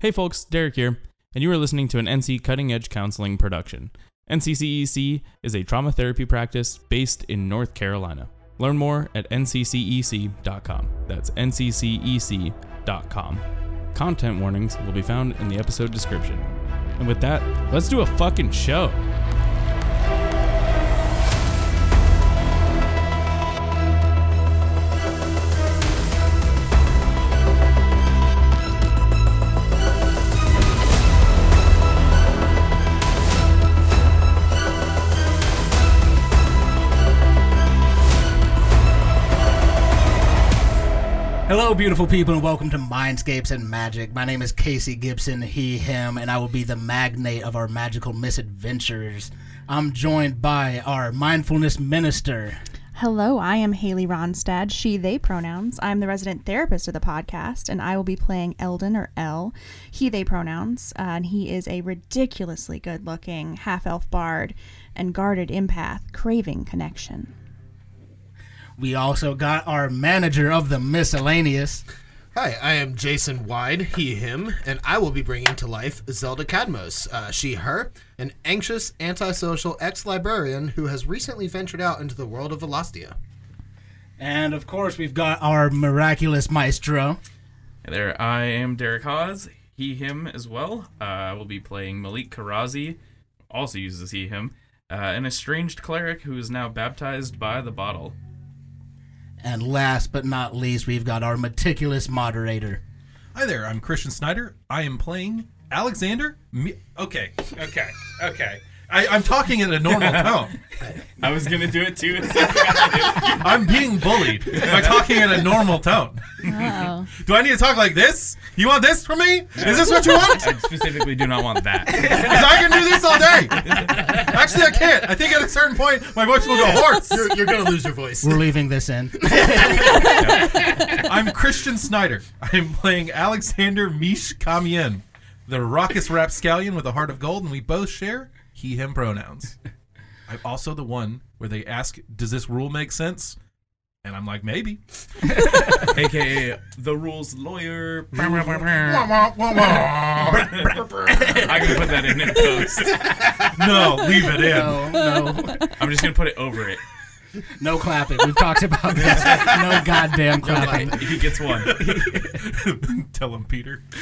Hey folks, Derek here, and you are listening to an NC Cutting Edge Counseling production. NCCEC is a trauma therapy practice based in North Carolina. Learn more at nccec.com. That's nccec.com. Content warnings will be found in the episode description. And with that, let's do a fucking show. Hello, beautiful people, and welcome to Mindscapes and Magic. My name is Casey Gibson, he, him, and I will be the magnate of our magical misadventures. I'm joined by our mindfulness minister. Hello, I am Haley Ronstad, she, they pronouns. I'm the resident therapist of the podcast, and I will be playing Eldon or L, he, they pronouns. Uh, and he is a ridiculously good looking half elf bard and guarded empath craving connection. We also got our manager of the miscellaneous. Hi, I am Jason Wide, he, him, and I will be bringing to life Zelda Cadmos, uh, she, her, an anxious, antisocial ex librarian who has recently ventured out into the world of Velostia. And of course, we've got our miraculous maestro. Hey there, I am Derek Hawes, he, him as well. Uh, I will be playing Malik Karazi, also uses he, him, uh, an estranged cleric who is now baptized by the bottle. And last but not least, we've got our meticulous moderator. Hi there, I'm Christian Snyder. I am playing Alexander. Okay, okay, okay. I, I'm talking in a normal tone. I was gonna do it too. I'm being bullied by talking in a normal tone. Oh. Do I need to talk like this? You want this from me? Is this what you want? I specifically do not want that. 'Cause I can do this all day. Actually, I can't. I think at a certain point, my voice will go hoarse. You're, you're gonna lose your voice. We're leaving this in. I'm Christian Snyder. I am playing Alexander Mish Kamien, the raucous rapscallion with a heart of gold, and we both share he, him pronouns. I'm also the one where they ask, Does this rule make sense? And I'm like, Maybe. AKA the rules lawyer. I can put that in in post. No, leave it in. No, no, I'm just gonna put it over it. No clapping. We've talked about this. No goddamn clapping. He gets one. Tell him, Peter.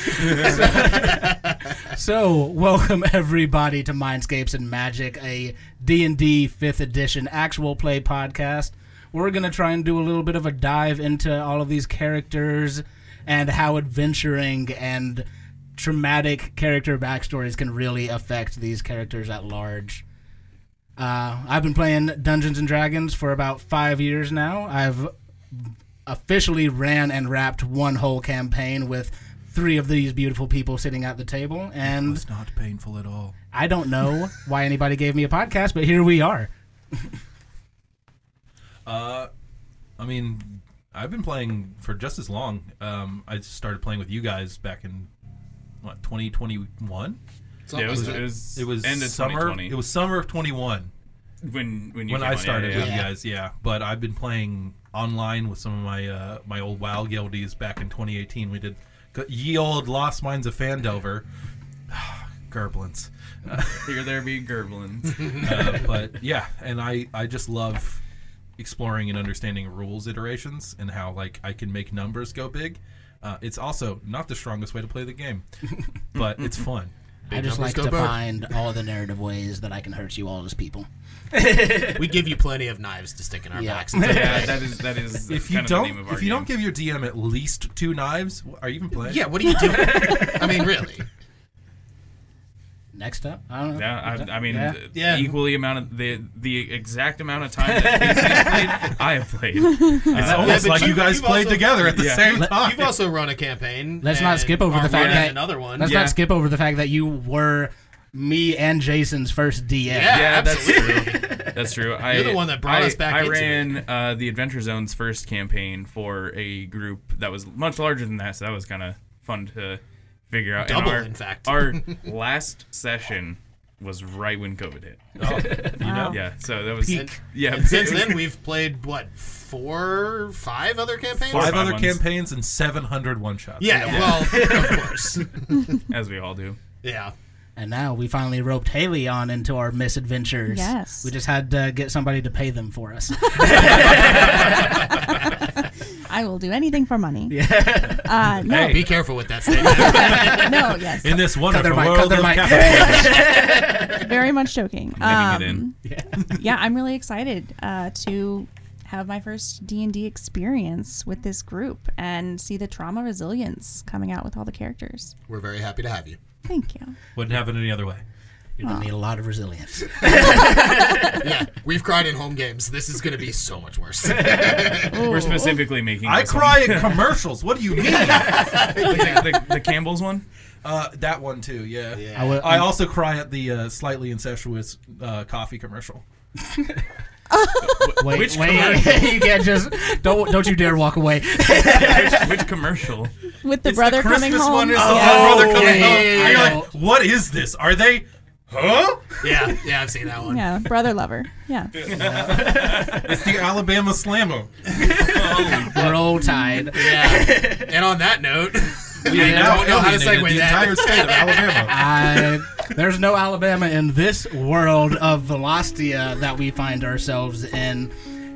So, welcome everybody to Mindscapes and Magic, a D&D 5th edition actual play podcast. We're going to try and do a little bit of a dive into all of these characters and how adventuring and traumatic character backstories can really affect these characters at large. Uh, I've been playing Dungeons and Dragons for about five years now. I've officially ran and wrapped one whole campaign with three of these beautiful people sitting at the table, and It's not painful at all. I don't know why anybody gave me a podcast, but here we are. Uh, I mean, I've been playing for just as long. Um, I started playing with you guys back in what 2021. Yeah, it was, it was It was end of summer. 2020 It was summer of 21 when when you when came I on, started Yeah, with yeah. you guys. Yeah, but I've been playing online with some of my uh, my old WoW guildies back in 2018. We did ye old Lost Mines of Phandelver. Gerblins. Here there be gerblins. uh, but yeah, and I I just love exploring and understanding rules iterations and how like I can make numbers go big. Uh, it's also not the strongest way to play the game, but it's fun. I just like to bird. find all the narrative ways that I can hurt you all as people. We give you plenty of knives to stick in our Yeah. backs. yeah, that is that is If you kind of the name don't of our if you don't give your DM at least two knives, are you even playing? yeah, what are you doing? I mean, really. Next up, I don't know. Yeah, I, I mean, Yeah. the Yeah. equally amount of the the exact amount of time that Casey's played, I have played. It's almost but like you, you- guys played also- together at the Yeah. same time. You've also run a campaign. Let's not skip over the fact that- another one. Let's Yeah. not skip over the fact that you were me and Jason's first DM. Yeah. yeah, that's absolutely. true. That's true. I, You're the one that brought I, us back I into ran uh, the Adventure Zone's first campaign for a group that was much larger than that, so that was kind of fun to figure out. And Double, our, in fact. our last session was right when COVID hit. Oh, you know? Yeah, so that was Peak. yeah. And since then, we've played what four, five other campaigns. Four or Five five other ones. campaigns and 700 one shots. Yeah, well, of course. as we all do. Yeah. And now we finally roped Haley on into our misadventures. Yes. We just had to get somebody to pay them for us. I will do anything for money. yeah. Uh, no, Hey. Be careful with that statement. no, yes. In this wonderful their mic, cut world their of mic. capitalism. very much joking. I'm leaving Um, yeah, I'm really excited uh, to have my first D and D experience with this group and see the trauma resilience coming out with all the characters. We're very happy to have you. Thank you. Wouldn't happen any other way. You're going to need a lot of resilience. Yeah, we've cried in home games. This is going to be so much worse. We're specifically making. I this cry at commercials. What do you mean? the, the, the Campbell's one. uh, that one too. Yeah. Yeah. I will- I also cry at the uh, slightly incestuous uh, coffee commercial. Wait, Which wait. you can't just don't don't you dare walk away. which, which commercial? With the brother the coming Christmas home. one is yeah. the brother coming yeah, home. yeah, And you're yeah. like, what is this? Are they? Huh? yeah, yeah, I've seen that one. Yeah, brother lover. Yeah. It's the Alabama Slammo. Roll tide. Yeah. And on that note, we We don't know how to alienated segue the that. entire state of Alabama. I, there's no Alabama in this world of Velostia that we find ourselves in.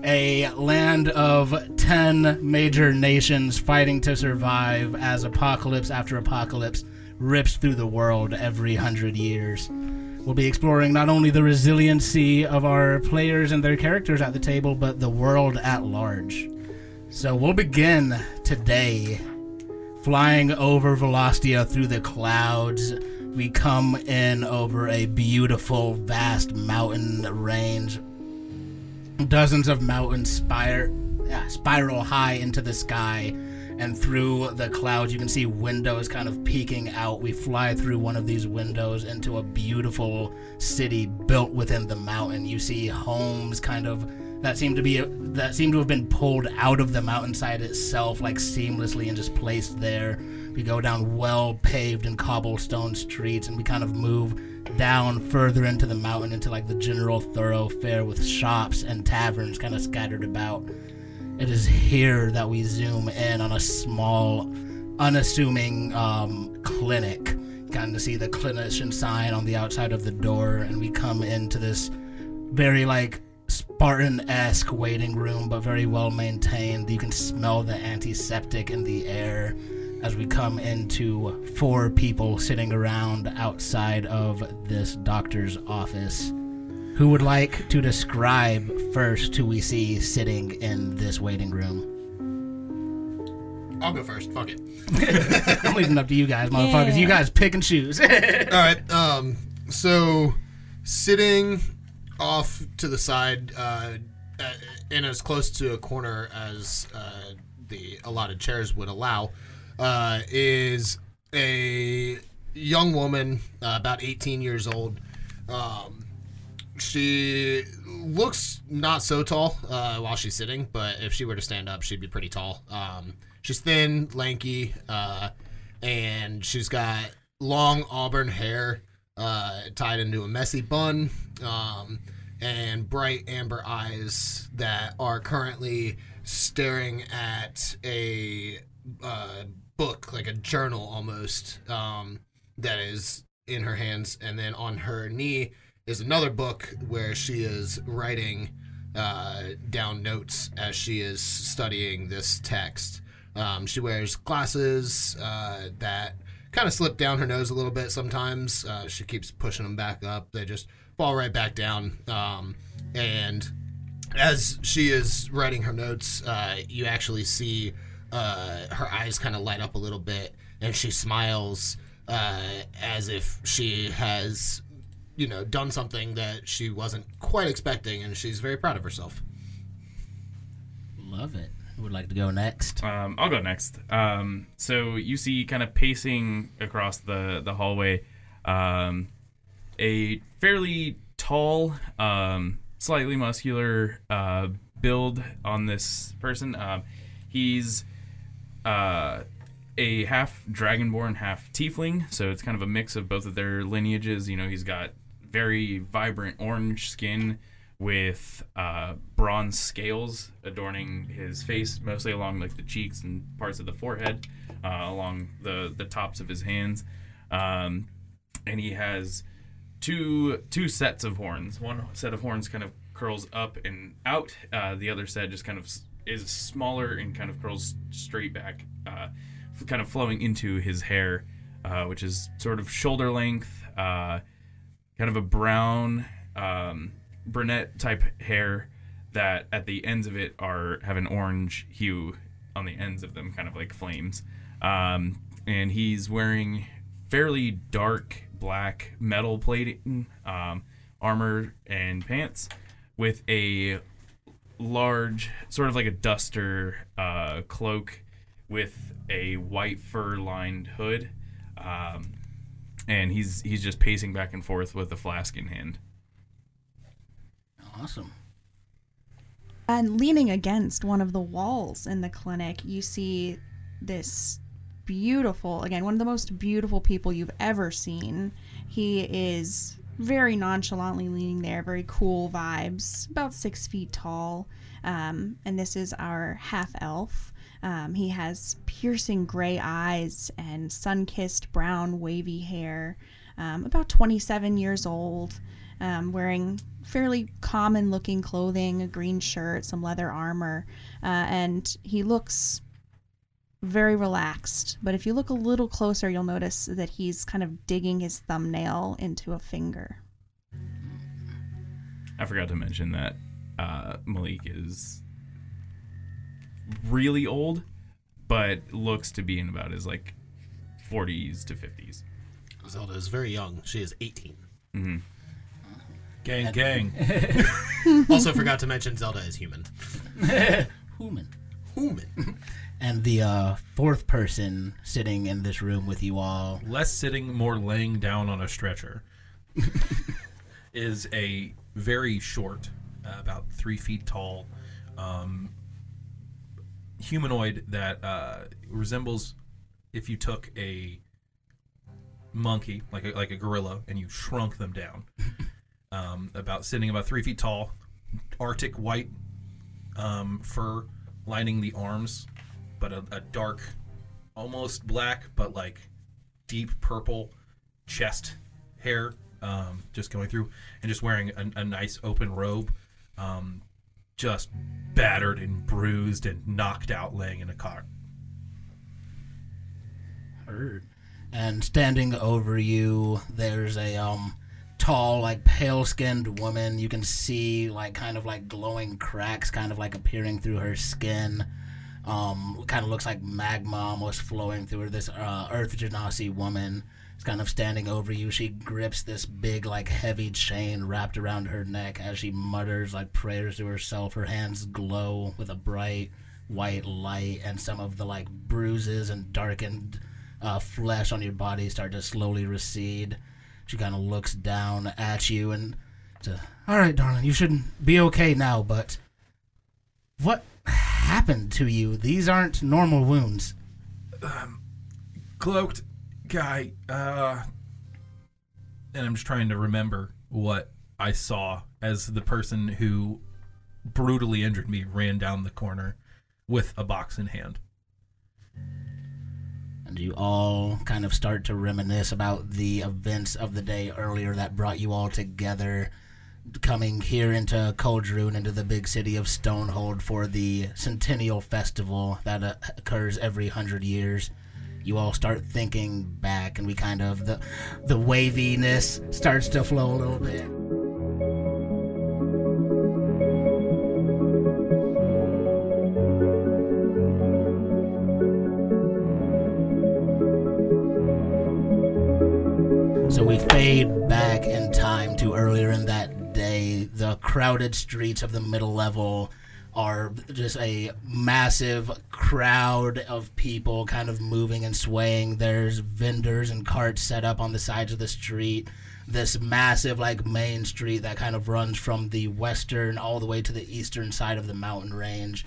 A land of 10 major nations fighting to survive as apocalypse after apocalypse rips through the world every hundred years. We'll be exploring not only the resiliency of our players and their characters at the table, but the world at large. So we'll begin today flying over Velostia through the clouds. We come in over a beautiful, vast mountain range. Dozens of mountains spire, spiral high into the sky, and through the clouds, you can see windows kind of peeking out. We fly through one of these windows into a beautiful city built within the mountain. You see homes kind of that seem to be that seem to have been pulled out of the mountainside itself like seamlessly and just placed there we go down well paved and cobblestone streets and we kind of move down further into the mountain into like the general thoroughfare with shops and taverns kind of scattered about it is here that we zoom in on a small unassuming um, clinic kind of see the clinician sign on the outside of the door and we come into this very like Spartan-esque waiting room, but very well maintained. You can smell the antiseptic in the air as we come into four people sitting around outside of this doctor's office. Who would like to describe first who we see sitting in this waiting room? I'll go first. Fuck it. I'm leaving it up to you guys, motherfuckers. You guys pick and choose. All right. Um. So, sitting off to the side, uh, uh, in as close to a corner as uh, the allotted chairs would allow, uh, is a young woman, uh, about 18 years old. Um, she looks not so tall uh, while she's sitting, but if she were to stand up, she'd be pretty tall. Um, she's thin, lanky, uh, and she's got long auburn hair uh, tied into a messy bun, um, and bright amber eyes that are currently staring at a uh, book, like a journal almost, um, that is in her hands, and then on her knee is another book where she is writing uh, down notes as she is studying this text. Um, she wears glasses uh, that kind of slip down her nose a little bit sometimes. Uh, she keeps pushing them back up. They just fall right back down. Um, and as she is writing her notes, uh, you actually see uh, her eyes kind of light up a little bit, and she smiles uh, as if she has, you know, done something that she wasn't quite expecting, and she's very proud of herself. Love it. Who would like to go next? Um, I'll go next. Um, so you see, kind of pacing across the the hallway, um, a fairly tall, um, slightly muscular uh, build on this person. Um, he's uh, a half dragonborn, half tiefling, so it's kind of a mix of both of their lineages. You know, he's got very vibrant orange skin with uh, bronze scales adorning his face, mostly along like the cheeks and parts of the forehead, uh, along the the tops of his hands, um, and he has two two sets of horns. One set of horns kind of curls up and out. Uh, the other set just kind of is smaller and kind of curls straight back, uh, kind of flowing into his hair, uh, which is sort of shoulder length, uh, kind of a brown um, brunette type hair that at the ends of it are have an orange hue on the ends of them, kind of like flames. Um, and he's wearing fairly dark black metal plating, um, armor and pants, with a large, sort of like a duster uh, cloak with a white fur lined hood. Um, and he's he's just pacing back and forth with a flask in hand. Awesome. And leaning against one of the walls in the clinic, you see this beautiful, again, one of the most beautiful people you've ever seen. He is very nonchalantly leaning there, very cool vibes, about six feet tall. Um, and this is our half elf. Um, he has piercing gray eyes and sun kissed brown wavy hair, um, about 27 years old um, wearing fairly common looking clothing, a green shirt, some leather armor, uh, and he looks very relaxed. But if you look a little closer, you'll notice that he's kind of digging his thumbnail into a finger. I forgot to mention that uh, Malik is really old, but looks to be in about his like 40s to 50s. Zelda is very young. She is 18. Gang, gang. Also forgot to mention Zelda is human. Human. Human. And the uh, fourth person sitting in this room with you all. Less sitting, more laying down on a stretcher. is a very short, uh, about three feet tall, um, humanoid that uh, resembles if you took a monkey, like a, like a gorilla, and you shrunk them down. um, about sitting about three feet tall, Arctic white um, fur lining the arms, but a, a dark, almost black, but like deep purple chest hair um, just going through, and just wearing a, a nice open robe, um, just battered and bruised and knocked out, laying in a cot. Heard. And standing over you, there's a um tall, like pale skinned woman. You can see like kind of like glowing cracks kind of like appearing through her skin. Um, kind of looks like magma almost flowing through her. This uh, Earth Genasi woman kind of standing over you. She grips this big, like heavy chain wrapped around her neck as she mutters like prayers to herself. Her hands glow with a bright white light, and some of the like bruises and darkened uh, flesh on your body start to slowly recede. She kind of looks down at you and says, "All right, darling, you should be okay now. But what happened to you? These aren't normal wounds." Cloaked guy, uh, and I'm just trying to remember what I saw as the person who brutally injured me ran down the corner with a box in hand. And you all kind of start to reminisce about the events of the day earlier that brought you all together, coming here into Coldrune, into the big city of Stonehold for the Centennial Festival that uh, occurs every hundred years. You all start thinking back, and we kind of the the waviness starts to flow a little bit. So we fade back in time to earlier in that day. The crowded streets of the middle level are just a massive crowd of people kind of moving and swaying. There's vendors and carts set up on the sides of the street. This massive, like, main street that kind of runs from the western all the way to the eastern side of the mountain range.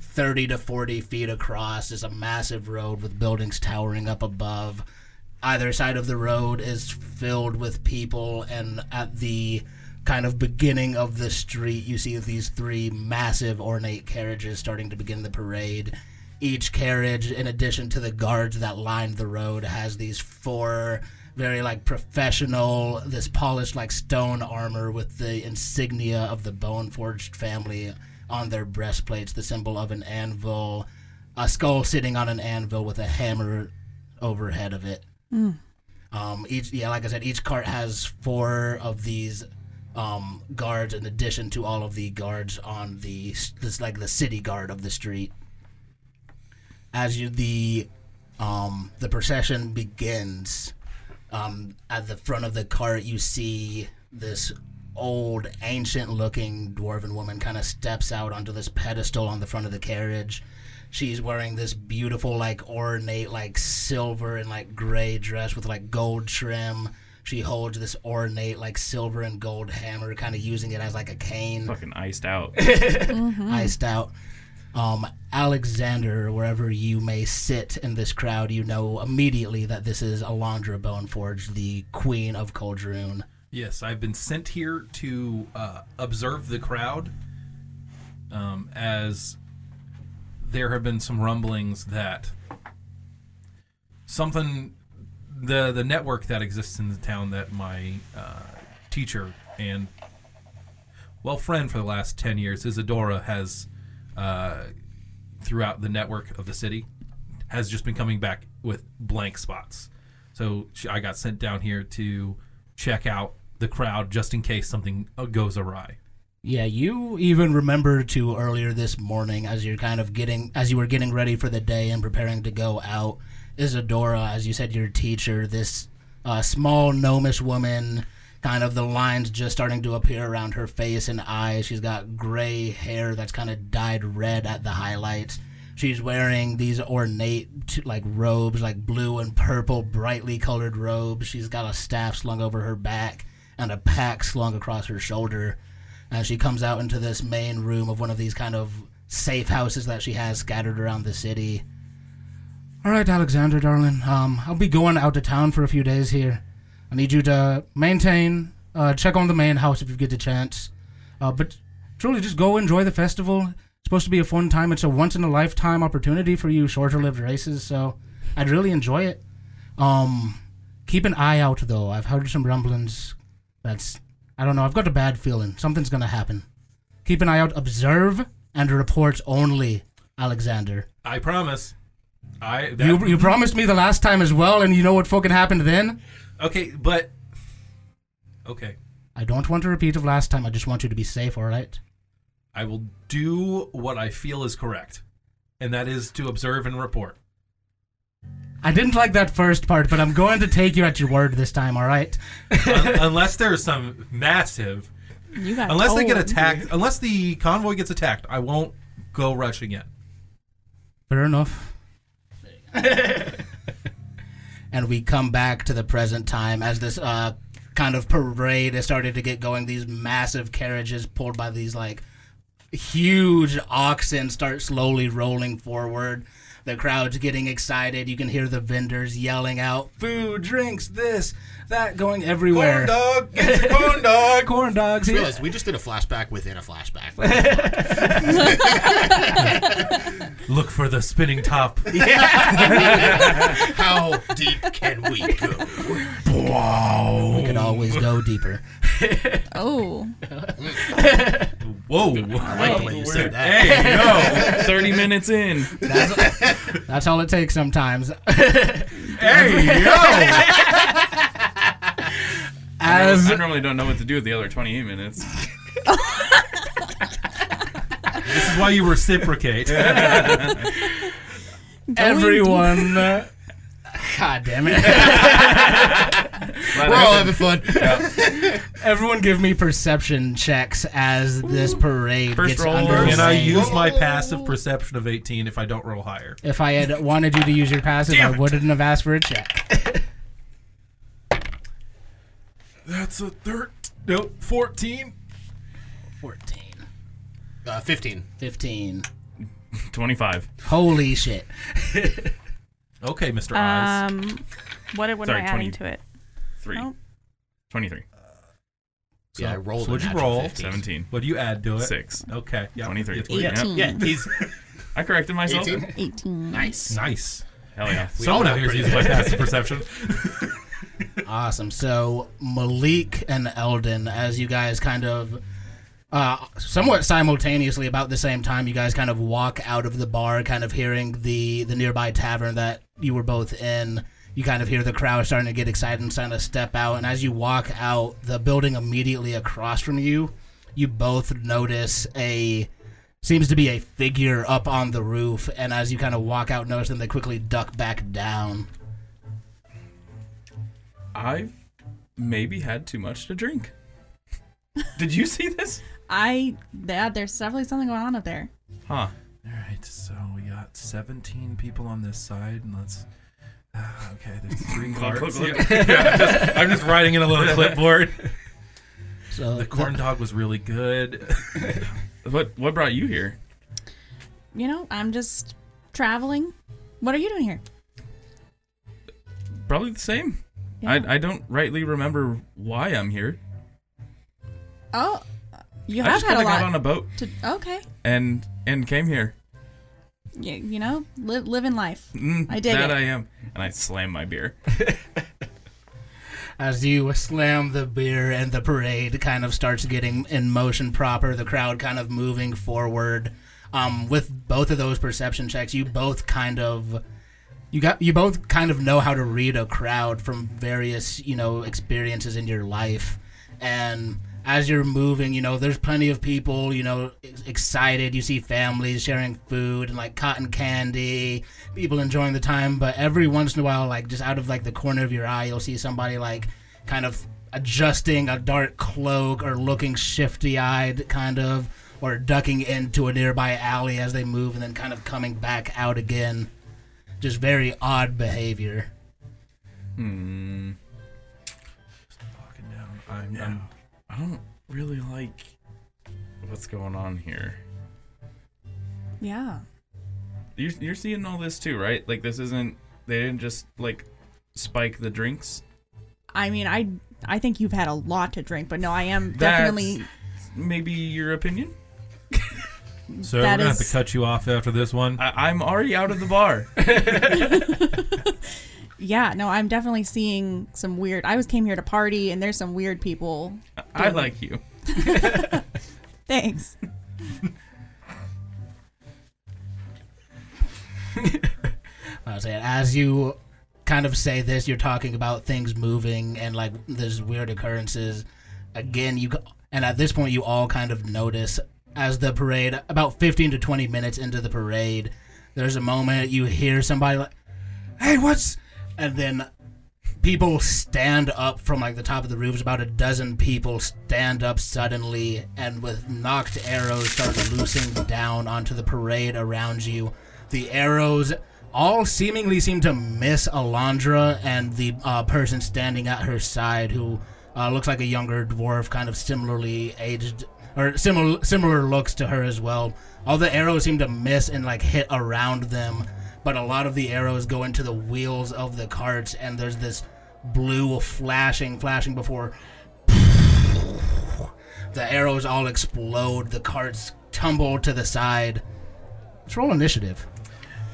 30 to 40 feet across is a massive road with buildings towering up above either side of the road is filled with people, and at the kind of beginning of the street, you see these three massive ornate carriages starting to begin the parade. Each carriage, in addition to the guards that lined the road, has these four very like professional, this polished like stone armor with the insignia of the Bone Forged family on their breastplates, the symbol of an anvil, a skull sitting on an anvil with a hammer overhead of it. Um, each yeah, like I said, each cart has four of these um, guards in addition to all of the guards on the this like the city guard of the street. As you the um, the procession begins, um, at the front of the cart you see this old, ancient-looking dwarven woman kind of steps out onto this pedestal on the front of the carriage. She's wearing this beautiful, like ornate, like silver and like gray dress with like gold trim. She holds this ornate, like silver and gold hammer, kind of using it as like a cane, Fucking iced out. iced out. Um, Alexander, wherever you may sit in this crowd, you know immediately that this is Alondra Boneforge, the Queen of Coldrune. Yes, I've been sent here to uh, observe the crowd um, as there have been some rumblings that something the the network that exists in the town that my uh, teacher and well friend for the last 10 years Isadora has uh, throughout the network of the city has just been coming back with blank spots so she, I got sent down here to check out the crowd just in case something uh, goes awry Yeah, you even remember to earlier this morning as you're kind of getting as you were getting ready for the day and preparing to go out. Isadora, as you said, your teacher, this uh, small gnomish woman, kind of the lines just starting to appear around her face and eyes. She's got gray hair that's kind of dyed red at the highlights. She's wearing these ornate like robes, like blue and purple, brightly colored robes. She's got a staff slung over her back and a pack slung across her shoulder And she comes out into this main room of one of these kind of safe houses that she has scattered around the city. All right, Alexander, darling. Um, I'll be going out of town for a few days here. I need you to maintain, uh, check on the main house if you get the chance. Uh, but truly, just go enjoy the festival. It's supposed to be a fun time. It's a once in a lifetime opportunity for you shorter lived races. So I'd really enjoy it. Um, keep an eye out though. I've heard some rumblings. That's I don't know. I've got a bad feeling something's gonna happen. Keep an eye out. Observe and report only, Alexander. I promise. I that, You you promised me the last time as well, and you know what fucking happened then. okay, but okay. I don't want to repeat of last time. I just want you to be safe. All right. I will do what I feel is correct, and that is to observe and report. I didn't like that first part, but I'm going to take you at your word this time. All right. Un- unless there is some massive, You got unless they get attacked, unless the convoy gets attacked, I won't go rushing in. Fair enough. and we come back to the present time as this uh, kind of parade has started to get going. These massive carriages pulled by these like huge oxen start slowly rolling forward. The crowd's getting excited. You can hear the vendors yelling out, "Food, drinks, this, that," going everywhere. Corn dog, get the corn dog. Corn dogs. I here. realized we just did a flashback within a flashback. Look for the spinning top. How deep can we go? We could always go deeper. Oh, Whoa! I like the way you said that. Hey, yo! 30 minutes in. That's, That's all it takes sometimes. Hey, yo! As I normally don't know what to do with the other 28 minutes. This is why you reciprocate. everyone. God damn it. We're all having fun. everyone give me perception checks as this parade First gets roll. underway. Can I use my passive perception of 18 if I don't roll higher? if I had wanted you to use your passive, Damn I it. wouldn't have asked for a check. That's a third. Nope, 14. 14. Uh, 15. 15. 25. Holy shit. Okay, Mr. Eyes. um, What, what Sorry, am I 20. adding to it? Three. Oh. 23. Yeah, I rolled So what'd you natural roll? 50. 17. What do you add to it? Six. Okay. Yeah. 23. It's what- Yeah. 18. Yeah, he's I corrected myself. 18. 18. Nice. Nice. Hell yeah. We Someone out here is pretty using my passive perception. Awesome. So Malik and Eldon, as you guys kind of, uh, somewhat simultaneously, about the same time, you guys kind of walk out of the bar, kind of hearing the the nearby tavern that you were both in. You kind of hear the crowd starting to get excited and starting to step out. And as you walk out, the building immediately across from you, you both notice a seems to be a figure up on the roof. And as you kind of walk out, notice them, they quickly duck back down. I've maybe had too much to drink. Did you see this? I that there's definitely something going on up there. Huh. All right, so we got 17 people on this side, and let's. ah, okay, there's three Look, cards. look, look. Yeah, I'm, just, I'm just writing in a little clipboard. So The corn dog was really good. What what brought you here? You know, I'm just traveling. What are you doing here? Probably the same. Yeah. I, I don't rightly remember why I'm here. oh, you I have just had a kinda got on a boat to. Okay, and and came here. you, you know, live living life. Mm, I dig that it. I am. And I slam my beer. as you slam the beer and the parade kind of starts getting in motion proper the crowd kind of moving forward um, with both of those perception checks you both kind of you got you both kind of know how to read a crowd from various you know experiences in your life. And as you're moving you know there's plenty of people you know excited. You see families sharing food and like cotton candy people enjoying the time. But every once in a while like just out of like the corner of your eye you'll see somebody like kind of adjusting a dark cloak or looking shifty eyed kind of or ducking into a nearby alley as they move and then kind of coming back out again just very odd behavior Hmm. Walking down. I'm, Yeah. I'm I don't really like what's going on here. Yeah. You're, you're seeing all this too, right? Like this isn't. They didn't just like spike the drinks. I mean, I I think you've had a lot to drink, but no, I am That's definitely. maybe your opinion. so we're gonna have is- to cut you off after this one. I, I'm already out of the bar. Yeah, no, I'm definitely seeing some weird. I was came here to party, and there's some weird people. I like you. Thanks. I was saying, as you kind of say this, you're talking about things moving and like there's weird occurrences. Again, you and at this point, you all kind of notice as the parade, about 15 to 20 minutes into the parade, there's a moment you hear somebody like, "Hey, what's?" and then people stand up from like the top of the roofs. About a dozen people stand up suddenly and with knocked arrows start loosing down onto the parade around you. The arrows all seemingly seem to miss Alondra and the uh, person standing at her side, who uh, looks like a younger dwarf, kind of similarly aged or similar similar looks to her as well. All the arrows seem to miss and like hit around them, but a lot of the arrows go into the wheels of the carts, and there's this blue flashing, flashing before the arrows all explode. The carts tumble to the side. Let's roll initiative.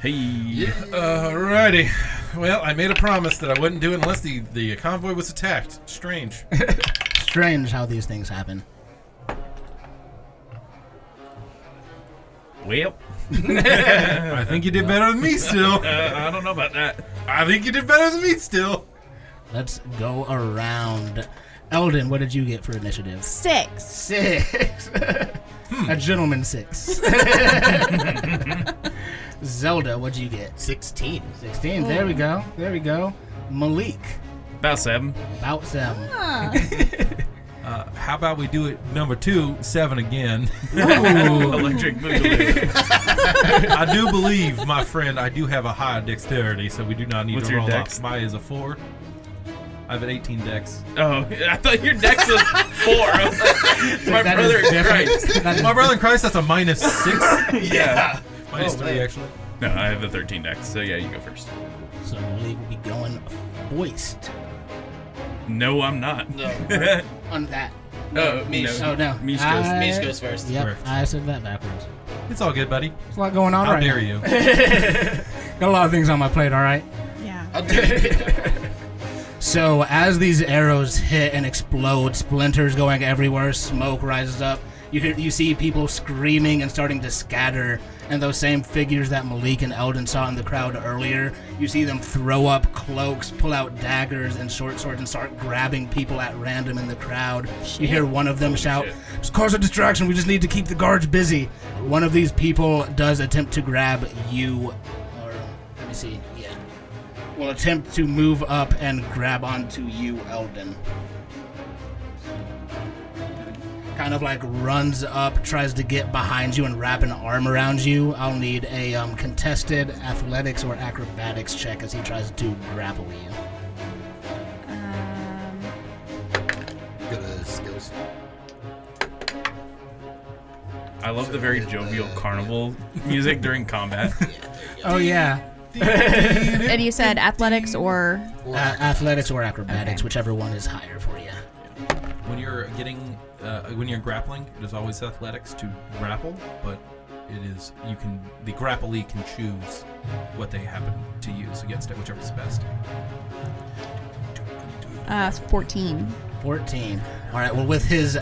Hey. Alrighty. Uh, well, I made a promise that I wouldn't do it unless the, the convoy was attacked. Strange. Strange how these things happen. Well, I think you did better than me still. uh, I don't know about that. I think you did better than me still. Let's go around. Eldon, what did you get for initiative? Six. Six. A gentleman six. Zelda, what'd you get? 16. 16. There we go. There we go. Malik, About seven. about seven. Ah. Uh, how about we do it number two, seven again? Electric Boogaloo. I do believe, my friend, I do have a high dexterity, so we do not need What's to your roll dex? off. Mine is a four. I have an 18 dex. Oh, I thought your dex was four. I was like, my That is brother in different. Christ. That is- My brother in Christ, that's a minus six. Yeah. minus Oh, three, man. actually. No, I have the 13 dex. So yeah, you go first. So Malik will be going foist No, I'm not. No. on that. Oh, no, Mish. no. Oh no, Mish goes- I- Mish goes first. Yep, Correct. I said that backwards. It's all good, buddy. There's a lot going on How right dare now. you? Got a lot of things on my plate. All right. Yeah. How dare you. So as these arrows hit and explode, splinters going everywhere, smoke rises up. You hear, you see people screaming and starting to scatter, and those same figures that Malik and Eldon saw in the crowd earlier, you see them throw up cloaks, pull out daggers and short swords, and start grabbing people at random in the crowd. You hear one of them shout, shit. "Just cause a distraction. We just need to keep the guards busy." One of these people does attempt to grab you, or let me see, yeah will attempt to move up and grab onto you, Eldon. Kind of like runs up, tries to get behind you and wrap an arm around you. I'll need a um, contested athletics or acrobatics check as he tries to grapple you. Um, Go to skills. I love the very jovial carnival music during combat. Oh yeah, and you said athletics or Or uh, athletics or acrobatics, whichever one is higher for you. When you're getting, uh, when you're grappling, it is always athletics to grapple, but it is you can the grapplee can choose what they happen to use against it, whichever is best. uh, 14. 14. All right. Well, with his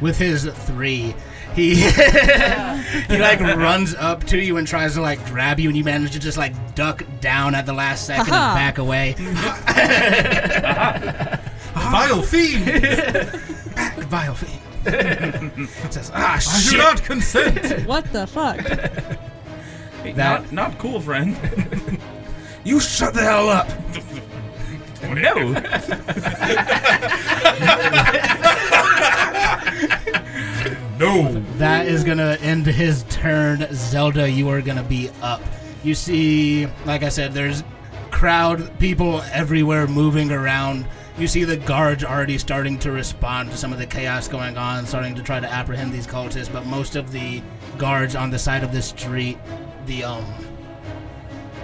with his three, he he like runs up to you and tries to like grab you, and you manage to just like duck down at the last second and back away. Vile fiend! Vile fiend. Says, ah, I do not consent. What the fuck? Hey, That- not, not cool, friend. You shut the hell up. no. no. That is gonna end his turn. Zelda, you are gonna be up. You see, like I said, there's crowd, people everywhere moving around. You see the guards already starting to respond to some of the chaos going on, starting to try to apprehend these cultists. But most of the guards on the side of the street, the um,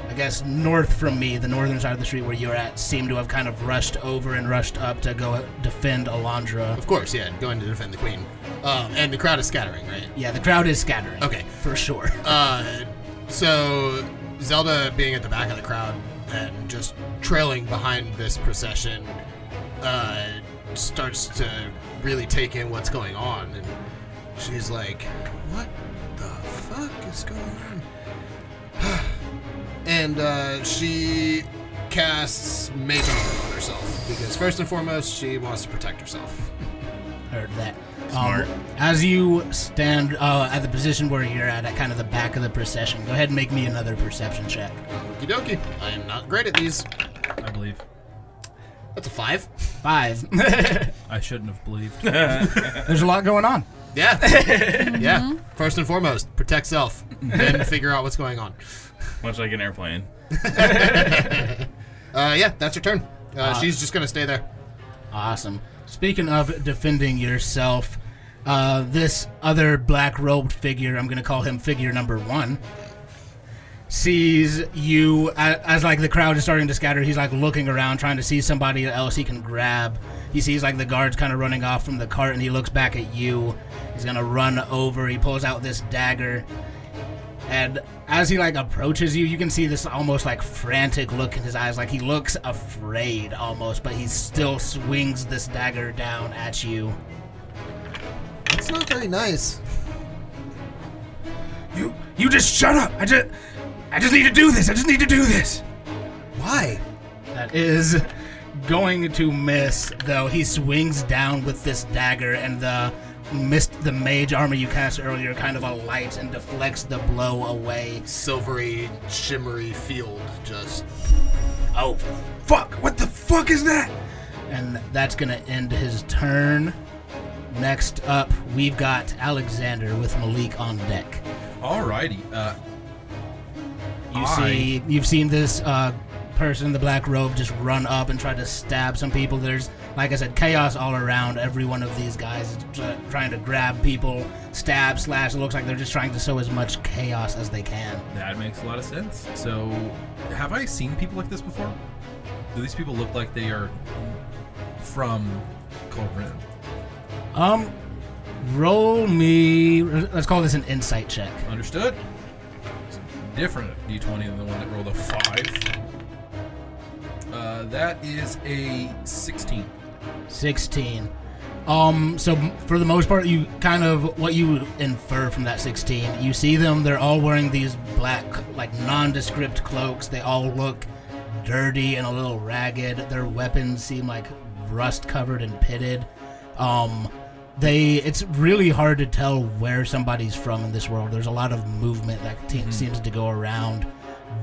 I guess north from me, the northern side of the street where you're at, seem to have kind of rushed over and rushed up to go defend Alondra. Of course, yeah, going to defend the queen. Um, and the crowd is scattering, right? Yeah, the crowd is scattering. Okay. for sure. Uh, so Zelda being at the back of the crowd and just trailing behind this procession, uh, starts to really take in what's going on, and she's like, "What the fuck is going on?" and uh, she casts Mage Armor on herself because first and foremost, she wants to protect herself. Heard that. Smart. as you stand uh, at the position where you're at, at kind of the back of the procession, go ahead and make me another perception check. Okie dokie. I am not great at these. I believe. That's a five. Five. I shouldn't have believed. There's a lot going on. Yeah. yeah. First and foremost, protect self. Then figure out what's going on. Much like an airplane. Uh, yeah, that's her turn. Uh, she's just gonna stay there. Awesome. Speaking of defending yourself, uh, this other black robed figure, I'm going to call him figure number one, sees you as, as like the crowd is starting to scatter. He's like looking around, trying to see somebody else he can grab. He sees like the guards kind of running off from the cart, and he looks back at you. He's gonna run over. He pulls out this dagger, and as he like approaches you, you can see this almost like frantic look in his eyes, like he looks afraid almost, but he still swings this dagger down at you. It's not very nice. You you just shut up. I just I just need to do this. I just need to do this. Why? That is going to miss though. He swings down with this dagger and the missed the mage armor you cast earlier kind of alights and deflects the blow away. Silvery, shimmery field just. Oh, fuck! What the fuck is that? And that's gonna end his turn. Next up, we've got Alexander with Malik on deck. Alrighty. Uh, You I- see, you've seen this uh, person in the black robe just run up and try to stab some people. There's, like I said, chaos all around. Every one of these guys is try- trying to grab people, stab, slash. It looks like they're just trying to sow as much chaos as they can. That makes a lot of sense. So, have I seen people like this before? Do these people look like they are from Colbrin? Um, roll me. Let's call this an insight check. Understood? Different d20 than the one that rolled a 5. Uh, that is a 16. 16. Um, so for the most part, you kind of what you infer from that 16. You see them; they're all wearing these black, like nondescript cloaks. They all look dirty and a little ragged. Their weapons seem like rust covered and pitted. Um, they it's really hard to tell where somebody's from in this world. There's a lot of movement that te- seems to go around,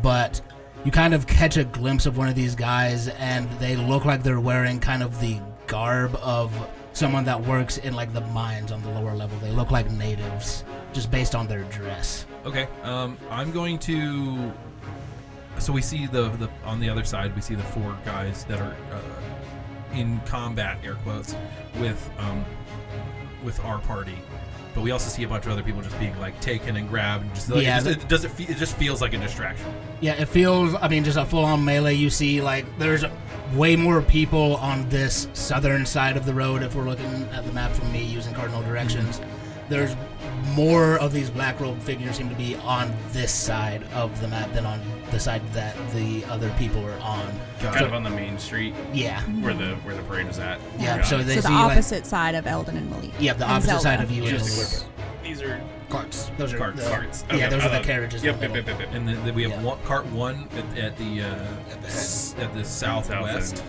but you kind of catch a glimpse of one of these guys, and they look like they're wearing kind of the garb of someone that works in like the mines on the lower level. They look like natives just based on their dress. Okay. Um, I'm going to. So we see the, the on the other side. We see the four guys that are uh, in combat, air quotes, with um, with our party. But we also see a bunch of other people just being like taken and grabbed. And just like, Yeah, it, just, it doesn't. Fe- it just feels like a distraction. Yeah, it feels. I mean, just a full-on melee. You see, like there's way more people on this southern side of the road. If we're looking at the map from me using cardinal directions, mm-hmm. there's more of these black robe figures seem to be on this side of the map than on the side that the other people are on. Kind of on the main street Yeah, where the where the parade is at. yeah. Got So they so the see like opposite side of Eldon and Malik. yeah, the opposite Zelda. side of you Just is these are Carts. those are carts. the- carts. Yeah, those I are the carriages. Yep, yep, yep, yep, yep. And then then we have Yeah. one, cart one at, at the uh, At the at the South southwest, end.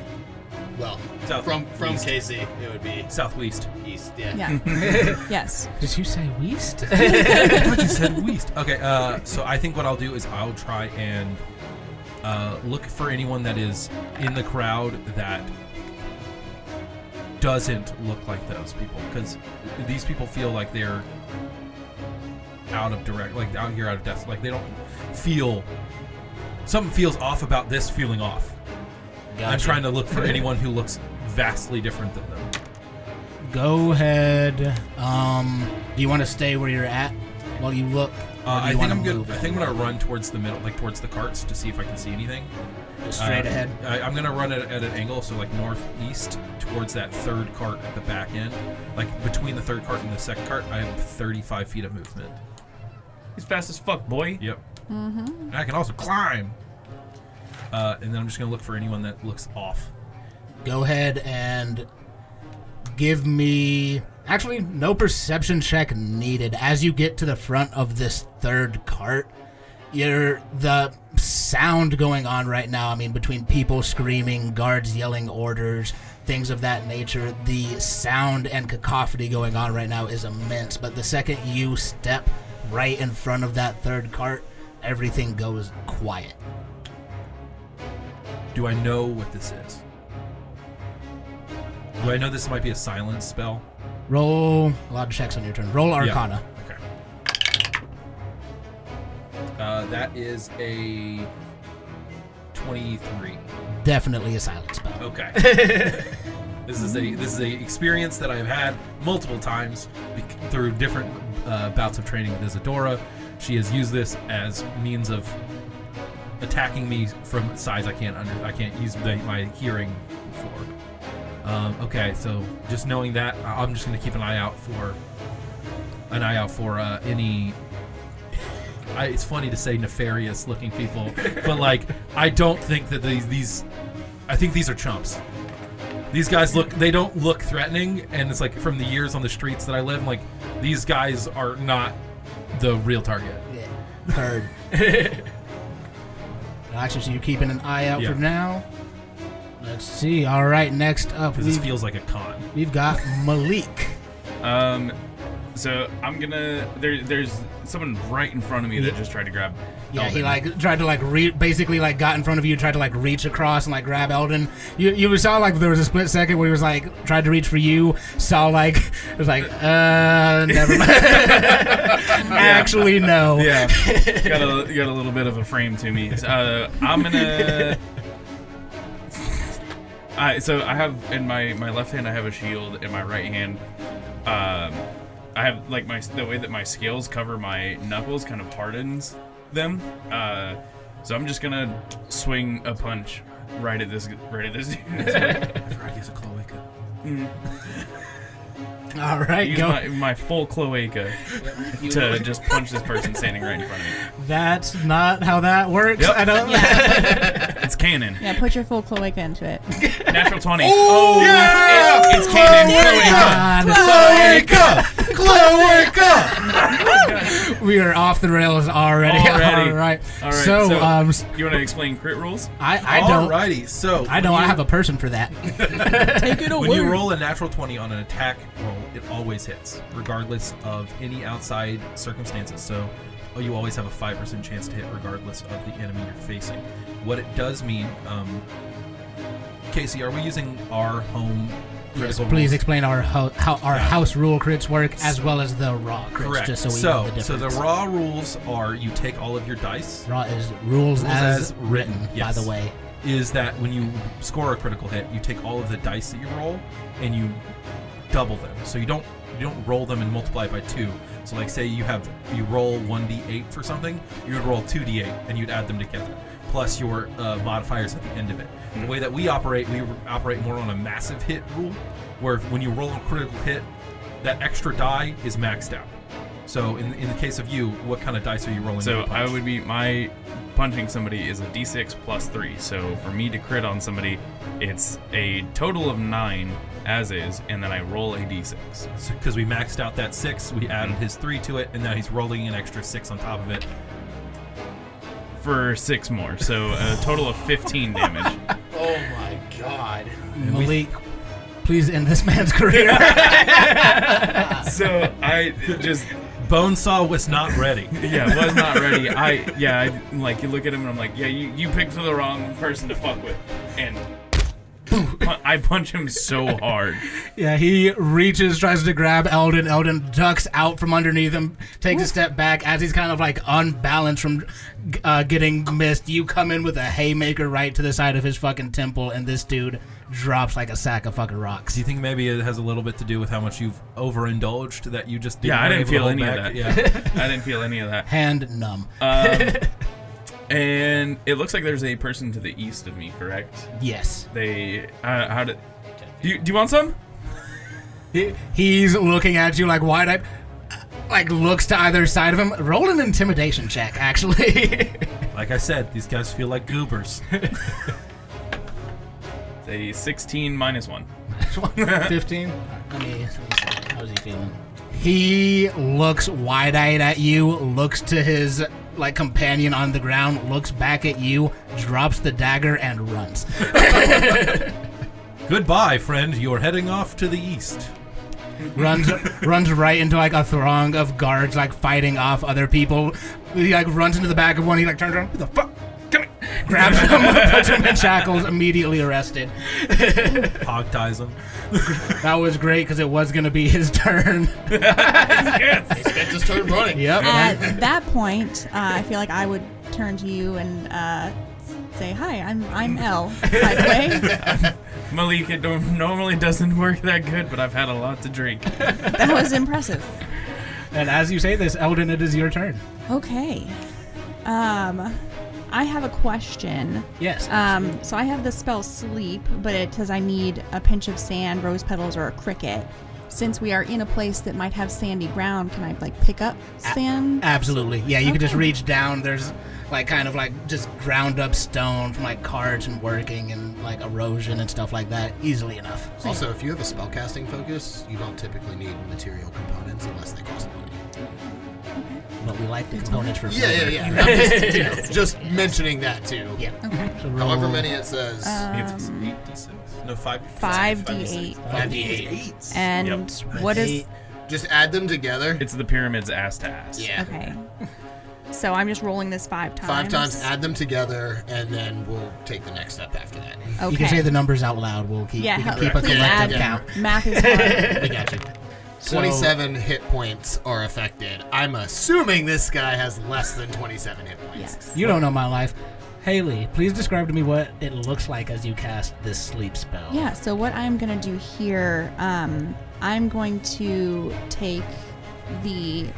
Well, South from from east. Casey, it would be southwest. east. Yeah. Yeah. yes. Did you say west? I thought you said west. Okay, uh, so I think what I'll do is I'll try and uh, look for anyone that is in the crowd that doesn't look like those people because these people feel like they're out of direct, like out here out of depth. Like they don't feel something feels off about this feeling off. I'm Gotcha. trying to look for anyone who looks vastly different than them. Go ahead. Um, do you want to stay where you're at while you look? Uh, do I you think wanna I'm good. I think I'm gonna run towards the middle, like towards the carts, to see if I can see anything. Just straight Uh, ahead. I, I'm gonna run at, at an angle, so like northeast towards that third cart at the back end. Like between the third cart and the second cart, I have 35 feet of movement. He's fast as fuck, boy. Yep. Mm-hmm. And I can also climb. Uh, and then I'm just gonna look for anyone that looks off. Go ahead and give me. Actually, no perception check needed. As you get to the front of this third cart, you're the sound going on right now. I mean, between people screaming, guards yelling orders, things of that nature, the sound and cacophony going on right now is immense. But the second you step right in front of that third cart, everything goes quiet. Do I know what this is? Do I know this might be a silence spell? Roll a lot of checks on your turn. Roll Arcana. Okay. Uh, that is a 23. Definitely a silent spell. Okay. this is a this is a experience that I've had multiple times through different uh, bouts of training with Isadora. She has used this as means of attacking me from size I can't under I can't use the, my hearing for. Um, okay, so just knowing that, I- I'm just gonna keep an eye out for an eye out for uh, any. I, it's funny to say nefarious looking people, but like I don't think that these these. I think these are chumps. These guys look. They don't look threatening, and it's like from the years on the streets that I live, I'm like these guys are not the real target. Yeah. Heard. gotcha. So you're keeping an eye out Yeah. for now. Let's see. All right. Next up, this we've, feels like a con. we've got Malik. Um, so I'm gonna there. There's someone right in front of me that just tried to grab. Yeah, he like tried to like re- basically like got in front of you, tried to like reach across and like grab Eldon. You you saw like there was a split second where he was like tried to reach for you. Saw like it was like uh never mind. Actually no. Yeah, got a got a little bit of a frame to me. Uh, I'm gonna so I have in my my left hand I have a shield. In my right hand, um, I have like my the way that my scales cover my knuckles kind of hardens them. Uh, so I'm just gonna swing a punch right at this right at this dude. I forgot he has a cloaca. All right, Use go. my, my full cloaca to just punch this person standing right in front of me. That's not how that works. Yep. I don't. It's canon. Yeah, put your full cloaca into it. Natural twenty. Oh, yeah! It- it's canon. God, Cloaca! Cloaca. we are off the rails already. Already. All right. All right, So, so- um, You want to explain crit rules? I I don't. Alrighty, so I don't. I have a person for that. Take it away. When you roll a natural 20 on an attack roll, it always hits, regardless of any outside circumstances. So oh, you always have a 5% chance to hit, regardless of the enemy you're facing. What it does mean, um, Casey, are we using our home Yes, please explain our ho- how our Yeah. house rule crits work as well as the raw crits, Correct. just so we so, know the so the raw rules are you take all of your dice. raw is rules, Rules as, as written. written, By the way, is that when you score a critical hit, you take all of the dice that you roll and you double them. So you don't you don't roll them and multiply it by two. So like say you have you roll one d8 for something, you would roll two d8 and you'd add them together, plus your uh, modifiers at the end of it. The way that we operate, we operate more on a massive hit rule, where when you roll a critical hit, that extra die is maxed out. So in, in the case of you, what kind of dice are you rolling? So I would be my punching somebody is a d6 plus three. So for me to crit on somebody, it's a total of nine as is, and then I roll a d6. because we maxed out that six, we added his three to it, and now he's rolling an extra six on top of it. for six more. So a total of 15 damage. Oh my god. Malik, please end this man's career. So I just Bonesaw was not ready. yeah was not ready. I yeah I, like you look at him and I'm like yeah you you picked the wrong person to fuck with and. Pu- I punch him so hard. yeah, he reaches, tries to grab Eldon. Eldon ducks out from underneath him, takes a step back as he's kind of like unbalanced from uh, getting missed. You come in with a haymaker right to the side of his fucking temple, and this dude drops like a sack of fucking rocks. Do you think maybe it has a little bit to do with how much you've overindulged that you just didn't Yeah, I didn't feel hold any of that. Yeah. I didn't feel any of that. Hand numb. Um, and it looks like there's a person to the east of me, correct? yes. They uh, how did? Do you, do you want some? He, he's looking at you like wide eyed, like looks to either side of him. Roll an intimidation check, actually. like I said, these guys feel like goobers. It's a 16 minus one. 15? Let me, let me see. How's he feeling? He looks wide eyed at you, looks to his like companion on the ground, looks back at you, drops the dagger, and runs. Goodbye, friend. You're heading off to the east. runs runs right into like a throng of guards like fighting off other people. He like runs into the back of one, he like turns around, who the fuck? Come here. Grabs him, puts him in shackles, immediately arrested. Hog ties them. That was great because it was gonna be his turn. He spent his turn running. Yep. At that point, uh, I feel like I would turn to you and uh, say, "Hi, I'm I'm Elle." By the way, Malik, it don't, normally doesn't work that good, but I've had a lot to drink. that was impressive. And as you say this, Eldon, it is your turn. Okay. Um, I have a question. Yes. Um, so I have the spell sleep, but it says I need a pinch of sand, rose petals, or a cricket. Since we are in a place that might have sandy ground, can I like pick up sand? Absolutely. Yeah, you can just reach down. There's like kind of like just ground up stone from like carts and working and like erosion and stuff like that easily enough. So, Also, if you have a spellcasting focus, you don't typically need material components unless they cost money. But we like the components for Yeah, yeah, flavor. yeah. I'm just, you know, just mentioning that too. Yeah. So However many it says. It's Um, 8d6. No, 5 five d eight. 5d8. And what is? Eight. Just add them together. It's the pyramid's ass to ass. Yeah. Okay. So I'm just rolling this five times. Five times, add them together, and then we'll take the next step after that. Okay. You can say the numbers out loud. We'll keep, Yeah, we can hell- keep a please collective add- count. Math is hard. We got you. So- 27 hit points are affected. I'm assuming this guy has less than 27 hit points. yes. You don't know my life. Haley, please describe to me what it looks like as you cast this sleep spell. Yeah, so what I'm going to do here, um, I'm going to take the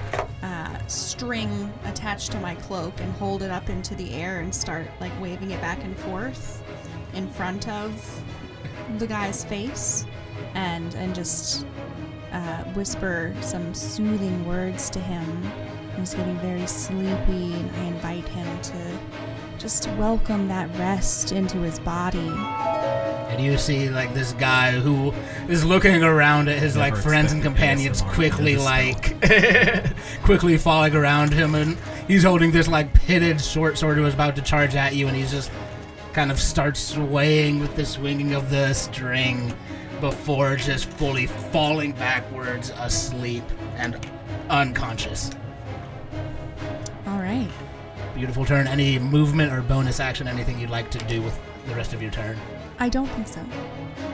uh, string attached to my cloak and hold it up into the air and start like waving it back and forth in front of the guy's face and and just uh, whisper some soothing words to him. He's getting very sleepy, and I invite him to just welcome that rest into his body. And you see like this guy who is looking around at his like friends and companions quickly like quickly falling around him and he's holding this like pitted short sword who is about to charge at you and he's just kind of starts swaying with the swinging of the string before just fully falling backwards asleep and unconscious. All right. Beautiful turn. Any movement or bonus action, anything you'd like to do with the rest of your turn? I don't think so.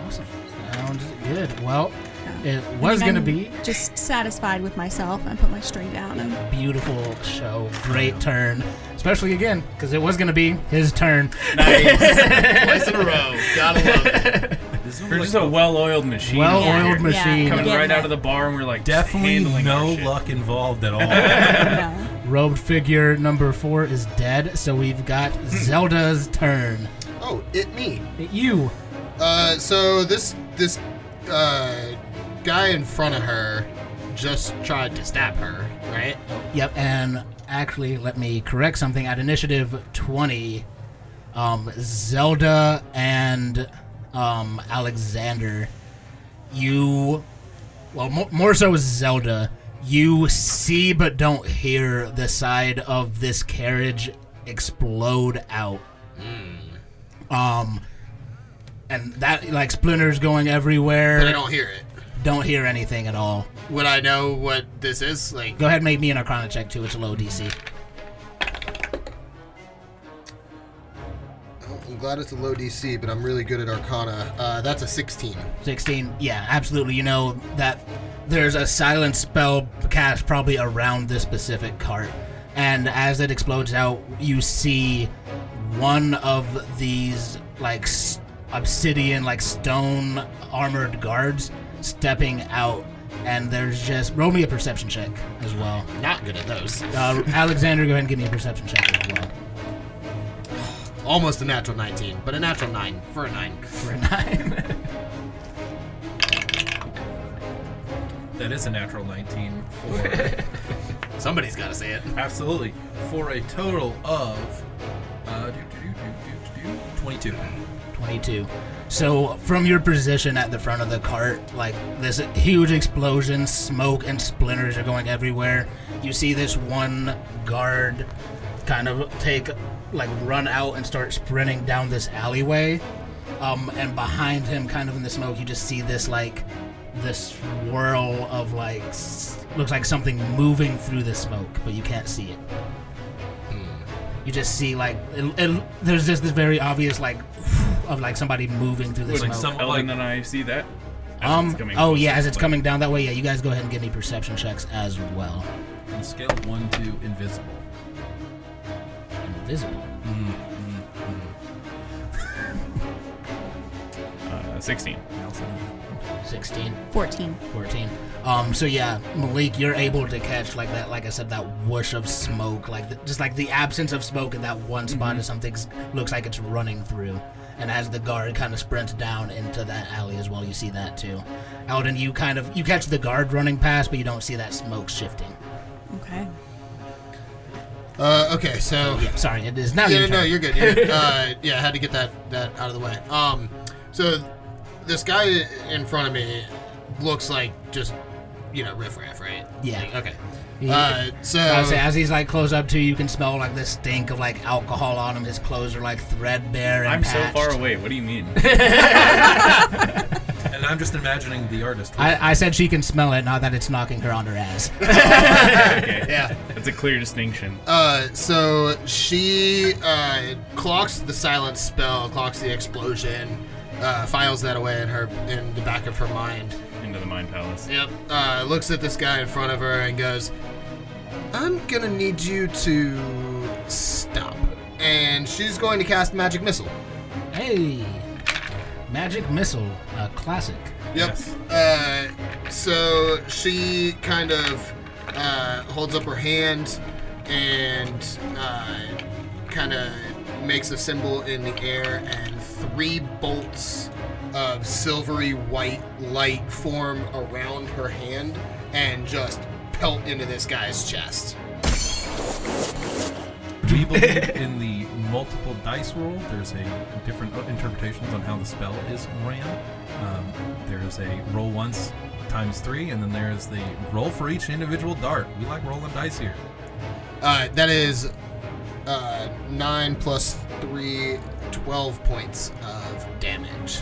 Awesome. Sounds good. Well, No. it was going to be just satisfied with myself. I put my string down and beautiful show. Great turn. Especially again, because it was going to be his turn. Nice. Twice in a row. Gotta love it. This one We're was just a well-oiled machine. Well-oiled Yeah, here. machine. Coming Yeah. right out of the bar, and we're like definitely handling our no shit. luck involved at all. no. Robed figure number four is dead, so we've got Zelda's turn. Oh, it me. It you. Uh, so this this uh guy in front of her just tried to stab her, right? Yep, and actually, let me correct something. At initiative 20, um, Zelda and um, Alexander, you. Well, more, more so Zelda, you see but don't hear the side of this carriage explode out. Um, and that, like, splinters going everywhere. But I don't hear it. Don't hear anything at all. Would I know what this is? Like, Go ahead and make me an Arcana check, too. It's a low DC. Glad it's a low DC, but I'm really good at Arcana. Uh, that's a 16. 16 yeah absolutely you know that there's a silent spell cast probably around this specific cart and as it explodes out you see one of these like obsidian like stone armored guards stepping out and there's just roll me a perception check as well Not good at those. uh, alexander go ahead and give me a perception check as well Almost a natural 19, but a natural 9 for a 9. for a nine that is a natural 19 for Somebody's got to say it. absolutely for a total of uh, do, do, do, do, do, do, 22. 22. So from your position at the front of the cart, like this huge explosion, smoke and splinters are going everywhere. You see this one guard kind of take like run out and start sprinting down this alleyway. Um, and behind him, kind of in the smoke, you just see this like this swirl of like s- looks like something moving through the smoke, but you can't see it. You just see like it, it, there's just this very obvious like of like somebody moving through the Would smoke. some- Ellen like- and I see that? As um. it's coming Oh closer, yeah, as it's like- coming down that way. Yeah, you guys go ahead and give me perception checks as well. On a scale of 1 to invisible. Invisible. Uh, 16. I also know. 16, 14. 14. Um. So yeah, Malik, you're able to catch like that. Like I said, that whoosh of smoke, like the, just like the absence of smoke in that one spot is something looks like it's running through. And as the guard kind of sprints down into that alley as well, you see that too. Alden, you kind of you catch the guard running past, but you don't see that smoke shifting. Okay. Uh, okay, so. Yeah, sorry, it is now yeah, your no, turn. you're good. You're good. uh, yeah, I had to get that that out of the way. Um, so this guy in front of me looks like just you know riffraff, right? Yeah. Like, okay. He- Uh, so say as he's like close up to you, you can smell like the stink of like alcohol on him. His clothes are like threadbare and I'm so far away. What do you mean? And I'm just imagining the artist. I, I said she can smell it, not that it's knocking her on her ass. okay. yeah. That's a clear distinction. Uh, so she uh, clocks the silent spell, clocks the explosion, uh, files that away in her in the back of her mind. Into the Mind Palace. Yep. Uh, looks at this guy in front of her and goes, "I'm gonna need you to stop." and she's going to cast magic missile. Hey, magic missile, a classic. Yep. Uh, so she kind of uh, holds up her hand and uh, kind of makes a symbol in the air, and three bolts of silvery white light form around her hand and just pelt into this guy's chest. We believe in the multiple dice roll. There's a different interpretations on how the spell is ran. Um, there's a roll once times three, and then there's the roll for each individual dart. We like rolling dice here. Uh, that is uh, 9 plus 3, 12 points of damage.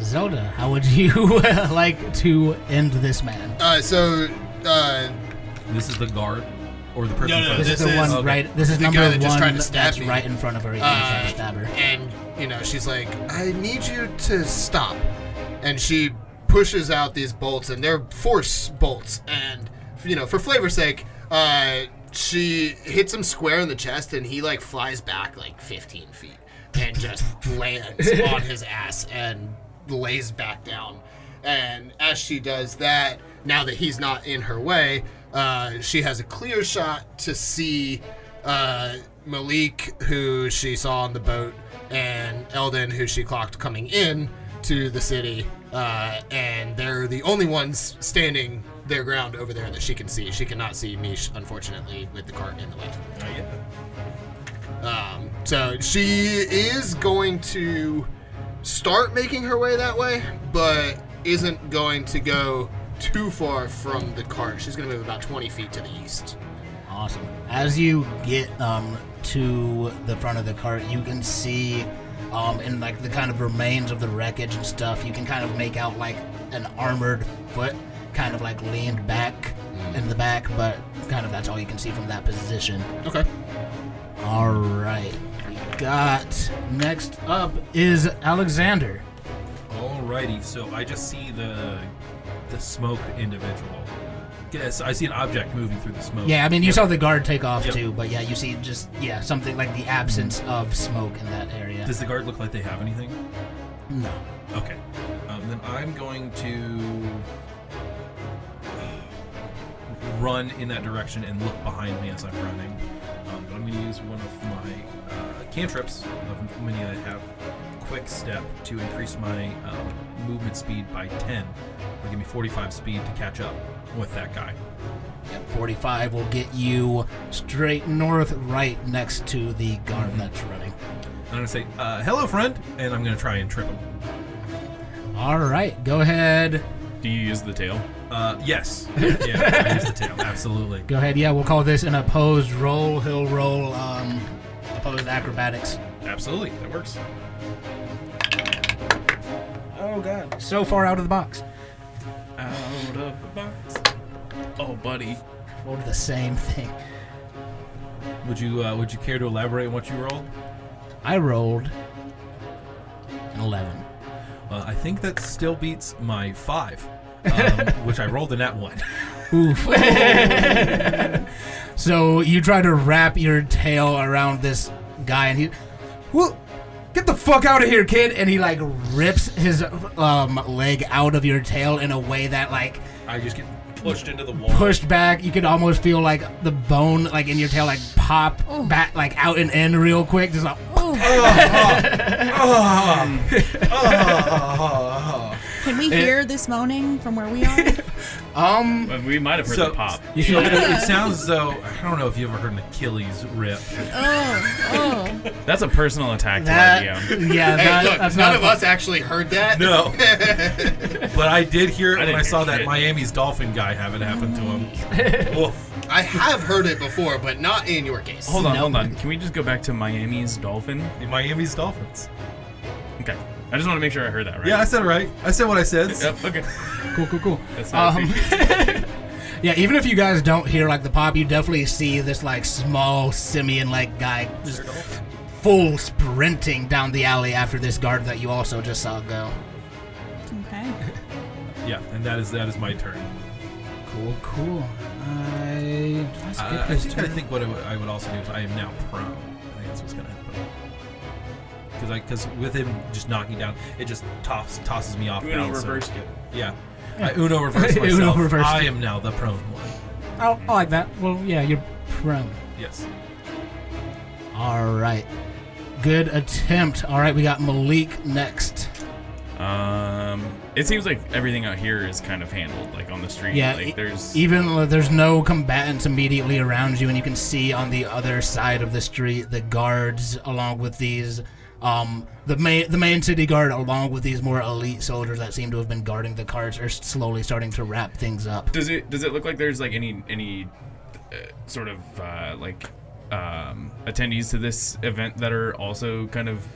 Zelda, how would you like to end this man? Uh, so, uh, This is the guard or the person. No, in no, front of This this is the is- one okay. right. This is the number guy one that just tried to stab that's me. right in front of her. Yeah, he's trying uh, to stab her. and, you know, she's like, I need you to stop. And she pushes out these bolts, and they're force bolts. And, you know, for flavor's sake, uh, she hits him square in the chest, and he, like, flies back, like, 15 feet and just lands on his ass and lays back down. And as she does that, now that he's not in her way, uh, she has a clear shot to see uh, Malik, who she saw on the boat, and Eldon, who she clocked coming in to the city. Uh, and they're the only ones standing their ground over there that she can see. She cannot see Mish, unfortunately, with the cart in the way. Um, so she is going to start making her way that way, but isn't going to go too far from the cart. She's going to move about 20 feet to the east. Awesome. As you get um to the front of the cart, you can see um in like the kind of remains of the wreckage and stuff. You can kind of make out like an armored foot, kind of like leaned back in the back, but kind of that's all you can see from that position. Okay. All right. We got next up is Alexander. Alrighty, so I just see the the smoke individual. Yes, I see an object moving through the smoke. Yeah, I mean you Yep. saw the guard take off Yep. too, but yeah, you see just yeah something like the absence of smoke in that area. Does the guard look like they have anything? no. Okay. Um, then I'm going to run in that direction and look behind me as I'm running. Um, but I'm going to use one of my uh, cantrips of many I have. Quick step to increase my um, movement speed by 10. It'll give me 45 speed to catch up with that guy. Yep, 45 will get you straight north, right next to the guard that's running. I'm going to say, uh, hello, friend, and I'm going to try and trip him. All right, go ahead. Do you use the tail? Uh, yes. yeah, I use the tail. Absolutely. Go ahead. Yeah, we'll call this an opposed roll. He'll roll um, opposed acrobatics. Absolutely. That works. Oh, God. So far out of the box. Out of the box. Oh, buddy. Rolled the same thing. Would you uh, Would you care to elaborate on what you rolled? I rolled an 11. Uh, I think that still beats my five, um, which I rolled in that one. Oof. so you try to wrap your tail around this guy, and he, well, get the fuck out of here, kid! And he like rips his um, leg out of your tail in a way that like I just get pushed into the wall. pushed back. You could almost feel like the bone like in your tail like pop back like out and in real quick, just like. Can we hear this moaning from where we are? Um, But we might have heard So- the pop. You feel it, it sounds as though I don't know if you ever heard an Achilles rip. oh, oh. That's a personal attack to that our yeah, Hey, that, look, that's none not of us actually heard that. No, but I did hear it I when didn't I hear saw that shit. Miami's dolphin guy have it happen to him. Woof. I have heard it before, but not in your case. Hold on, No. hold on. Can we just go back to Miami's dolphin? Miami's dolphins. Okay. I just want to make sure I heard that right. Yeah, I said it right. I said what I said. Yep. Okay. cool, cool, cool. That's not Um, yeah, even if you guys don't hear like the pop, you definitely see this like small simian like guy just full sprinting down the alley after this guard that you also just saw go. Okay. Yeah, and that is that is my turn. Cool, cool. I, I skip Uh, I his think I think what I would, I would also do is I am now prone. I think that's what's gonna happen. Because I, because with him just knocking down, it just toss, tosses me off. Uno balance, so- it. Yeah. I Uno reversed Uno myself. reversed I am now the prone one. Oh, I like that. Well, yeah, you're prone. Yes. All right. Good attempt. All right, we got Malik next. Um, it seems like everything out here is kind of handled, like on the street. Yeah, like there's Even though there's no combatants immediately around you, and you can see on the other side of the street the guards, along with these, um, the main the main city guard, along with these more elite soldiers that seem to have been guarding the carts, are slowly starting to wrap things up. Does it does it look like there's like any any uh, sort of uh, like um, attendees to this event that are also kind of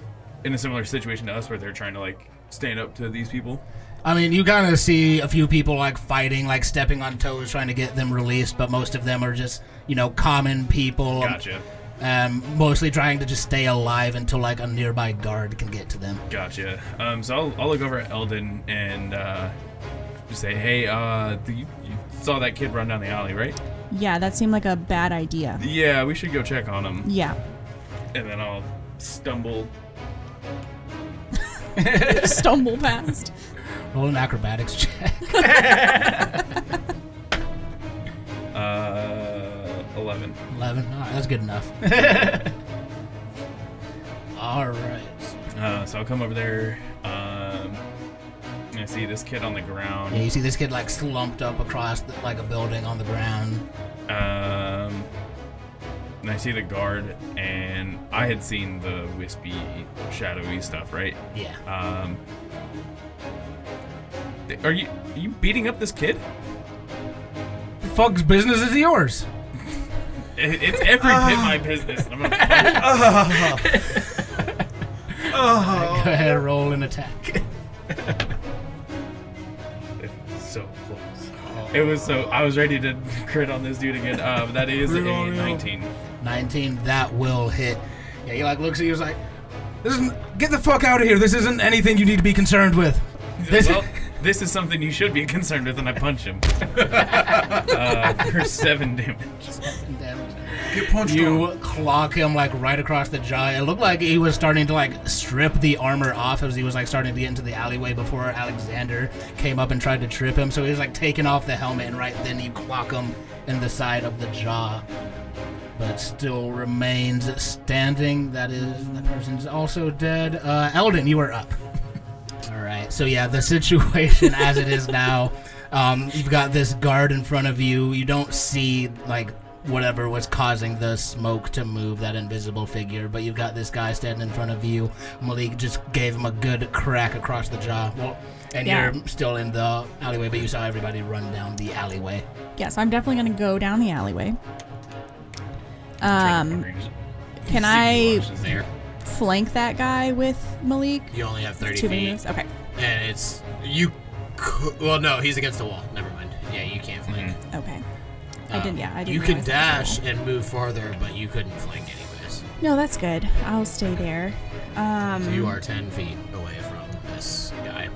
in a similar situation to us, where they're trying to like stand up to these people? I mean, you kind of see a few people like fighting, like stepping on toes, trying to get them released, but most of them are just, you know, common people. Gotcha, Um, mostly trying to just stay alive until like a nearby guard can get to them. gotcha. Um, so I'll, I'll look over at Eldon and uh, just say, hey, uh, do you, you saw that kid run down the alley, right? Yeah, that seemed like a bad idea. Yeah, we should go check on him. Yeah. And then I'll stumble. Stumble past. Roll an acrobatics check. Uh, eleven. 11. All right, that's good enough. All right. Uh, so I'll come over there. Um, I see this kid on the ground. Yeah, you see this kid like slumped up across the, like a building on the ground. Um, and I see the guard, and I had seen the wispy, shadowy stuff, right? Yeah. Um, are you are you beating up this kid? The fuck's business is yours. It, it's every bit my business. I'm gonna Go ahead, roll an attack. It's so close. It was so I was ready to crit on this dude again. Um, that is a Crit on him. 19. 19, that will hit. Yeah, he like looks at you, he's like, "This isn't. Get the fuck out of here. This isn't anything you need to be concerned with." This well, this is something you should be concerned with, and I punch him uh, for seven damage. Get punched You clock him like right across the jaw. It looked like he was starting to like strip the armor off as he was like starting to get into the alleyway before Alexander came up and tried to trip him. So he was like taking off the helmet, and right then you clock him in the side of the jaw. But still remains standing. That is, that person's also dead. Uh, Eldon, you are up. All right. So yeah, the situation as it is now, um, you've got this guard in front of you. You don't see like whatever was causing the smoke to move that invisible figure, but you've got this guy standing in front of you. Malik just gave him a good crack across the jaw. Well, and Yeah. you're still in the alleyway, but you saw everybody run down the alleyway. Yeah, so I'm definitely gonna go down the alleyway. Um, can I flank that guy with Malik? You only have 30 Two feet. moves. Okay. And it's. You. Could, well, no, he's against the wall. Never mind. Yeah, you can't flank. Okay. I didn't. Yeah, I didn't. You could dash and move farther, but you couldn't flank anyways. No, that's good. I'll stay there. Um, So you are 10 feet away from this guy.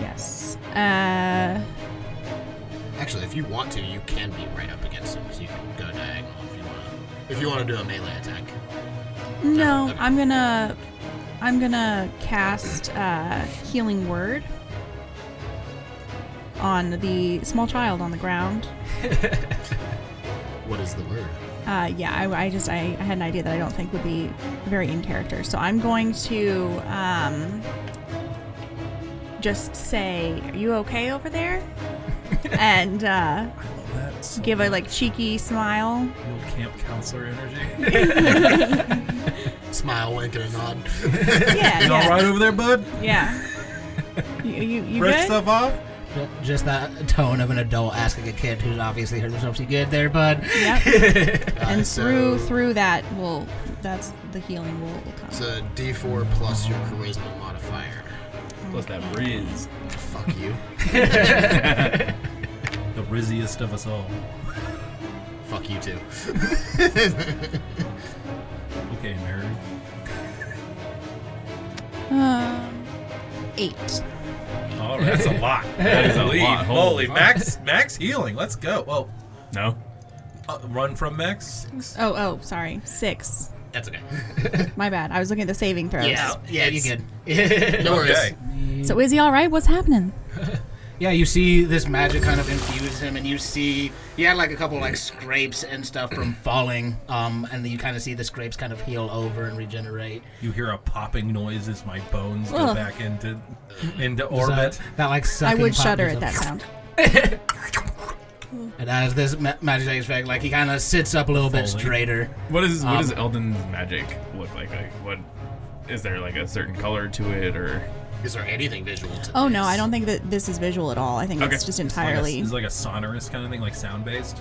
Yes. Uh, Actually, if you want to, you can be right up against him, because you can go diagonal if you want to. If you want to do a melee attack. no, okay. I'm gonna, I'm gonna cast uh, healing word on the small child on the ground. What is the word? Uh, yeah, I, I just I, I had an idea that I don't think would be very in character. So I'm going to um, just say, "Are you okay over there?" and uh, I love that. So give a like cheeky smile. the camp counselor energy. Smile, wink, and a nod. Yeah, You all yeah, right over there, bud? yeah. You you, you Brush good? stuff off. Ju- Just that tone of an adult asking a kid who's obviously hurt themselves. You good there, bud? Yep. Uh, and so through through that will that's the healing will, will come. It's a d4 plus your charisma modifier. Plus that Riz. Fuck you. The rizziest of us all. Fuck you too. Okay, Mary. Um, eight. All right, that's a lot. That is a Holy lot. moly, Holy max max healing. Let's go. Well, No. uh, run from max. Oh oh sorry six. That's okay. My bad. I was looking at the saving throws. Yeah, Yeah, you it's- good. No worries. Okay. So is he all right? What's happening? Yeah, you see this magic kind of infuse him, and you see he had like a couple like scrapes and stuff from falling, um, and then you kind of see the scrapes kind of heal over and regenerate. You hear a popping noise as my bones go Ugh. back into into orbit. that like I sucking would pop shudder at up. that sound. And as this ma- magic takes effect, like he kind of sits up a little bit Fully. straighter. What is what does Um, Eldon's magic look like? Like what is there like a certain color to it or Is there anything visual to Oh this? no, I don't think that this is visual at all. I think Okay. it's just It's like a- entirely It's like a sonorous kind of thing, like sound based.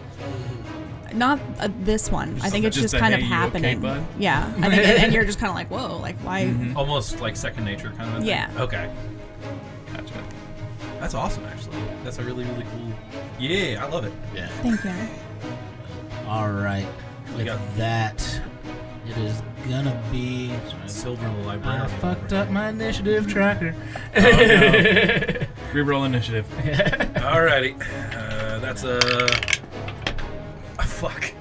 not uh, this one. I think it's just just, a, kind "Hey, of you okay, happening. bud?" Yeah, I think, and, and you're just kind of like, whoa, like why? Mm-hmm. Almost like second nature kind of a thing. Yeah. Okay. gotcha. That's awesome, actually. That's a really, really cool. Yeah, I love it. Yeah. Thank you. All right, with got- that, it is gonna be. Silver the librarian. I fucked up my initiative tracker. Reroll initiative. Alrighty. Uh, that's a. Ah, fuck.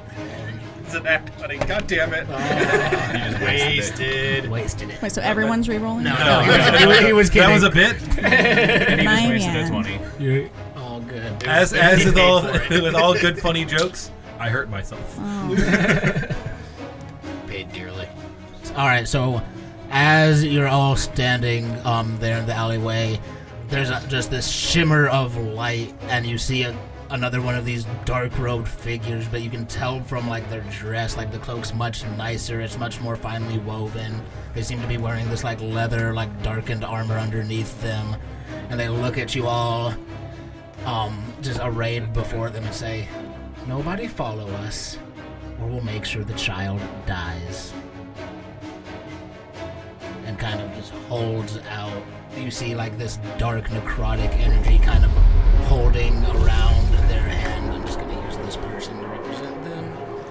It's an act twenty. God damn it. You just wasted. it. Wasted. Wasted it. Wait, so everyone's re-rolling? No, No, he was, he was- kidding. That was a bit. And he just My wasted a man. twenty. You're all good. As as with all with all good funny jokes, I hurt myself. Oh. Paid dearly. All right, so as you're all standing um, there in the alleyway, there's a, just this shimmer of light, and you see a, another one of these dark robed figures. But you can tell from like their dress, like the cloak's much nicer. It's much more finely woven. They seem to be wearing this like leather, like darkened armor underneath them, and they look at you all, um, just arrayed before them, and say, "Nobody follow us." Or we'll make sure the child dies and kind of just holds out. You see like this dark necrotic energy kind of holding around their hand. I'm just gonna use this person to represent them.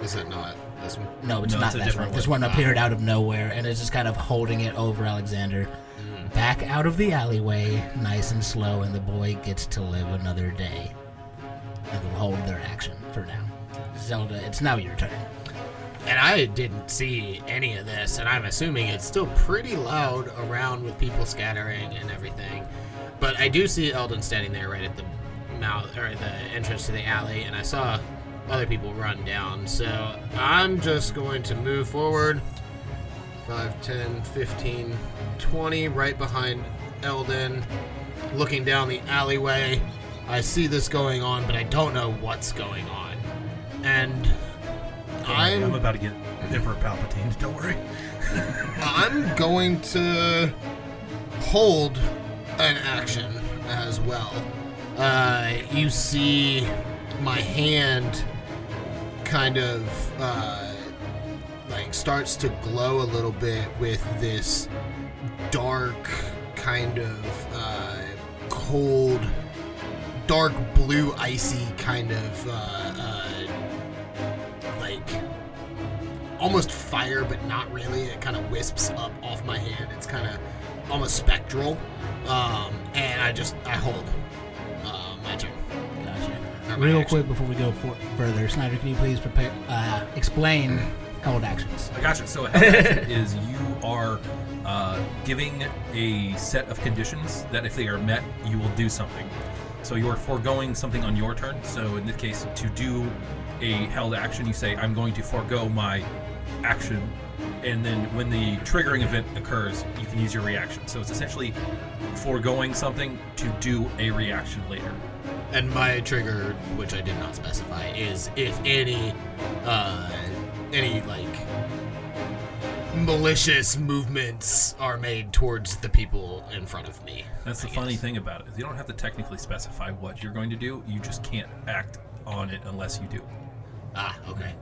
Is it not this one? No, it's No, not it's that one. This one. one ah. appeared out of nowhere and it's just kind of holding it over Alexander. Mm. Back out of the alleyway, nice and slow, and the boy gets to live another day. And will hold their action for now. Zelda, it's now your turn. And I didn't see any of this, and I'm assuming it's still pretty loud around with people scattering and everything. But I do see Eldon standing there right at the mouth or the entrance to the alley, and I saw other people run down. So I'm just going to move forward 5, 10, 15, 20, right behind Eldon, looking down the alleyway. I see this going on, but I don't know what's going on. And I'm, I'm about to get Emperor Palpatine. Don't worry. I'm going to hold an action as well. Uh, you see my hand kind of uh, like starts to glow a little bit with this dark kind of uh, cold dark blue icy kind of almost fire, but not really. It kind of wisps up off my hand. It's kind of almost spectral, um, and I just I hold uh, my turn. Gotcha. Not my Real action. quick before we go for- further, Snyder, can you please prepare, uh, explain held actions? I gotcha. So a held action is you are uh, giving a set of conditions that if they are met, you will do something. So you are foregoing something on your turn. So in this case, to do a held action, you say, "I'm going to forego my action," and then when the triggering event occurs, you can use your reaction. So it's essentially foregoing something to do a reaction later. And my trigger, which I did not specify, is if any, uh, any like malicious movements are made towards the people in front of me. That's the I funny guess. thing about it is you don't have to technically specify what you're going to do. You just can't act on it unless you do. Ah, okay,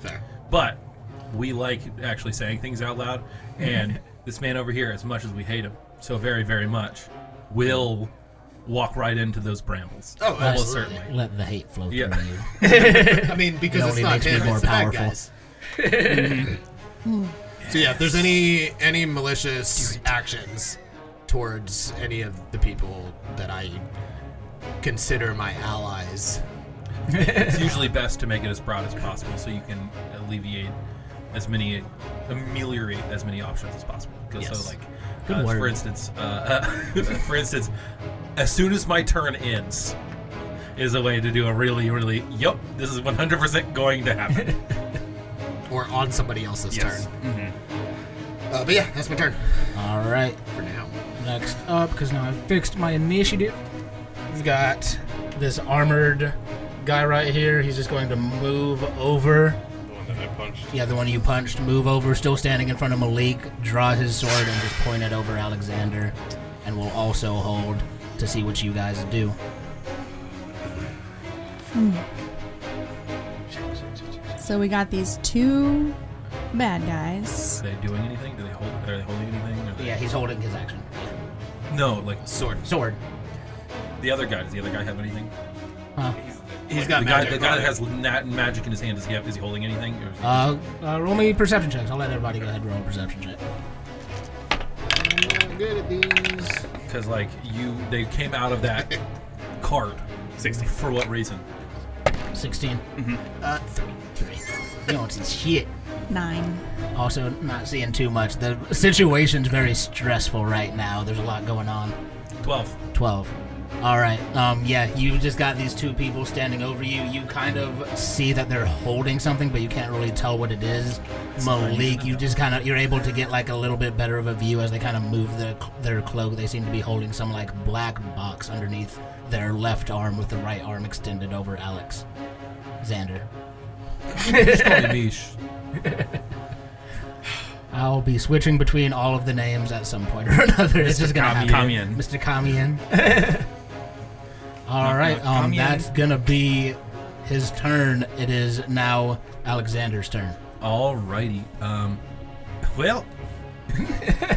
fair. But we like actually saying things out loud, mm-hmm. and this man over here, as much as we hate him so very, very much, will walk right into those brambles. Oh, almost absolutely. certainly. Let the hate flow Yeah. through you. I mean, because It it's only not makes me him, more it's the bad powerful. guys. Mm-hmm. Hmm. so yeah, if there's any any malicious actions towards any of the people that I consider my allies, It's usually best to make it as broad as possible so you can alleviate as many ameliorate as many options as possible. Because Yes. so like, Good uh, word. for instance, uh, for instance, as soon as my turn ends, is a way to do a really, really. yep, this is 100% going to happen. Or on somebody else's Yes. turn. Uh, but yeah, that's my turn All right. for now. Next up, because now I've fixed my initiative, we've got this armored guy right here. He's just going to move over. The one that I punched. Yeah, the one you punched, move over, still standing in front of Malik, draw his sword, and just point it over Alexander. And will also hold to see what you guys do. Hmm. So we got these two bad guys. Are they doing anything? Do they hold? Are they holding anything? They, Yeah, he's holding his action. No, like Sword. Sword. the other guy. Does the other guy have anything? Huh. He's got the guy, the guy that has nat- magic in his hand. Does he have? Is he holding anything? Or is he Uh, uh, roll me perception checks. I'll let everybody go ahead and roll a perception check. I'm good at these. Because like you, they came out of that cart. 60. For what reason? 16. Uh, three. Three. You don't see shit. Nine. Also, not seeing too much. The situation's very stressful right now. There's a lot going on. Twelve. 12. All right. Um. Yeah. You just got these two people standing over you. You kind of see that they're holding something, but you can't really tell what it is. Malik, you just kind of you're able to get like a little bit better of a view as they kind of move their their cloak. They seem to be holding some like black box underneath their left arm, with the right arm extended over Alex. Xander. Just call me I'll be switching between all of the names at some point or another. It's just gonna happen. Mr. Kamien. all Knock, right, knock, um, Kamien. that's gonna be his turn. It is now Alexander's turn. Alrighty. Um. Well. I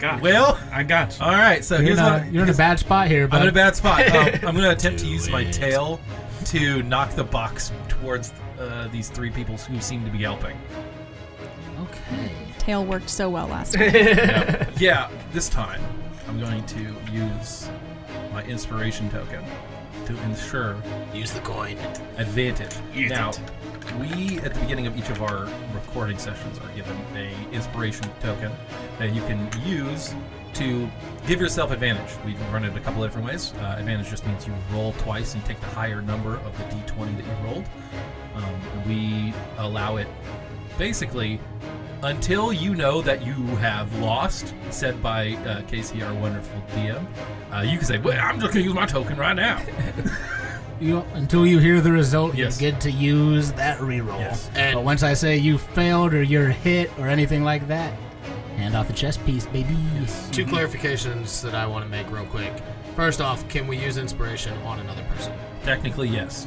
got. Well. I got. You. All right. So You're, here's in a, what you're in a bad spot here, but I'm in a bad spot. Um, I'm going to attempt to use my tail to knock the box towards uh, these three people who seem to be helping. okay. Tail worked so well last time. Yeah, this time I'm going to use my inspiration token to ensure use the coin. advantage. Use now, it. we at the beginning of each of our recording sessions are given a inspiration token that you can use to give yourself advantage. We run it a couple of different ways. Uh, advantage just means you roll twice and take the higher number of the d20 that you rolled. Um, we allow it basically until you know that you have lost, said by uh, Casey, our wonderful DM. Uh, you can say, "Well, I'm just gonna use my token right now." You, until you hear the result, Yes. you get to use that reroll. Yes. And- but once I say you failed or you're hit or anything like that, hand off the chess piece, baby. Two clarifications that I want to make real quick. First off, can we use inspiration on another person? Technically, yes.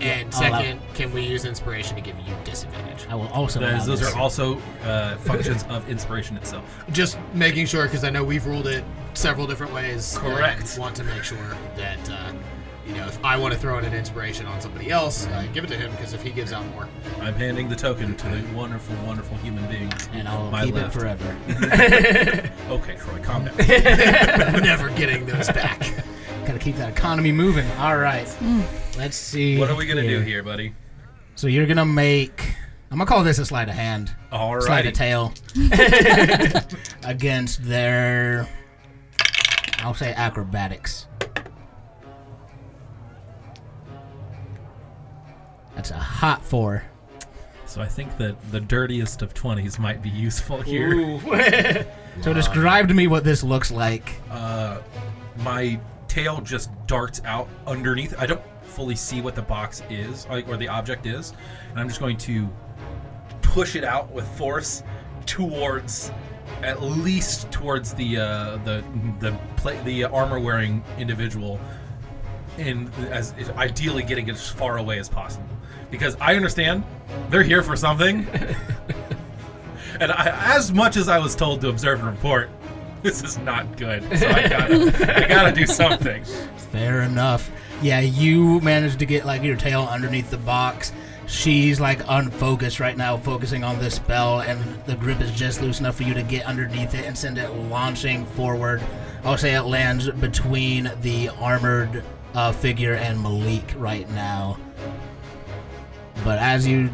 And I'll allow- second, can we use inspiration to give you disadvantage? I will also. Those, allow those this. are also uh, functions of inspiration itself. Just making sure, because I know we've ruled it several different ways. and Correct. Want to make sure that, uh, you know, if I want to throw in an inspiration on somebody else, uh, give it to him, because if he gives out more. I'm handing the token to the wonderful, wonderful human being. and I'll my keep left. it forever. Okay, Troy, calm down. Never getting those back. Gotta keep that economy moving. All right. Let's see. what are we gonna do here, buddy? So you're gonna make. I'm gonna call this a sleight of hand, All right. sleight of tail, against their. I'll say acrobatics. That's a hot four. So I think that the dirtiest of twenties might be useful here. So describe to me what this looks like. Uh, my tail just darts out underneath. I don't fully see what the box is, like or the object is, and I'm just going to push it out with force towards, at least towards the uh, the the pla the armor wearing individual, in as ideally getting it as far away as possible, because I understand they're here for something. And I, as much as I was told to observe and report, this is not good. So I gotta, I gotta do something. Fair enough. Yeah, you managed to get like your tail underneath the box. She's like unfocused right now, focusing on this spell, and the grip is just loose enough for you to get underneath it and send it launching forward. I'll say it lands between the armored uh, figure and Malik right now. But as you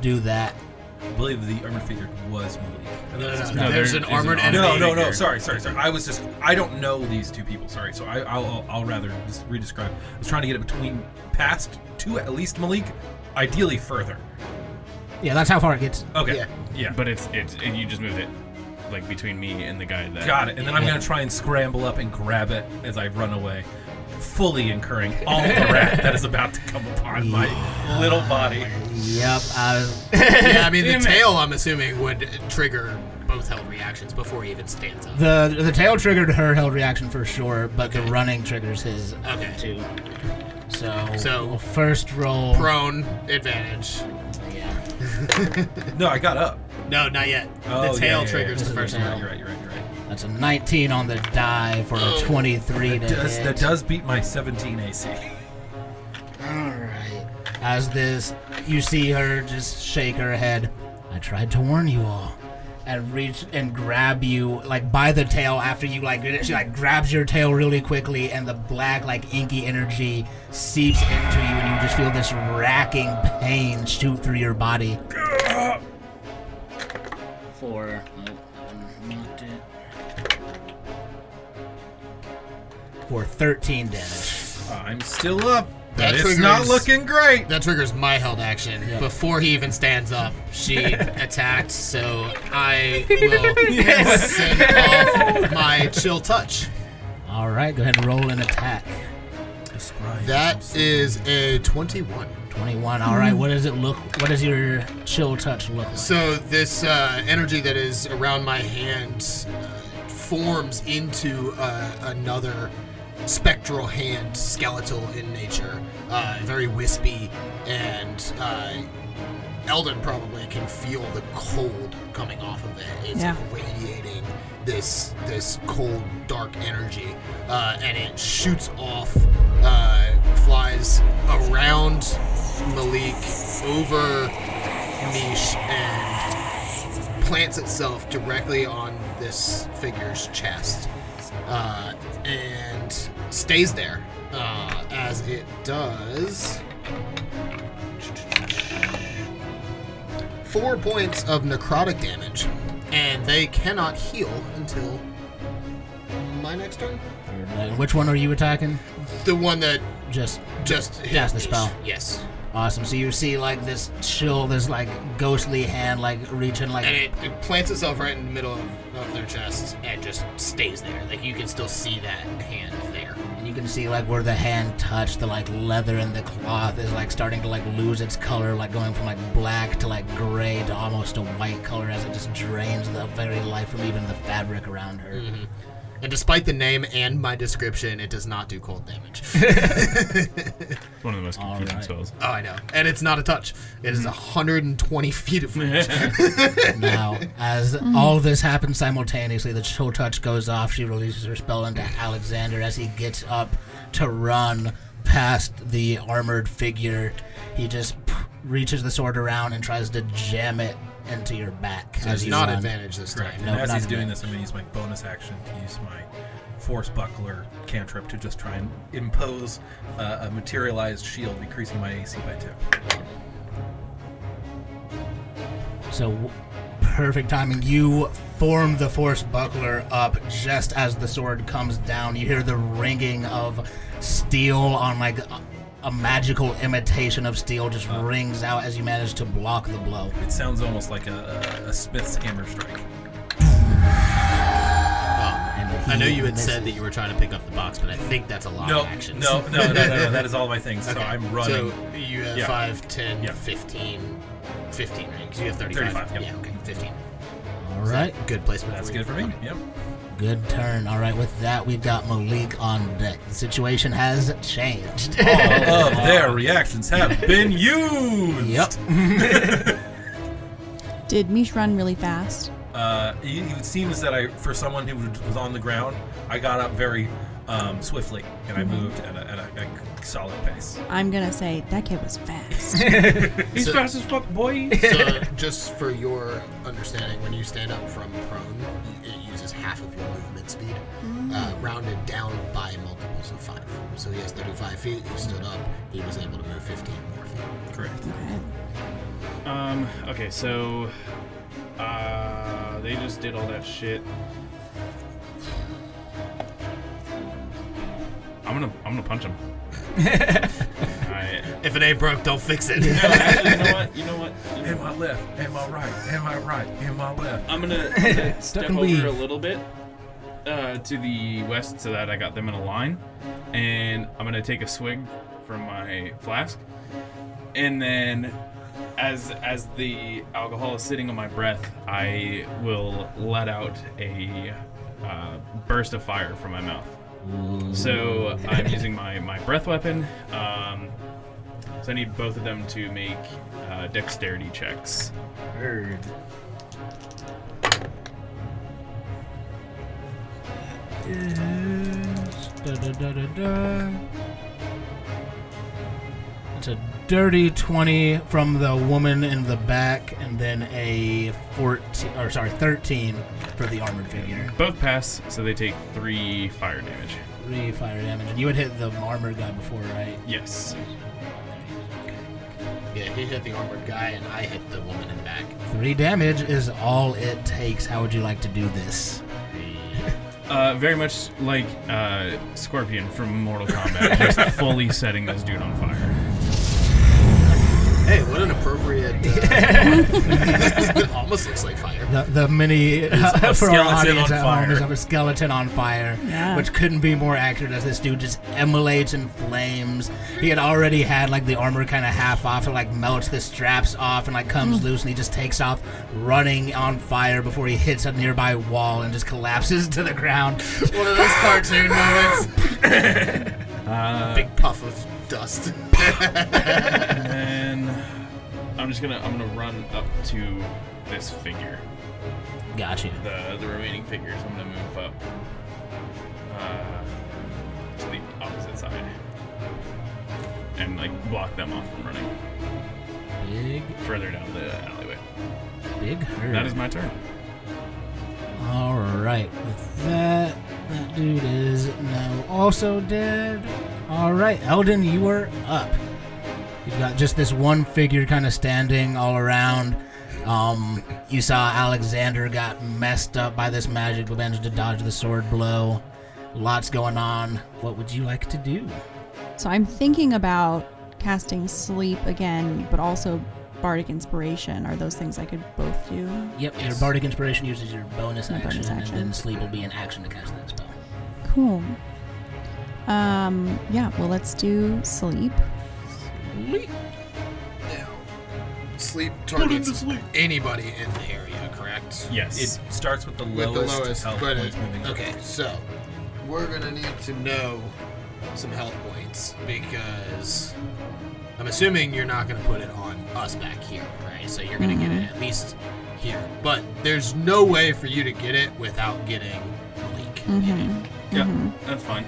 do that, I believe the armored figure was Malik. No, no, no, No, there's there an armored enemy. No, no, no. Sorry, sorry, sorry. I was just. I don't know these two people. Sorry. So I, I'll, I'll, I'll rather just re-describe. I was trying to get it between past to at least Malik, ideally further. Yeah, that's how far it gets. Okay. Yeah. Yeah. But it's it's and you just moved it like between me and the guy that Got it. And then I'm gonna try and scramble up and grab it as I run away, fully incurring all the wrath that is about to come upon my little body. Yep. Uh, yeah, I mean the tail. I'm assuming would trigger both held reactions before he even stands up. the the tail triggered her held reaction for sure, but the running triggers his Okay. too. So, So- we'll first roll. Prone advantage. yeah. No, I got up. No, not yet. Oh, the yeah, tail yeah, yeah. triggers This the is first the tail. one. You're right. You're right. You're right. That's a 19 on the die for a 23 to does, hit. that does beat my 17 AC. Alright. As this, you see her just shake her head. I tried to warn you all. And reach and grab you like by the tail after you like she like grabs your tail really quickly and the black like inky energy seeps into you and you just feel this racking pain shoot through your body. For oh, that one it. For 13 damage. I'm still up, That it's triggers- not looking great. That triggers my held action. Yeah. Before he even stands up, she attacked, so I will send off my chill touch. All right, go ahead and roll an attack. That is a 21. 21. All right, what does it look? What does your chill touch look like? So this uh, energy that is around my hand uh, forms into uh, another spectral hand, skeletal in nature, uh, very wispy, and uh, Eldon probably can feel the cold coming off of it. It's Yeah. radiating this this cold, dark energy, uh, and it shoots off, uh, flies around Malik over Niche and plants itself directly on this figure's chest uh, and stays there uh, as it does four points of necrotic damage, and they cannot heal until my next turn. Which one are you attacking? The one that Just just hit Cast the spell. Yes, awesome. So you see like this chill, this like ghostly hand like reaching like and it, it plants itself right in the middle of, of their chest and just stays there. Like you can still see that hand there. and you can see like where the hand touched the like leather and the cloth is like starting to like lose its color, like going from like black to like gray to almost a white color as it just drains the very life from even the fabric around her. Mm-hmm. And despite the name and my description, it does not do cold damage. It's one of the most confusing right. spells. oh, I know. And it's not a touch. It is mm-hmm. 120 feet of range. Now, as all this happens simultaneously, the chill touch goes off. She releases her spell into Alexander as he gets up to run past the armored figure. He just p- reaches the sword around and tries to jam it into your back So as it's you not run. advantage this Correct. time. Nope, and as he's a doing this, I'm going to use my bonus action to use my force buckler cantrip to just try and impose uh, a materialized shield, decreasing my AC by two. So, w- perfect timing. You form the force buckler up just as the sword comes down. You hear the ringing of steel on like a, a magical imitation of steel just rings out as you manage to block the blow. It sounds almost like a, a, a Smith's hammer strike. Oh, and I know you had misses. said that you were trying to pick up the box, but I think that's a lot No, of actions. no, no, no, no, no. That is all my things. So Okay. I'm running. So you have Yeah. 5, 10, Yeah. 15, 15, right? Because you have 35. 35, yep. Yeah, okay, 15. All right, Good placement. That's for good you. for me. Yep. Good turn. All right, with that, we've got Malik on deck. The situation has changed. All of their reactions have been used. yep. Did Mish run really fast? Uh, it, it seems that I, for someone who was on the ground, I got up very um, swiftly and I moved at a, at a, a solid pace. I'm gonna say that kid was fast. He's So- fast as fuck, boy. so, just for your understanding, when you stand up from prone, it uses half of your movement speed, uh, rounded down by multiples of five. So he has 35 feet. He stood up. He was able to move 15 more feet. Correct. Okay. Um. Okay. So, uh, they just did all that shit. I'm gonna I'm gonna punch him. Alright. If it ain't broke, don't fix it. No, actually, you know what? You know what? You know Am I left? Am I right? Am I right? Am I left? I'm gonna, I'm gonna step and over weave. a little bit uh, to the west so that I got them in a line, and I'm gonna take a swig from my flask, and then as as the alcohol is sitting on my breath, I will let out a uh, burst of fire from my mouth. So I'm using my my breath weapon. Um, so I need both of them to make uh, dexterity checks. Da, da, da, da, da. It's a dirty 20 from the woman in the back, and then a 14, or sorry, 13 for the armored figure. Both pass, so they take three fire damage. Three fire damage. And you had hit the armored guy before, right? Yes. Yeah, he hit the armored guy, and I hit the woman in the back. Three damage is all it takes. How would you like to do this? Uh, very much like uh, Scorpion from Mortal Kombat, just fully setting this dude on fire. Hey, what an appropriate. Uh, almost looks like fire. The, the mini a for our audience on at home is of a skeleton on fire, Yeah. which couldn't be more accurate as this dude just emulates in flames. He had already had like the armor kind of half off and like melts the straps off and like comes loose and he just takes off running on fire before he hits a nearby wall and just collapses to the ground. One of those cartoon moments. Uh, Big puff of dust. and then I'm just gonna I'm gonna run up to this figure. Gotcha. The the remaining figures, I'm gonna move up uh, to the opposite side and like block them off from running Big, further down the alleyway. big hurt. That is my turn. All right, with that, that dude is now also dead. All right, Eldon, you are up. You've got just this one figure kind of standing all around. Um, you saw Alexander got messed up by this magic, but managed to dodge the sword blow. Lots going on. What would you like to do? So I'm thinking about casting sleep again, but also bardic inspiration. Are those things I could both do? Yep, your bardic inspiration uses your bonus My action, bonus and then sleep will be an action to cast that spell. Cool. Um, yeah, well, let's do sleep. Sleep. Now, sleep targets anybody in the area, correct? Yes. It starts with the With lowest, the lowest, health but points moving up. okay. So we're gonna need to know some health points because I'm assuming you're not gonna put it on us back here, right? So you're gonna get it at least here, but there's no way for you to get it without getting Malik. Mm-hmm. yeah, that's fine.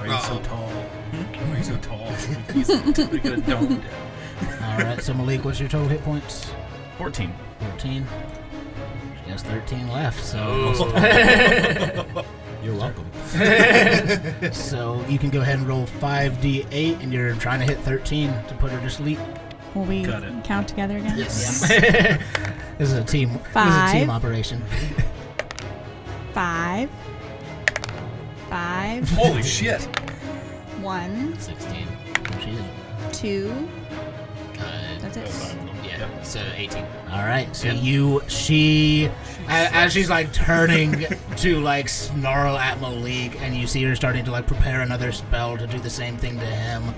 Why are you so Uh-oh. tall? Hmm? Why are you so tall? He's we could have domed him. All right, so Malik, what's your total hit points? 14. 14. She has 13 left, so. You're welcome. so you can go ahead and roll 5d8, and you're trying to hit 13 to put her to sleep. Will we Got it. count together again? Yes. this is a team. This is a Five. team operation. Five. Five. Holy shit! One. 16. She. Two. Uh, That's it. yeah. So 18. All right, so you, she, as, as she's like turning to like snarl at Malik, and you see her starting to like prepare another spell to do the same thing to him.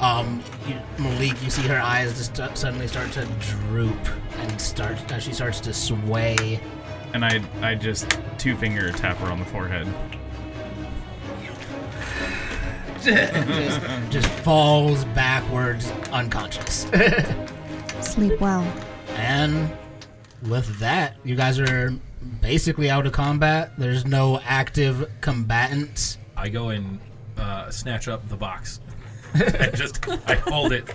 Um, you, Malik, you see her eyes just st- suddenly start to droop and start as she starts to sway. And I I just two finger tap her on the forehead. just, just falls backwards unconscious. Sleep well. and with that, you guys are basically out of combat. There's no active combatants. I go and uh, snatch up the box and just I hold it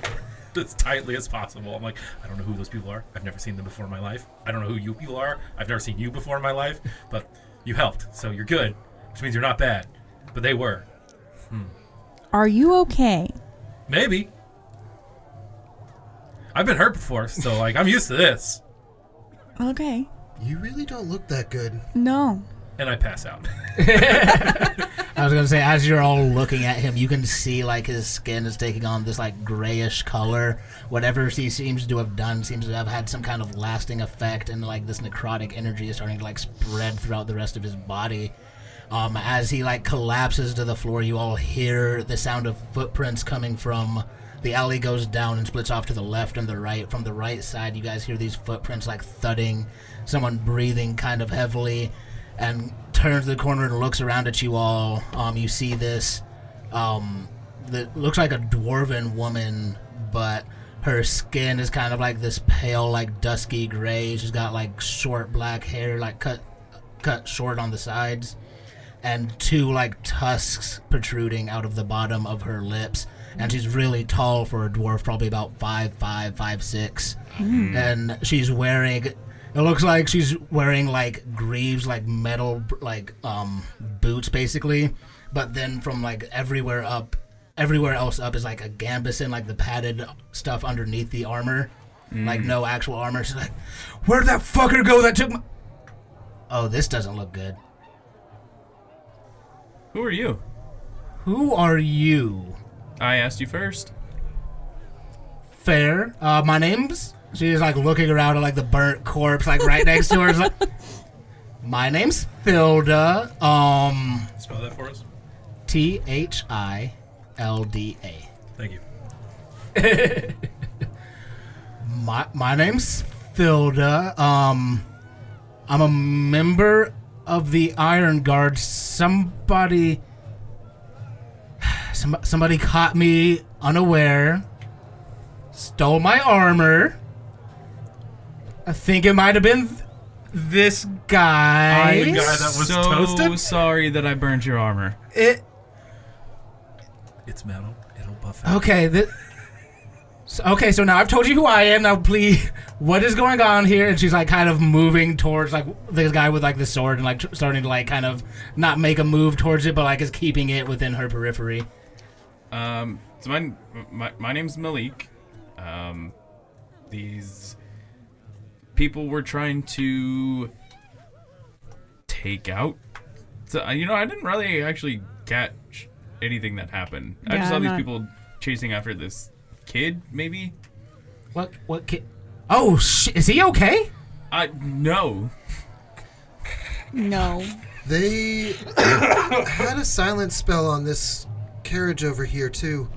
as tightly as possible. I'm like, I don't know who those people are. I've never seen them before in my life. I don't know who you people are. I've never seen you before in my life. But you helped, so you're good, which means you're not bad. But they were. Are you okay? Maybe. I've been hurt before, so like I'm used to this. Okay. You really don't look that good. No. And I pass out. I was gonna say, as you're all looking at him, you can see like his skin is taking on this like grayish color. Whatever he seems to have done seems to have had some kind of lasting effect, and like this necrotic energy is starting to like spread throughout the rest of his body. Um, as he like collapses to the floor, you all hear the sound of footprints coming from the alley. Goes down and splits off to the left and the right. From the right side, you guys hear these footprints like thudding, someone breathing kind of heavily, and turns the corner and looks around at you all. Um, you see this, um, that looks like a dwarven woman, but her skin is kind of like this pale, like dusky gray. She's got like short black hair, like cut, cut short on the sides, and two like tusks protruding out of the bottom of her lips. And she's really tall for a dwarf, probably about five, five, five, six. And she's wearing it looks like she's wearing like greaves, like metal, like um boots, basically. But then from like everywhere up, everywhere else up is like a gambeson, like the padded stuff underneath the armor, like no actual armor. She's like, "Where'd that fucker go that took my?" Oh, this doesn't look good. Who are you? Who are you? I asked you first. Fair. Uh, my name's. She's like looking around at like the burnt corpse, like right next to her. It's like, my name's Thilda. Um. Spell that for us. T H I L D A. Thank you. My my name's Thilda. Um, I'm a member of the Iron Guard. Somebody, some, somebody caught me unaware. Stole my armor. I think it might have been th- this guy. The guy that was so toasted? sorry that I burned your armor. It It's metal. It'll buff out. Okay, th- so, okay, so now I've told you who I am. Now, please, what is going on here? And she's like, kind of moving towards like this guy with like the sword and like tr- starting to like kind of not make a move towards it, but like is keeping it within her periphery. Um, so my my, my name's Malik. Um, these people were trying to take out. So uh, you know, I didn't really actually catch anything that happened. I just saw I'm these not- people chasing after this kid. Maybe. What? What? Ki- oh, sh- is he okay? I no. No. They had a silent spell on this carriage over here too.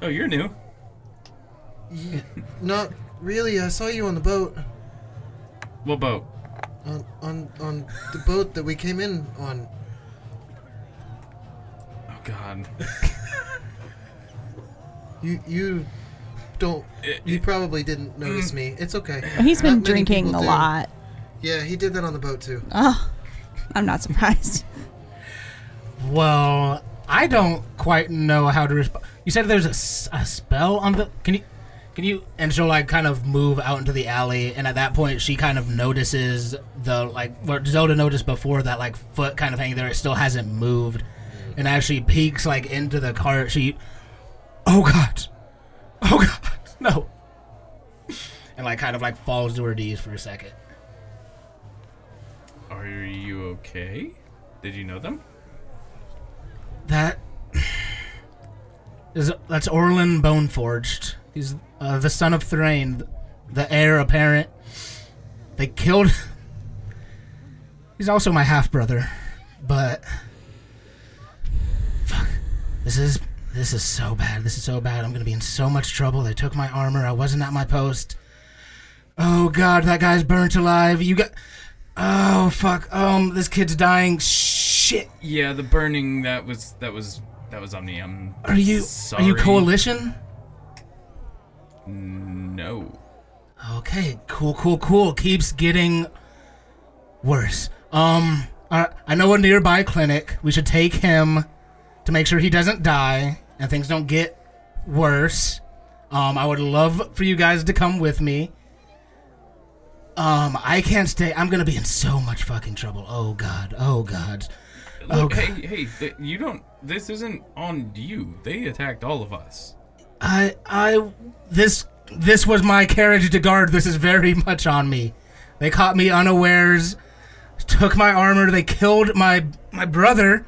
Oh, you're new. Not really. I saw you on the boat. What boat? On on on the boat that we came in on. Oh God. You you don't. Eh, you eh. probably didn't notice mm. me. It's okay. He's been many drinking people a do. lot. Yeah, he did that on the boat too. Oh, I'm not surprised. Well, I don't quite know how to respond. You said there's a, s- a spell on the. Can you? Can you? And she'll like kind of move out into the alley, and at that point, she kind of notices the like what Zelda noticed before that like foot kind of hanging there. It still hasn't moved, and as she peeks like into the cart, she, oh god, oh god, no, and like kind of like falls to her knees for a second. Are you okay? Did you know them? That is that's Orlin Boneforged. He's uh, the son of Thrain, the heir apparent. They killed. He's also my half brother, but fuck, this is this is so bad. This is so bad. I'm gonna be in so much trouble. They took my armor. I wasn't at my post. Oh god, that guy's burnt alive. You got. Oh fuck. Um, this kid's dying. Shit. Yeah, the burning that was that was that was on me. I'm Are you sorry. are you coalition? No. Okay, cool, cool, cool. Keeps getting worse. Um, I know a nearby clinic. We should take him to make sure he doesn't die and things don't get worse. Um, I would love for you guys to come with me. Um, I can't stay. I'm gonna be in so much fucking trouble. Oh god. Oh god. Look, Okay. hey, hey, th- you don't. This isn't on you. They attacked all of us. I I this this was my carriage to guard. This is very much on me. They caught me unawares, took my armor. They killed my my brother.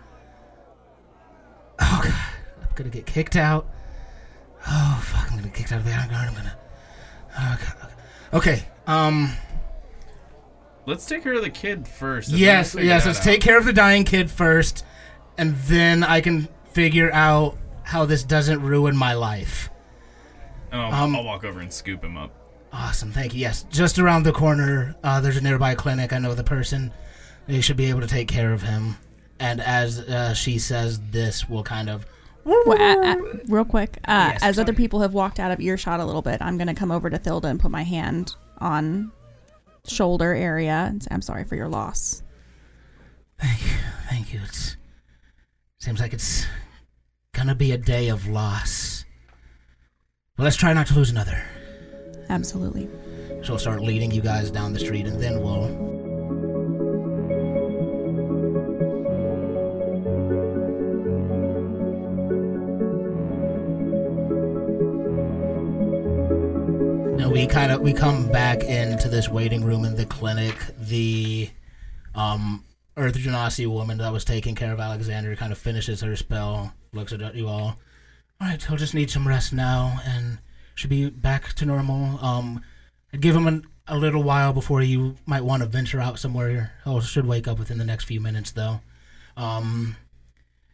Oh god, gonna get kicked out. Oh fuck, I'm gonna get kicked out of the Iron Guard. I'm gonna. Oh god. Okay. Um. Let's take care of the kid first. Yes. Yes. Let's out. take care of the dying kid first, and then I can figure out how this doesn't ruin my life. And I'll, um, I'll walk over and scoop him up. Awesome, thank you. Yes, just around the corner, uh, there's a nearby clinic. I know the person. They should be able to take care of him. And as uh, she says, this will kind of. Well, real quick, uh, Yes, as sorry. other people have walked out of earshot a little bit, I'm going to come over to Thilda and put my hand on shoulder area and say, I'm sorry for your loss. Thank you, thank you. It seems like it's gonna be a day of loss. Well, let's try not to lose another. Absolutely. She'll start leading you guys down the street, and then we'll. We come back into this waiting room in the clinic. The um Earth Genasi woman that was taking care of Alexander kind of finishes her spell, looks at you all. All right, he'll just need some rest now, and should be back to normal. Um, I'd give him an, a little while before you might want to venture out somewhere. He should wake up within the next few minutes, though. Um,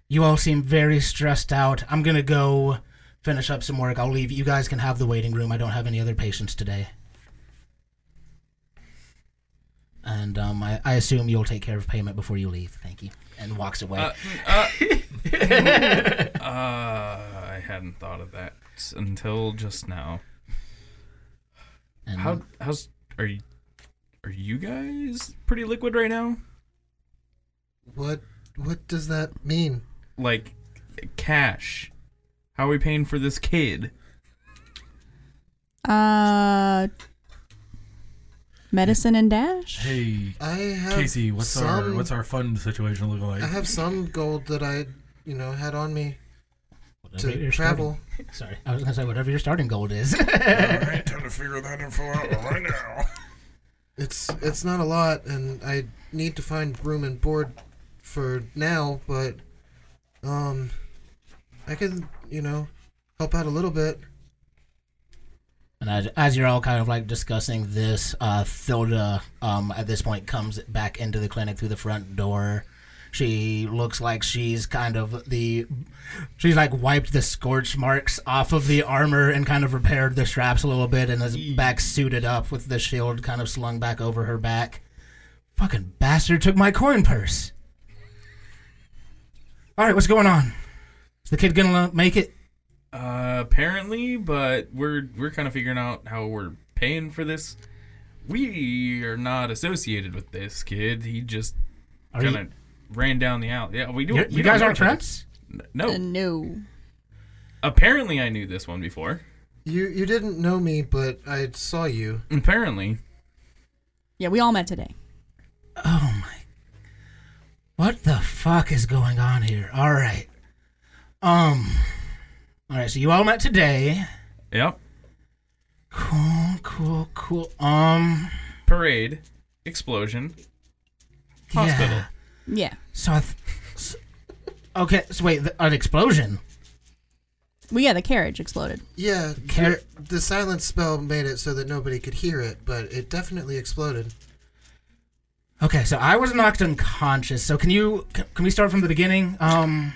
you all seem very stressed out. I'm gonna go finish up some work. I'll leave. You guys can have the waiting room. I don't have any other patients today. And um, I, I assume you'll take care of payment before you leave. Thank you. And walks away. Uh, uh, uh, I hadn't thought of that until just now. and How how's are you? Are you guys pretty liquid right now? What what does that mean? Like cash? How are we paying for this kid? Uh, medicine and dash? Hey, I have Casey, what's our what's our fund situation look like? I have some gold that I, you know, had on me whatever to travel. starting- sorry, I was gonna say whatever your starting gold is. Alright, trying to figure that info out right now. It's it's not a lot, and I need to find room and board for now, but um, I can you know help out a little bit. And as, as you're all kind of like discussing this, uh, Thilda, um, at this point comes back into the clinic through the front door. She looks like she's kind of the, she's like wiped the scorch marks off of the armor and kind of repaired the straps a little bit and is back suited up with the shield kind of slung back over her back. Fucking bastard took my coin purse. All right, what's going on? Is the kid gonna make it? Uh, apparently, but we're we're kind of figuring out how we're paying for this. We are not associated with this kid. He just kind of ran down the alley. Yeah, we do. you, we you guys aren't each friends? No. Uh, no. Apparently, I knew this one before. You you didn't know me, but I saw you. Apparently, Yeah, we all met today. Oh my. What the fuck is going on here? All right. Um. All right, so you all met today. yep. Cool, cool, cool. Um. Parade, explosion, hospital. Yeah. Yeah. So I. Th- s- okay, so wait, th- an explosion. Well, yeah, the carriage exploded. Yeah, Car- the, the silence spell made it so that nobody could hear it, but it definitely exploded. Okay, so I was knocked unconscious. So can you can, can we start from the beginning? Um.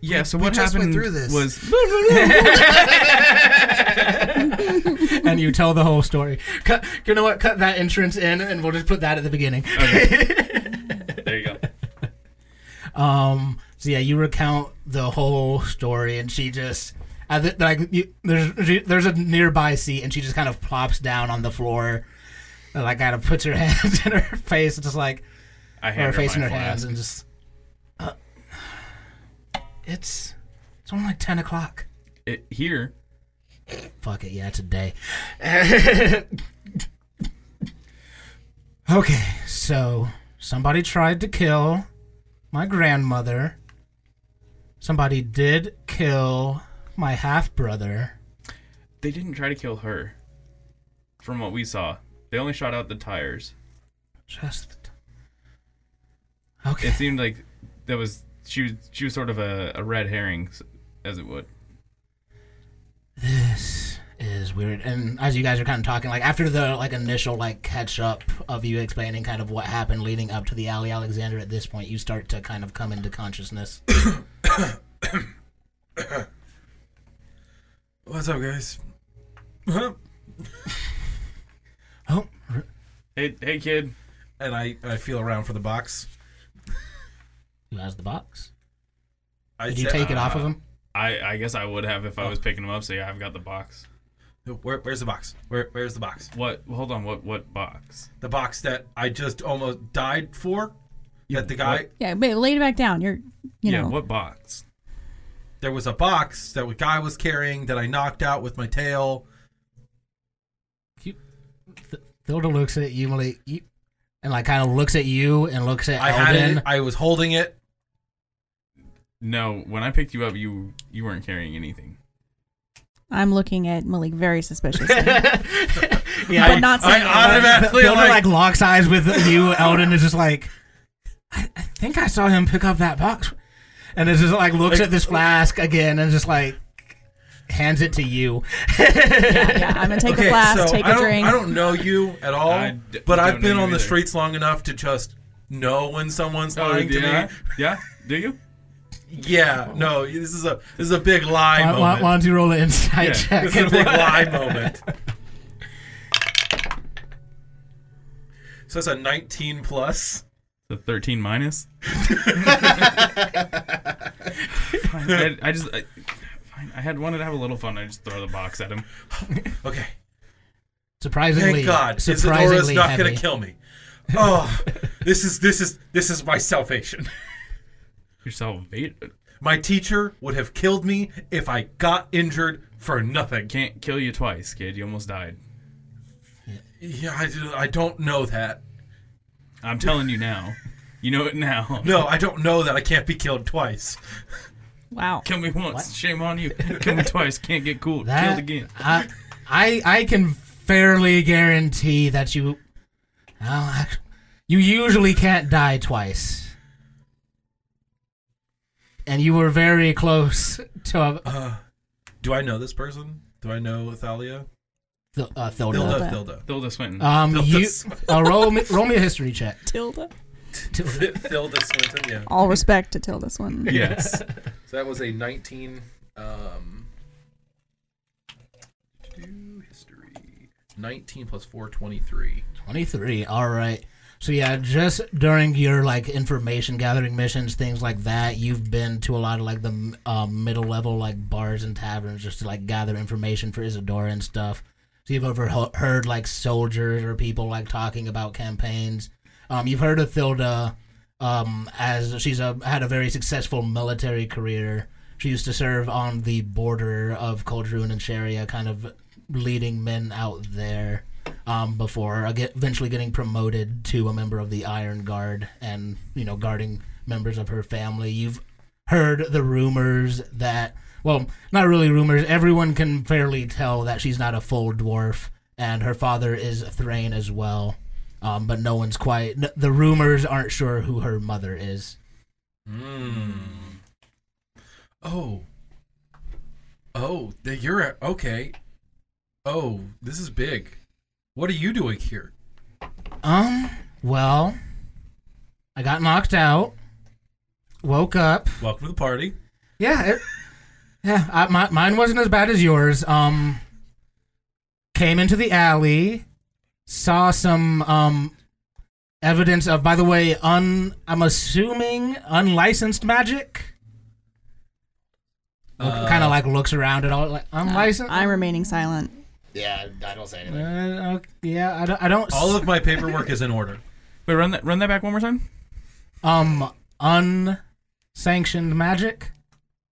Yeah. So we what happened through this. was and you tell the whole story. Cut. You know what? Cut that entrance in, and we'll just put that at the beginning. there you go. Um. So yeah, you recount the whole story, and she just, I th- like, you, there's she, there's a nearby seat, and she just kind of plops down on the floor, and like kind of puts her hands in her face, and just like I had her her face in her hands, and just, uh, it's it's only like ten o'clock. It, here. Fuck it, yeah, it's a day. okay, so somebody tried to kill my grandmother. Somebody did kill my half brother. They didn't try to kill her. From what we saw, they only shot out the tires. Just okay. It seemed like that was she was she was sort of a, a red herring, as it would. This is weird. And as you guys are kind of talking, like after the like initial like catch up of you explaining kind of what happened leading up to the Ali Alexander, at this point you start to kind of come into consciousness. What's up, guys? oh, r- Hey hey kid, and I, I feel around for the box. Who has the box? I Did you said- take it off of uh, him? I I guess I would have if I oh. was picking them up. So yeah, I've got the box. Where, where's the box? Where, where's the box? What? Hold on. What what box? The box that I just almost died for. That the guy. What? Yeah, but lay it back down. You're, you yeah. know. What box? There was a box that the guy was carrying that I knocked out with my tail. Th- Thilda looks at you, Malik, you, and like kind of looks at you and looks at I had it. I was holding it. No, when I picked you up, you you weren't carrying anything. I'm looking at Malik very suspiciously. yeah, but not saying I automatically Thilda like, like locks eyes with you. Eldon is just like, I, I think I saw him pick up that box, and it's just like looks at this flask again and just like hands it to you. yeah, yeah, I'm gonna take okay, the flask, so take I a don't, drink. I don't know you at all, I d- but I've been you on the streets long enough to just know when someone's Oh, lying to yeah? me. Yeah. Do you? Yeah, no, this is a this is a big lie Why, why, moment. why don't you roll an insight Yeah, check? This is a big lie moment. So that's a 19 plus. The 13 minus? I, I just. I, fine. I had wanted to have a little fun. I just throw the box at him. Okay. Surprisingly, Thank God, Isadora's surprisingly not heavy. gonna kill me. Oh, this is this is this is my salvation. Your salvation My teacher would have killed me if I got injured for nothing. can't kill you twice, kid. You almost died. Yeah, I, do- I don't know that. I'm telling you now. You know it now. No, I don't know that I can't be killed twice. wow. Kill me once. Shame on you. Kill me twice. Can't get cool. That- Killed again. I, I I can fairly guarantee that you, well, you usually can't die twice, and you were very close to a, Uh, do I know this person? Do I know Thalia? Th- uh, Thilda. Hilda, Hilda. Hilda. Hilda Swinton. Um, Thilda you Swinton. uh, roll me roll me a history check. Tilda. Hilda Swinton, yeah. All respect to Tilda Swinton. yes. So that was a 19. Um, history. 19 plus 4, 23. Twenty three. All right. So yeah, just during your like information gathering missions, things like that, you've been to a lot of like the um, middle level like bars and taverns just to like gather information for Isadora and stuff. So you've ever ho- heard like soldiers or people like talking about campaigns. Um, you've heard of Thilda, um, as she's a had a very successful military career. She used to serve on the border of Coldrune and Sharia, kind of leading men out there um, before uh, eventually getting promoted to a member of the Iron Guard and you know guarding members of her family. You've heard the rumors that well, not really rumors. Everyone can fairly tell that she's not a full dwarf, and her father is Thrain as well. Um, but no one's quite. The rumors aren't sure who her mother is. Hmm. Oh. Oh, you're okay. Oh, this is big. What are you doing here? Um. Well, I got knocked out. Woke up. Welcome to the party. Yeah, it, yeah. I, my, mine wasn't as bad as yours. Um, came into the alley, saw some um evidence of, by the way, un. I'm assuming unlicensed magic. Uh, kind of like looks around at all like unlicensed. I'm remaining silent. Yeah, I don't say anything. Uh, okay, yeah, I don't. I don't. All of my paperwork is in order. Wait, run that run that back one more time. um unsanctioned magic.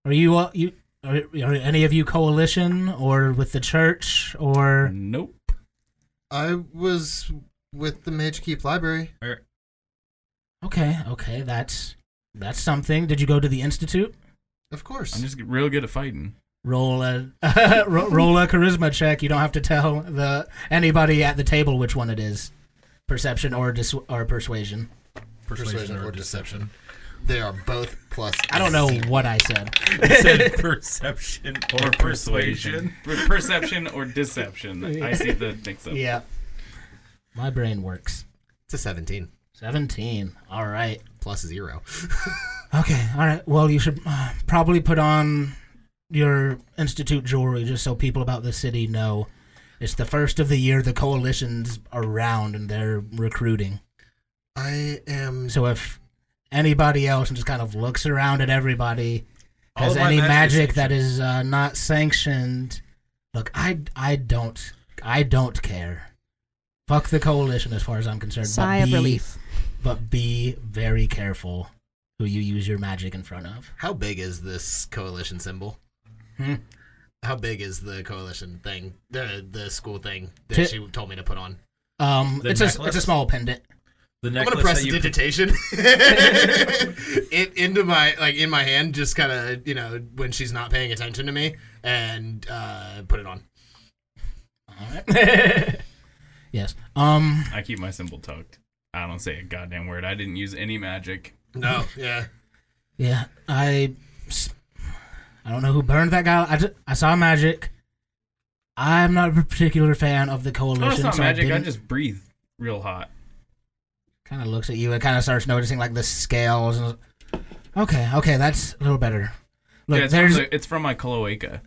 Are you uh, you are, are any of you coalition or with the church or? Nope. I was with the Mage Keep Library. Okay, okay, that's That's something. Did you go to the institute? Of course. I'm just real good at fighting. Roll a roll a charisma check. You don't have to tell the anybody at the table which one it is. Perception or dis- or persuasion. persuasion or deception. They are both plus. I don't know zero. what I said. You said perception or persuasion. Perception or deception. I see the mix up. Yeah. My brain works. It's a 17 Seventeen. All right. plus zero. Okay. All right. Well, you should uh, probably put on your institute jewelry just so people about the city know it's the first of the year the coalition's around and they're recruiting. I am. So if anybody else just kind of looks around at everybody All has any magic magic is that is uh, not sanctioned, look, I I don't I don't care. Fuck the coalition as far as I'm concerned. Sigh but of be, relief. But be very careful who you use your magic in front of. How big is this coalition symbol? Hmm. How big is the coalition thing? The the school thing that Ti- she told me to put on. Um, The it's a necklace? it's a small pendant. The I'm necklace gonna prestidigitation it into my like in my hand, just kind of you know when she's not paying attention to me, and uh, put it on. All right. yes. Um. I keep my symbol tucked. I don't say a goddamn word. I didn't use any magic. No, yeah. Yeah. I. I don't know who burned that guy. I, just, I saw magic. I'm not a particular fan of the coalition. Oh, it's not so magic. I, didn't- just breathe real hot. kind of looks at you and kind of starts noticing like the scales. And, okay, okay, that's a little better. Look, yeah, it's, from the, it's from my cloaca.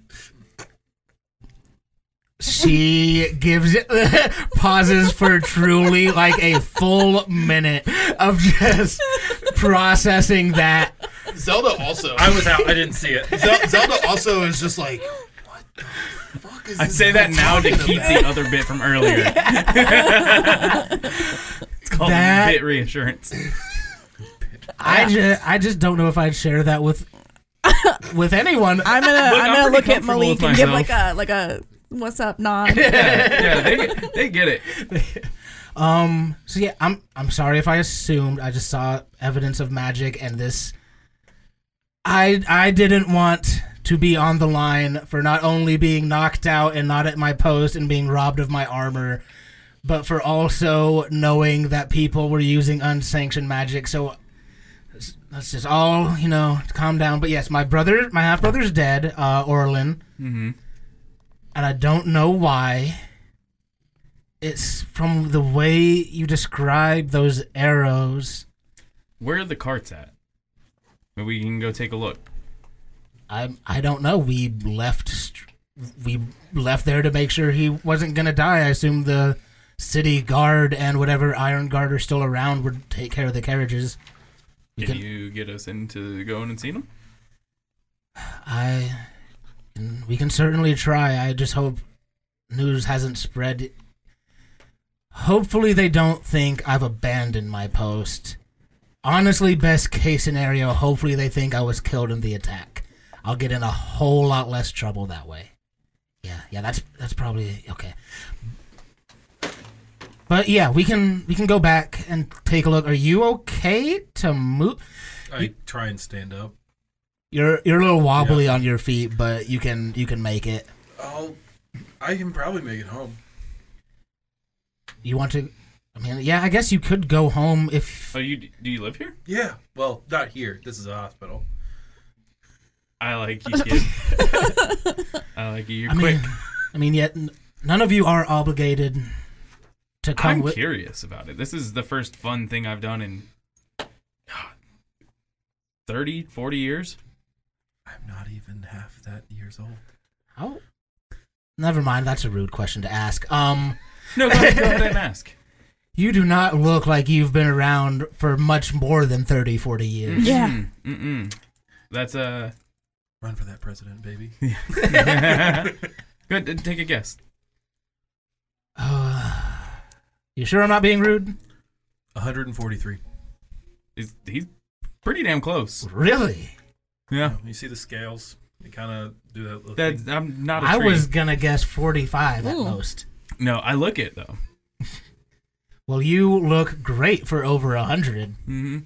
she gives it pauses for truly like a full minute of just processing that. Zelda also. I was out. I didn't see it. Zel- Zelda also is just like, what the fuck is I this say that guy now to talking keep about?" the other bit from earlier. it's called That- bit reassurance. I just, I just don't know if I'd share that with with anyone. I'm gonna Look, I'm I'm gonna pretty look at comfortable Malik with and give like a like a what's up nod. Yeah, yeah they, they get it. Um. So yeah, I'm I'm sorry if I assumed. I just saw evidence of magic, and this. I I didn't want to be on the line for not only being knocked out and not at my post and being robbed of my armor, but for also knowing that people were using unsanctioned magic. So let's just all you know calm down. But yes, my brother, my half brother's dead, uh, Orlin, Mm-hmm. and I don't know why. It's from the way you describe those arrows. Where are the carts at? Maybe we can go take a look. I I don't know. We left we left there to make sure he wasn't gonna die. I assume the city guard and whatever iron guard are still around would take care of the carriages. Can can, you get us into going and seeing them? I we can certainly try. I just hope news hasn't spread. Hopefully they don't think I've abandoned my post. Honestly, best case scenario, hopefully they think I was killed in the attack. I'll get in a whole lot less trouble that way. Yeah, yeah, that's that's probably okay. But yeah, we can we can go back and take a look. Are you okay to move? I try and stand up. You're you're a little wobbly on your feet, but you can you can make it. I'll. I can probably make it home. You want to? I mean, yeah, I guess you could go home if. Oh, you do you live here? Yeah. Well, not here. This is a hospital. I like you, kid. I like you. You're I quick. mean, I mean, yet none of you are obligated to come I'm with. curious about it. This is the first fun thing I've done in God, 30, 40 years. I'm not even half that years old. Oh, never mind. That's a rude question to ask. Um, No, go ahead, go ahead and ask. You do not look like you've been around for much more than 30, 40 years. Yeah. Mm-mm. That's uh Run for that president, baby. good. Take a guess. Uh, you sure I'm not being rude? 143. He's, he's pretty damn close. Really? Yeah. You see the scales? They kind of do that. That thing. I'm not. A I tree. was gonna guess 45 at most. No, I look it though. Well, you look great for over a hundred. Mm-hmm.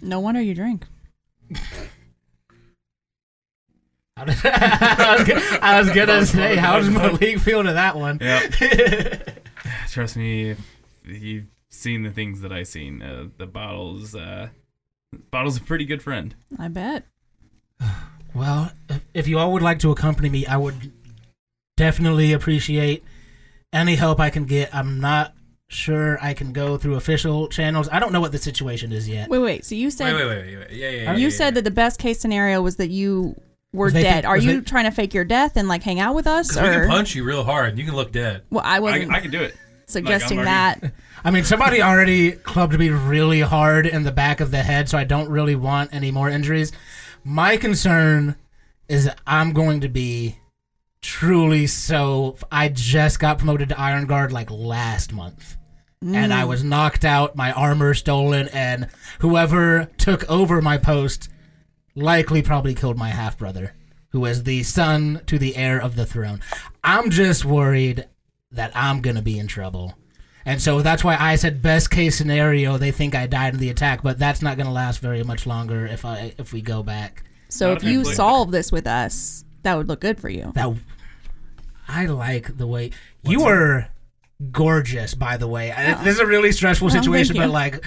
No wonder you drink. I was gonna, I was gonna say, how does Malik feel to that one? Yep. Trust me, if you've seen the things that I've seen. Uh, the bottles, uh, bottle's a pretty good friend. I bet. Well, if- if you all would like to accompany me, I would definitely appreciate any help I can get. I'm not sure I can go through official channels. I don't know what the situation is yet. Wait, wait. So you said Wait, wait, wait, wait. Yeah, yeah, yeah. you yeah, said yeah. that the best case scenario was that you were Was they dead. think- Are was you they- trying to fake your death and like hang out with us, 'Cause we or can punch you real hard and you can look dead. well, I I, wasn't I can do it. suggesting I'm that. I mean, somebody already clubbed me really hard in the back of the head, so I don't really want any more injuries. My concern is that I'm going to be truly so. I just got promoted to Iron Guard like last month. And I mm. was knocked out, my armor stolen, and whoever took over my post likely probably killed my half brother, who is the son to the heir of the throne. I'm just worried that I'm gonna be in trouble. And so that's why I said best case scenario, they think I died in the attack, but that's not gonna last very much longer if I if we go back. So Not if you big- solve this with us, that would look good for you. That I like the way you were gorgeous, by the way. I- This is a really stressful Oh, situation, you. but like,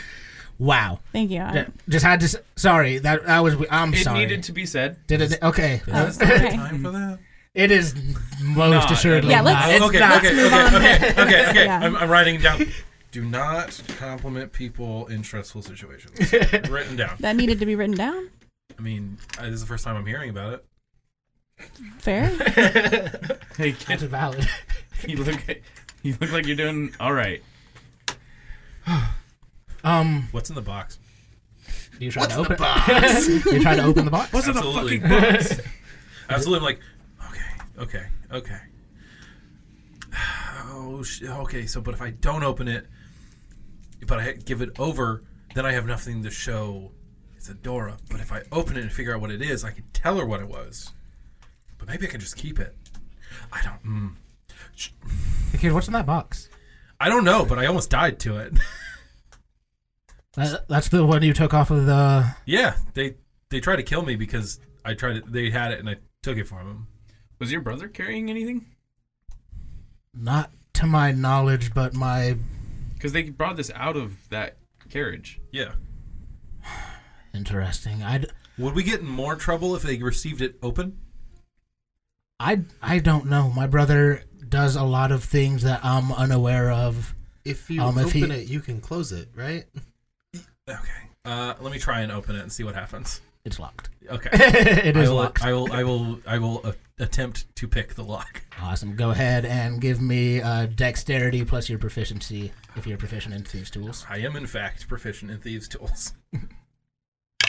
wow. Thank you. I- Ju- Just had to. Sorry, that that was. I'm It sorry. It needed to be said. Did it? Okay. Oh, Is there okay. time for that? It is most No, assuredly Yeah, let's- It's okay, not. okay, move okay, on. okay, okay, okay. Yeah. I'm, I'm writing it down. Do not compliment people in stressful situations. Written down. That needed to be written down. I mean, uh, this is the first time I'm hearing about it. Fair. Hey, That's kid, valid. you look, you look like you're doing all right. Um, What's in the box? you try What's to in the open? box? you try to open the box? What's in the Absolutely. fucking box? Absolutely. I'm like, okay, okay, okay. Oh, sh- okay. So, but if I don't open it, but I give it over, then I have nothing to show. It's Adora. But if I open it and figure out what it is, I can tell her what it was. But maybe I can just keep it. I don't. Mm, Kid, what's in that box? I don't know, but I almost died to it. That, that's the one you took off of the. yeah, they they tried to kill me because I tried it. They had it and I took it from them. Was your brother carrying anything? Not to my knowledge, but my Because they brought this out of that carriage. Yeah. interesting. I Would we get in more trouble if they received it open? I I don't know. My brother does a lot of things that I'm unaware of. If you Um, if open he- it, you can close it, right? Okay. Uh, let me try and open it and see what happens. It's locked. Okay. it I will, locked. I will. I will. I will uh, attempt to pick the lock. Awesome. Go ahead and give me uh, dexterity plus your proficiency if you're proficient in thieves tools. I am in fact proficient in thieves' tools.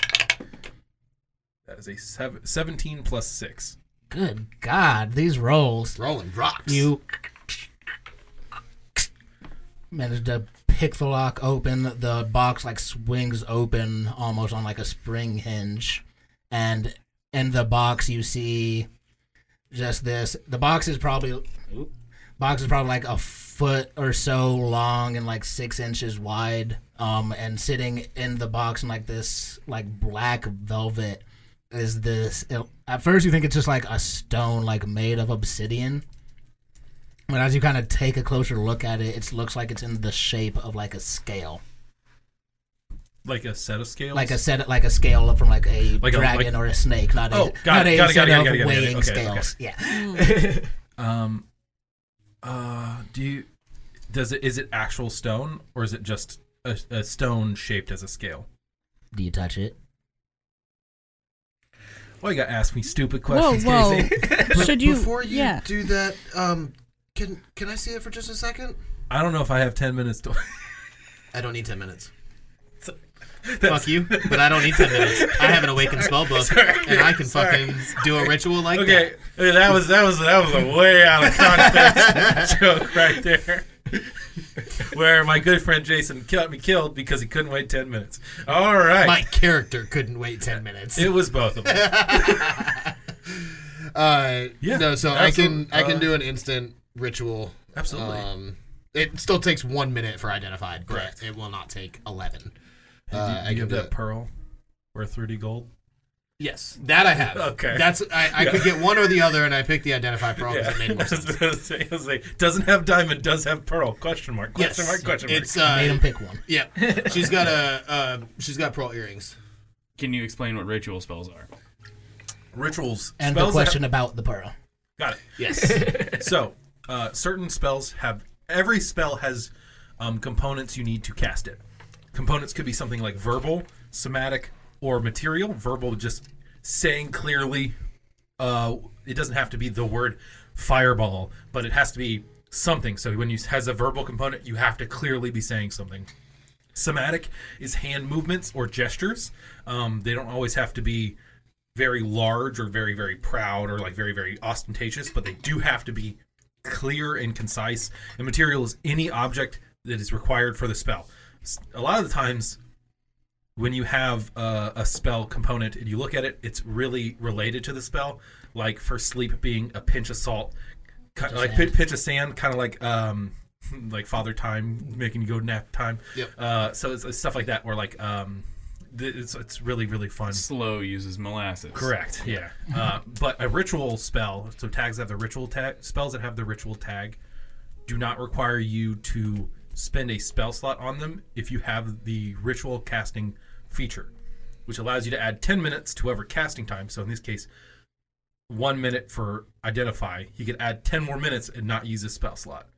that is a seven, 17 plus six. Good God, these rolls. Rolling rocks. You managed to pick the lock open. The box like swings open almost on like a spring hinge, and in the box you see just this. The box is probably box is probably like a foot or so long and like six inches wide. Um, and sitting in the box in like this like black velvet is this. It, at first you think it's just like a stone like made of obsidian. But as you kind of take a closer look at it, it looks like it's in the shape of like a scale, Like a set of scales. like a set, like a scale from like a Like a- dragon like- or a snake, not a Oh, got not it, a got it, set got it, of got it, got it, got it. weighing Okay, okay. scales. Yeah, Um. Uh. Do you? Does it? Is it actual stone or is it just a, a stone shaped as a scale? do you touch it? Why you gotta ask me stupid questions, whoa. Casey? Should you? Before you yeah. do that, um, can can I see it for just a second? I don't know if I have ten minutes to. I don't need ten minutes. That's- Fuck you, but I don't need ten minutes. I have an awakened spell book, and I can Sorry. fucking do a ritual like Okay, okay, that was that was that was a way out of context joke right there. Where my good friend Jason got me killed because he couldn't wait ten minutes. All right. My character couldn't wait ten minutes. it was both of them. Uh, Yeah, no, so I can I can uh, do an instant ritual. Absolutely. Um, it still takes one minute for identified, but Correct. it will not take eleven. Uh, you, I you can have that it. pearl. Worth 30 gold. Yes, that I have. Okay. That's I, I could get one or the other, and I picked the identify pearl because it made more sense. say- I was like, doesn't have diamond, does have pearl? Question mark. Question Yes, mark. Question mark. it's uh, Made him pick one. yeah. She's got a uh, she's got pearl earrings. Can you explain what ritual spells are? rituals. And spells the that have- question about the pearl. got it. Yes. So, uh, certain spells have every spell has um, components you need to cast it. Components could be something like verbal, somatic, or material. Verbal, just saying clearly. Uh, it doesn't have to be the word fireball, but it has to be something. So when you has a verbal component, you have to clearly be saying something. Somatic is hand movements or gestures. Um, they don't always have to be very large or very very proud or like very very ostentatious but they do have to be clear and concise and material is any object that is required for the spell A lot of the times when you have a, a spell component and you look at it it's really related to the spell like for sleep being a pinch of salt ki- like sand. pinch of sand kind of like um like father time making you go nap time Yep. uh so it's, it's stuff like that or like um th- it's, it's really really fun Slow uses molasses. Correct. Yeah. Uh, but a ritual spell, so tags that have the ritual tag, spells that have the ritual tag, do not require you to spend a spell slot on them if you have the ritual casting feature, which allows you to add 10 minutes to whatever casting time. So in this case, one minute for identify. You could add 10 more minutes and not use a spell slot.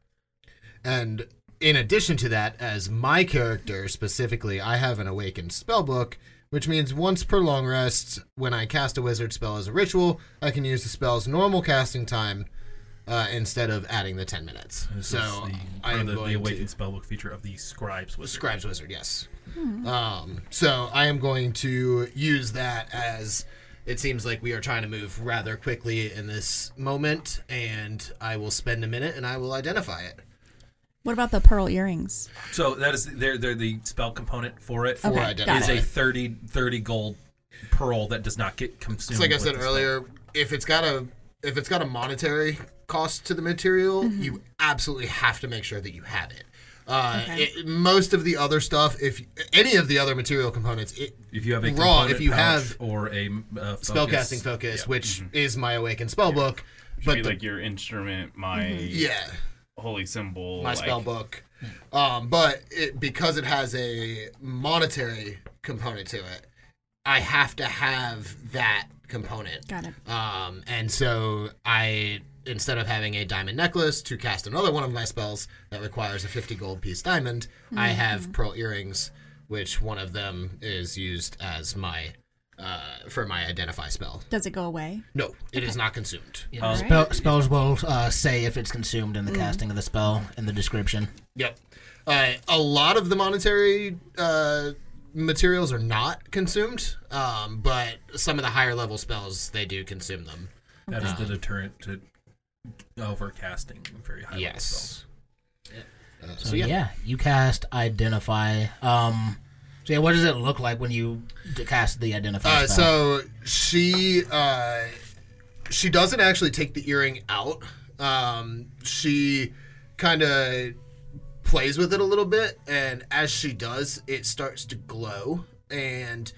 And in addition to that, as my character specifically, I have an awakened spell book, which means once per long rest, when I cast a wizard spell as a ritual, I can use the spell's normal casting time uh, instead of adding the 10 minutes. This so the, I am of the, the going awakened to. spellbook feature of the scribes wizard. Scribes Wizard, yes. Um, so I am going to use that as it seems like we are trying to move rather quickly in this moment, and I will spend a minute and I will identify it. What about the pearl earrings? So that is they're, they're the spell component for it. For Okay, identify. is it. a 30, 30 gold pearl that does not get consumed. It's like I said the spell. earlier, if it's got a if it's got a monetary cost to the material, Mm-hmm. you absolutely have to make sure that you have it. Uh, Okay. it- most of the other stuff, if any of the other material components, it, If you have a Raw, if you pouch have or a uh, spellcasting focus, which is my awakened spell book, but be the- like your instrument, my yeah, holy symbol, my like, spell book. Um, but it, because it has a monetary component to it, I have to have that component. Got it. Um, and so I, instead of having a diamond necklace to cast another one of my spells that requires a 50 gold piece diamond, I have pearl earrings, which one of them is used as my, uh, for my identify spell. Does it go away? No, it is not consumed. Yeah, Alright. spell, spells will uh, say if it's consumed in the casting of the spell in the description. Yep. Uh, a lot of the monetary uh, materials are not consumed, um, but some of the higher level spells they do consume them. That is the deterrent to overcasting very high level Yes. spells. Uh, So, so yeah. yeah. you cast identify. Um, so yeah, what does it look like when you cast the identify Uh, spell? so she uh, she doesn't actually take the earring out. Um, she kind of plays with it a little bit, and as she does, it starts to glow. And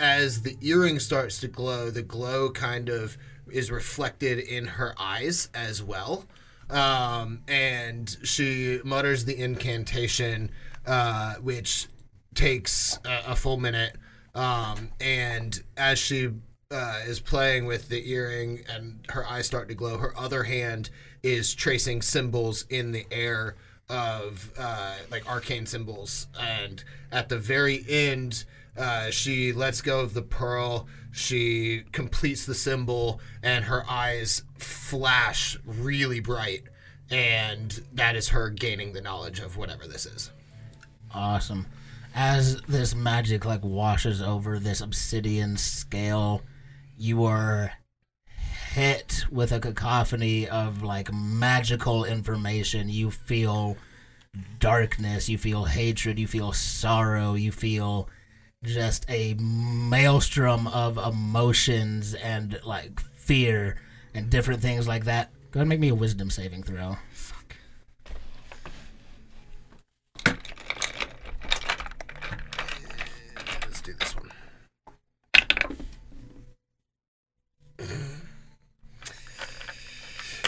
as the earring starts to glow, the glow kind of is reflected in her eyes as well. Um, and she mutters the incantation, uh, which takes a, a full minute. Um, and as she uh, is playing with the earring and her eyes start to glow, her other hand is tracing symbols in the air of uh, like arcane symbols. And at the very end, uh, she lets go of the pearl. She completes the symbol, and her eyes flash really bright. And that is her gaining the knowledge of whatever this is. Awesome. As this magic like washes over this obsidian scale, you are hit with a cacophony of like magical information. You feel darkness, you feel hatred, you feel sorrow, you feel just a maelstrom of emotions and like fear and different things like that. Go ahead and make me a wisdom saving throw. Fuck. Let's do this one.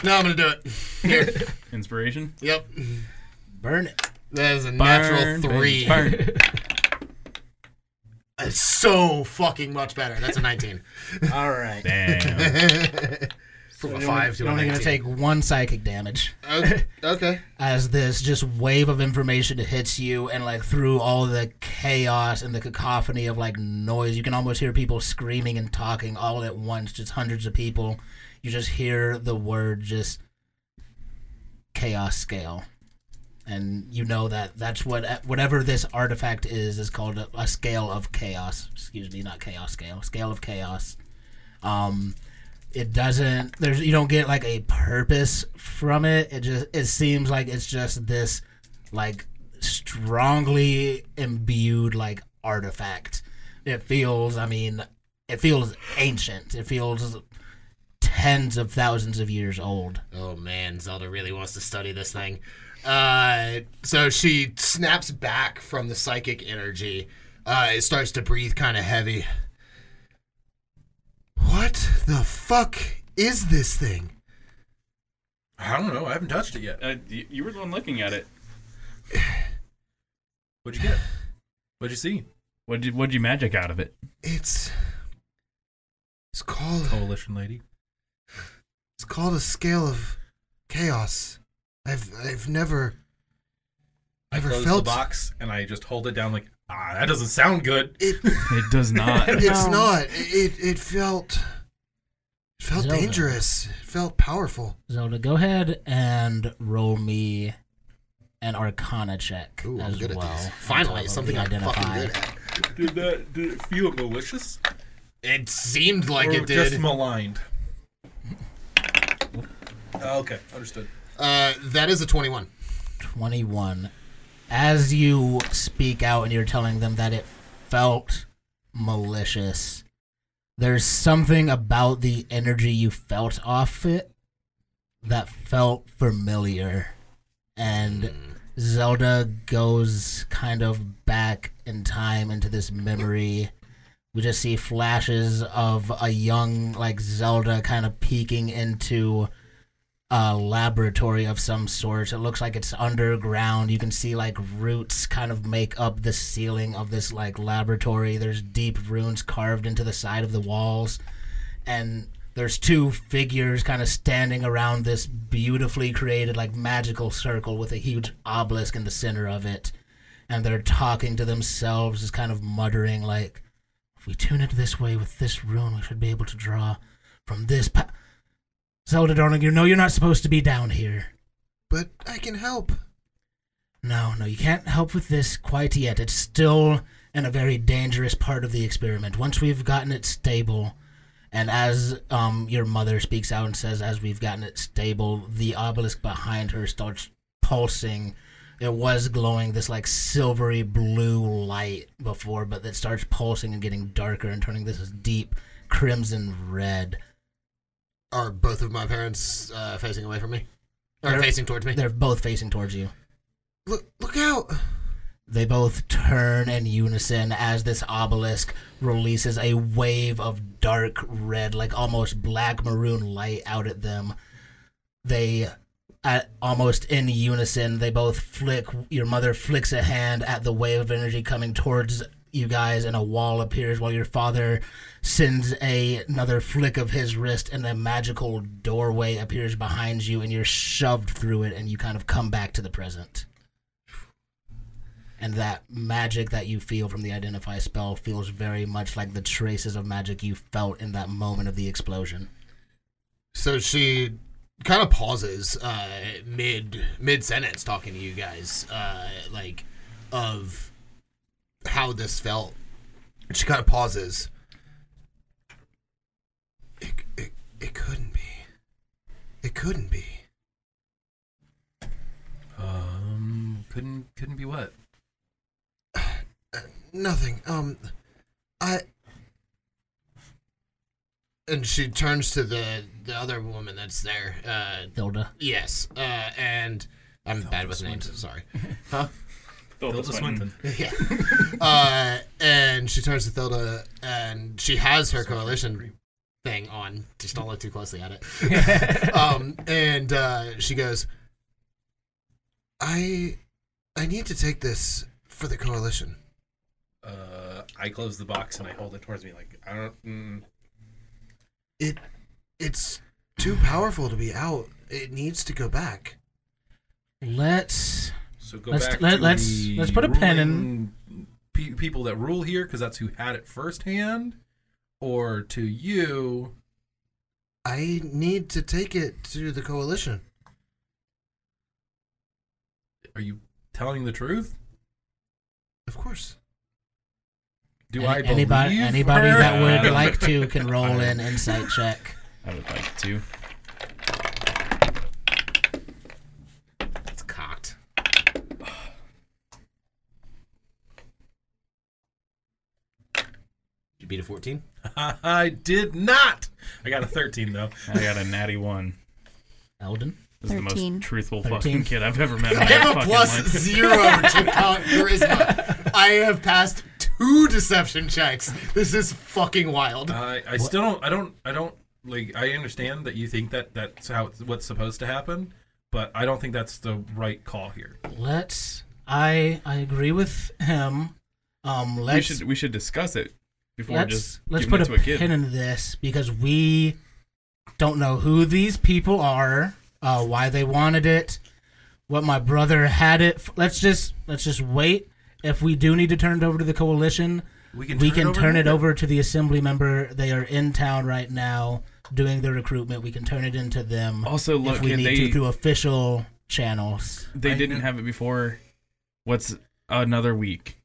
No, I'm gonna do it. Here. Inspiration? Yep. Burn it. That is a natural three. baby, burn. It's so fucking much better. That's a 19. All right. Damn. From a 5 to only, a you're 19. only gonna take one psychic damage Okay. okay. as this just wave of information hits you, and like through all the chaos and the cacophony of like noise, you can almost hear people screaming and talking all at once. Just hundreds of people. You just hear the word just chaos scale. And you know that that's what whatever this artifact is is called a, a scale of chaos. Excuse me, not chaos scale. Scale of chaos. Um, it doesn't there's you don't get like a purpose from it it just it seems like it's just this like strongly imbued like artifact it feels i mean it feels ancient it feels tens of thousands of years old Oh man, Zelda really wants to study this thing. Uh, so she snaps back from the psychic energy. Uh, it starts to breathe kind of heavy. What the fuck is this thing? I don't know. I haven't touched it yet. Uh, you, you were the one looking at it. What'd you get? What'd you see? What'd you, what'd you magic out of it? It's it's called Coalition lady. it's called a scale of chaos. I've I've never I Never close felt- the box and I just hold it down like, ah, that doesn't sound good. it. It does not. It's No. not. It it felt it felt Zelda. dangerous. It felt powerful. zelda go ahead and roll me an arcana check Ooh, I'm as good well at these. Finally, something the I'm fucking good at. Did that did it feel malicious? It seemed like or it did. just maligned? Okay, understood. Uh, that is a 21. 21. As you speak out and you're telling them that it felt malicious, there's something about the energy you felt off it that felt familiar. And Zelda goes kind of back in time into this memory. We just see flashes of a young, like Zelda, kind of peeking into a laboratory of some sort. It looks like it's underground. You can see like roots kind of make up the ceiling of this like laboratory. There's deep runes carved into the side of the walls. And there's two figures kind of standing around this beautifully created like magical circle with a huge obelisk in the center of it. And they're talking to themselves, just kind of muttering like if we tune it this way with this rune, we should be able to draw from this pa- Zelda, darling, you know you're not supposed to be down here. But I can help. No, no, you can't help with this quite yet. It's still in a very dangerous part of the experiment. Once we've gotten it stable, and as um your mother speaks out and says, as we've gotten it stable, the obelisk behind her starts pulsing. It was glowing this like silvery blue light before, but it starts pulsing and getting darker and turning this deep crimson red. Are both of my parents uh, facing away from me? Or They're- facing towards me? They're both facing towards you. Look, look out! They both turn in unison as this obelisk releases a wave of dark red, like almost black maroon light out at them. They, at almost in unison, they both flick. Your mother flicks a hand at the wave of energy coming towards you guys, and a wall appears, while your father sends a, another flick of his wrist, and a magical doorway appears behind you, and you're shoved through it, and you kind of come back to the present and that magic that you feel from the identify spell feels very much like the traces of magic you felt in that moment of the explosion. So she kind of pauses uh, mid mid sentence talking to you guys, uh, like of how this felt. She kind of pauses. It, it, it couldn't be. It couldn't be. Um, couldn't couldn't be what? Nothing. Um, I. And she turns to the the other woman that's there. Uh, Hilda. yes. Uh, and I'm bad with names. Sorry. Huh? Thilda Hilda Swinton. Swinton. yeah. Uh, and she turns to Thilda, and she has her coalition. thing on. Just don't look too closely at it. um, and uh, she goes, "I, I need to take this for the coalition." Uh, I close the box and I hold it towards me like I don't. Mm, It, it's too powerful to be out. It needs to go back. Let's so go Let's- back let- to let's- the let's put a pen in- Pe- people that rule here because that's who had it firsthand, or to you. I need to take it to the coalition. Are you telling the truth? Of course. Do Any- I believe anybody anybody her? that would like to can roll an insight check. I would like to. It's cocked. You beat a 14? I did not. I got a thirteen though. I got a natty one. Eldon. This is the 13. most truthful 13. fucking kid I've ever met. in I my have a fucking plus life. zero to count charisma. I have passed two deception checks. This is fucking wild. I, I still don't. I don't. I don't like. I understand that you think that that's how it's, what's supposed to happen, but I don't think that's the right call here. Let's. I I agree with him. Um, We let's should we should discuss it before let's just let's giving put it a, to a kid. pin in this because we don't know who these people are, uh, why they wanted it, what my brother had it. f- Let's just let's just wait. If we do need to turn it over to the coalition, We can. we turn can over turn to it over to the assembly member. They are in town right now doing the recruitment. We can turn it into them. Also, look, if we need they to through official channels. they I didn't know- have it before. What's another week?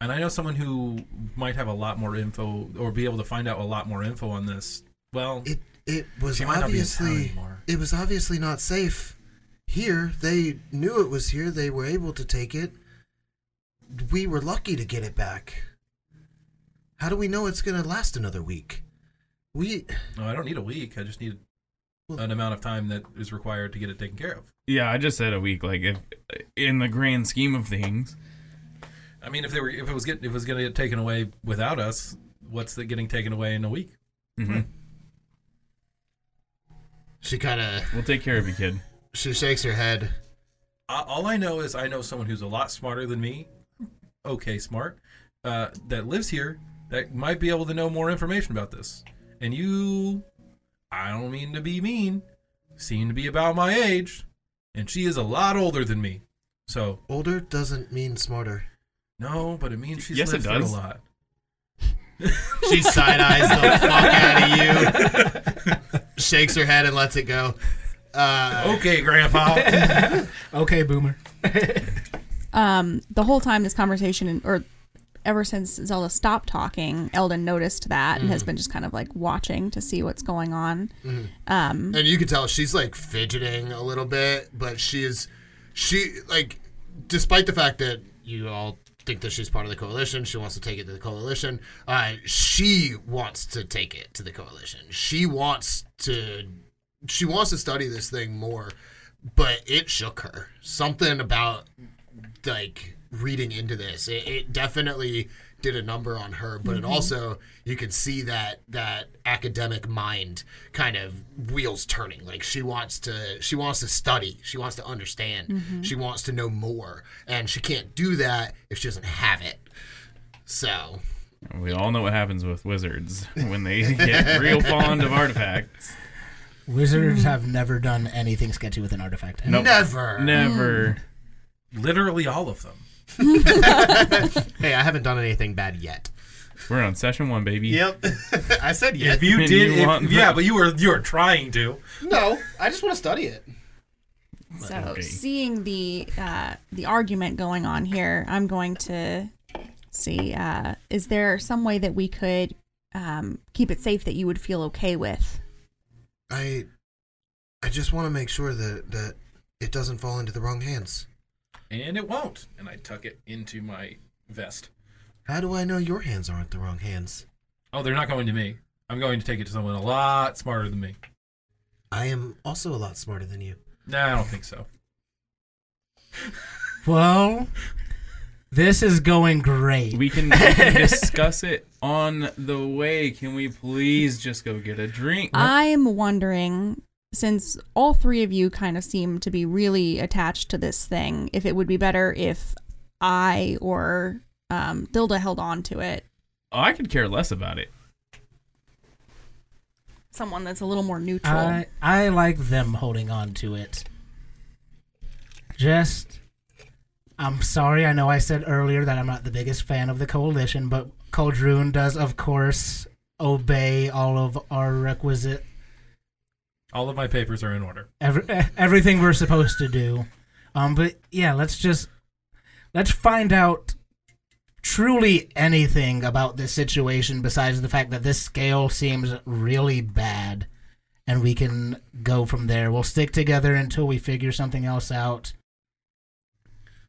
And I know someone who might have a lot more info or be able to find out a lot more info on this. Well, It it was she might not be in town obviously it was obviously not safe here. They knew it was here. They were able to take it. We were lucky to get it back. How do we know it's going to last another week? We No, I don't need a week. I just need Well- an amount of time that is required to get it taken care of. Yeah, I just said a week. Like if in the grand scheme of things, I mean, if they were, if it was get, if it was going to get taken away without us, what's it getting taken away in a week? mhm. she kind of we'll take care of you, kid. she shakes her head. Uh, all I know is I know someone who's a lot smarter than me, okay, smart, uh, that lives here that might be able to know more information about this. And you, I don't mean to be mean, seem to be about my age, and she is a lot older than me. So Older doesn't mean smarter. No, but it means she's Yes, lived through does. a lot. She side eyes the fuck out of you, shakes her head and lets it go. Uh, Okay, Grandpa. Okay, boomer. Um, the whole time this conversation, or ever since Zelda stopped talking, Eldon noticed that and has been just kind of like watching to see what's going on. Um, and you can tell she's like fidgeting a little bit, but she is, she like, despite the fact that you all think that she's part of the coalition, she wants to take it to the coalition. Uh, she wants to take it to the coalition. She wants to, she wants to study this thing more, but it shook her. Something about like reading into this, it, it definitely did a number on her but it mm-hmm. also you can see that that academic mind kind of wheels turning. Like she wants to she wants to study. She wants to understand. Mm-hmm. She wants to know more. And she can't do that if she doesn't have it. So. We all know what happens with wizards when they get real fond of artifacts. Wizards mm. have never done anything sketchy with an artifact. Nope. never. Never. Mm. Literally all of them. hey i haven't done anything bad yet We're on session one, baby. yep i said yet If you And did, you if- want- yeah, but you were you were trying to. no i just want to study it So, Okay. seeing the uh, the argument going on here, I'm going to see. Uh, is there some way that we could um, keep it safe that you would feel okay with? i i just want to make sure that that it doesn't fall into the wrong hands And it won't. And I tuck it into my vest. how do i know your hands aren't the wrong hands Oh, they're not going to me. I'm going to take it to someone a lot smarter than me. i am also a lot smarter than you Nah, I don't think so. Well, This is going great. We can, we can discuss it on the way. Can we please just go get a drink? I'm wondering, since all three of you kind of seem to be really attached to this thing, if it would be better if I or um, Thilda held on to it. oh, I could care less about it. Someone that's a little more neutral. I I like them holding on to it. Just I'm sorry, I know I said earlier that I'm not the biggest fan of the coalition, but Coldrune does of course obey all of our requisite All of my papers are in order. every, everything we're supposed to do. Um but yeah, let's just let's find out truly anything about this situation besides the fact that this scale seems really bad and we can go from there. We'll stick together until we figure something else out.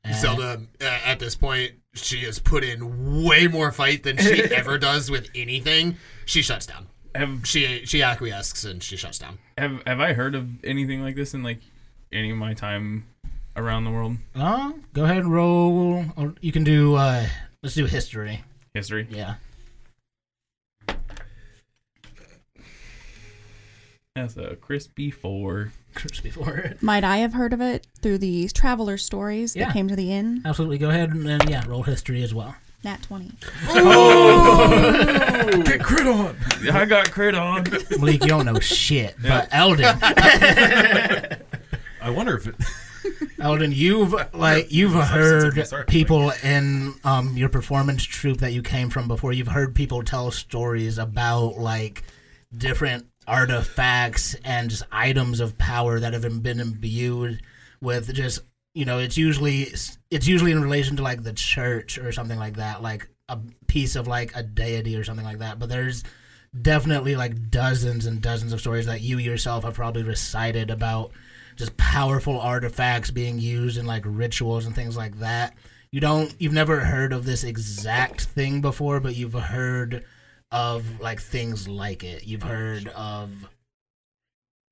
And- Zelda, uh, at this point, she has put in way more fight than she ever does with anything. She shuts down. Have, She she acquiesces and she shuts down. have have I heard of anything like this in like any of my time around the world? Uh, go ahead and roll. Or you can do. uh Let's do history. History. Yeah. That's a crispy four. Crispy four. Might I have heard of it through these traveler stories Yeah. that came to the inn? Absolutely. Go ahead and uh, yeah, roll history as well. Nat 20. Get crit on. I got crit on. Malik, you don't know shit, but Eldon, I wonder if it. Eldon, you've like you've Sorry, heard sorry. people in um your performance troupe that you came from before. You've heard people tell stories about like different artifacts and just items of power that have been imbued with just you know it's usually it's usually in relation to like the church or something like that like a piece of like a deity or something like that. But there's definitely like dozens and dozens of stories that you yourself have probably recited about just powerful artifacts being used in like rituals and things like that. You don't you've never heard of this exact thing before but you've heard of like things like it. You've heard of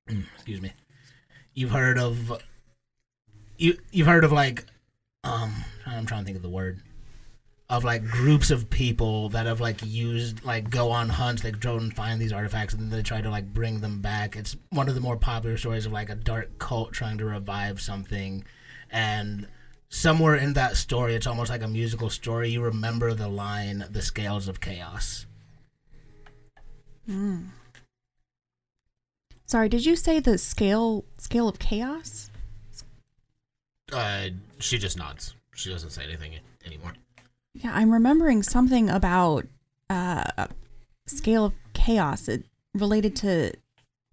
excuse me. You've heard of you you've heard of like um i'm trying to think of the word of like groups of people that have like used like go on hunts they go and find these artifacts and then they try to like bring them back. It's one of the more popular stories of like a dark cult trying to revive something. And somewhere in that story it's almost like a musical story. You remember the line the scales of chaos. Sorry, did you say the scale scale of chaos? Uh, she just nods. She doesn't say anything anymore. Yeah, I'm remembering something about uh, scale of chaos it, related to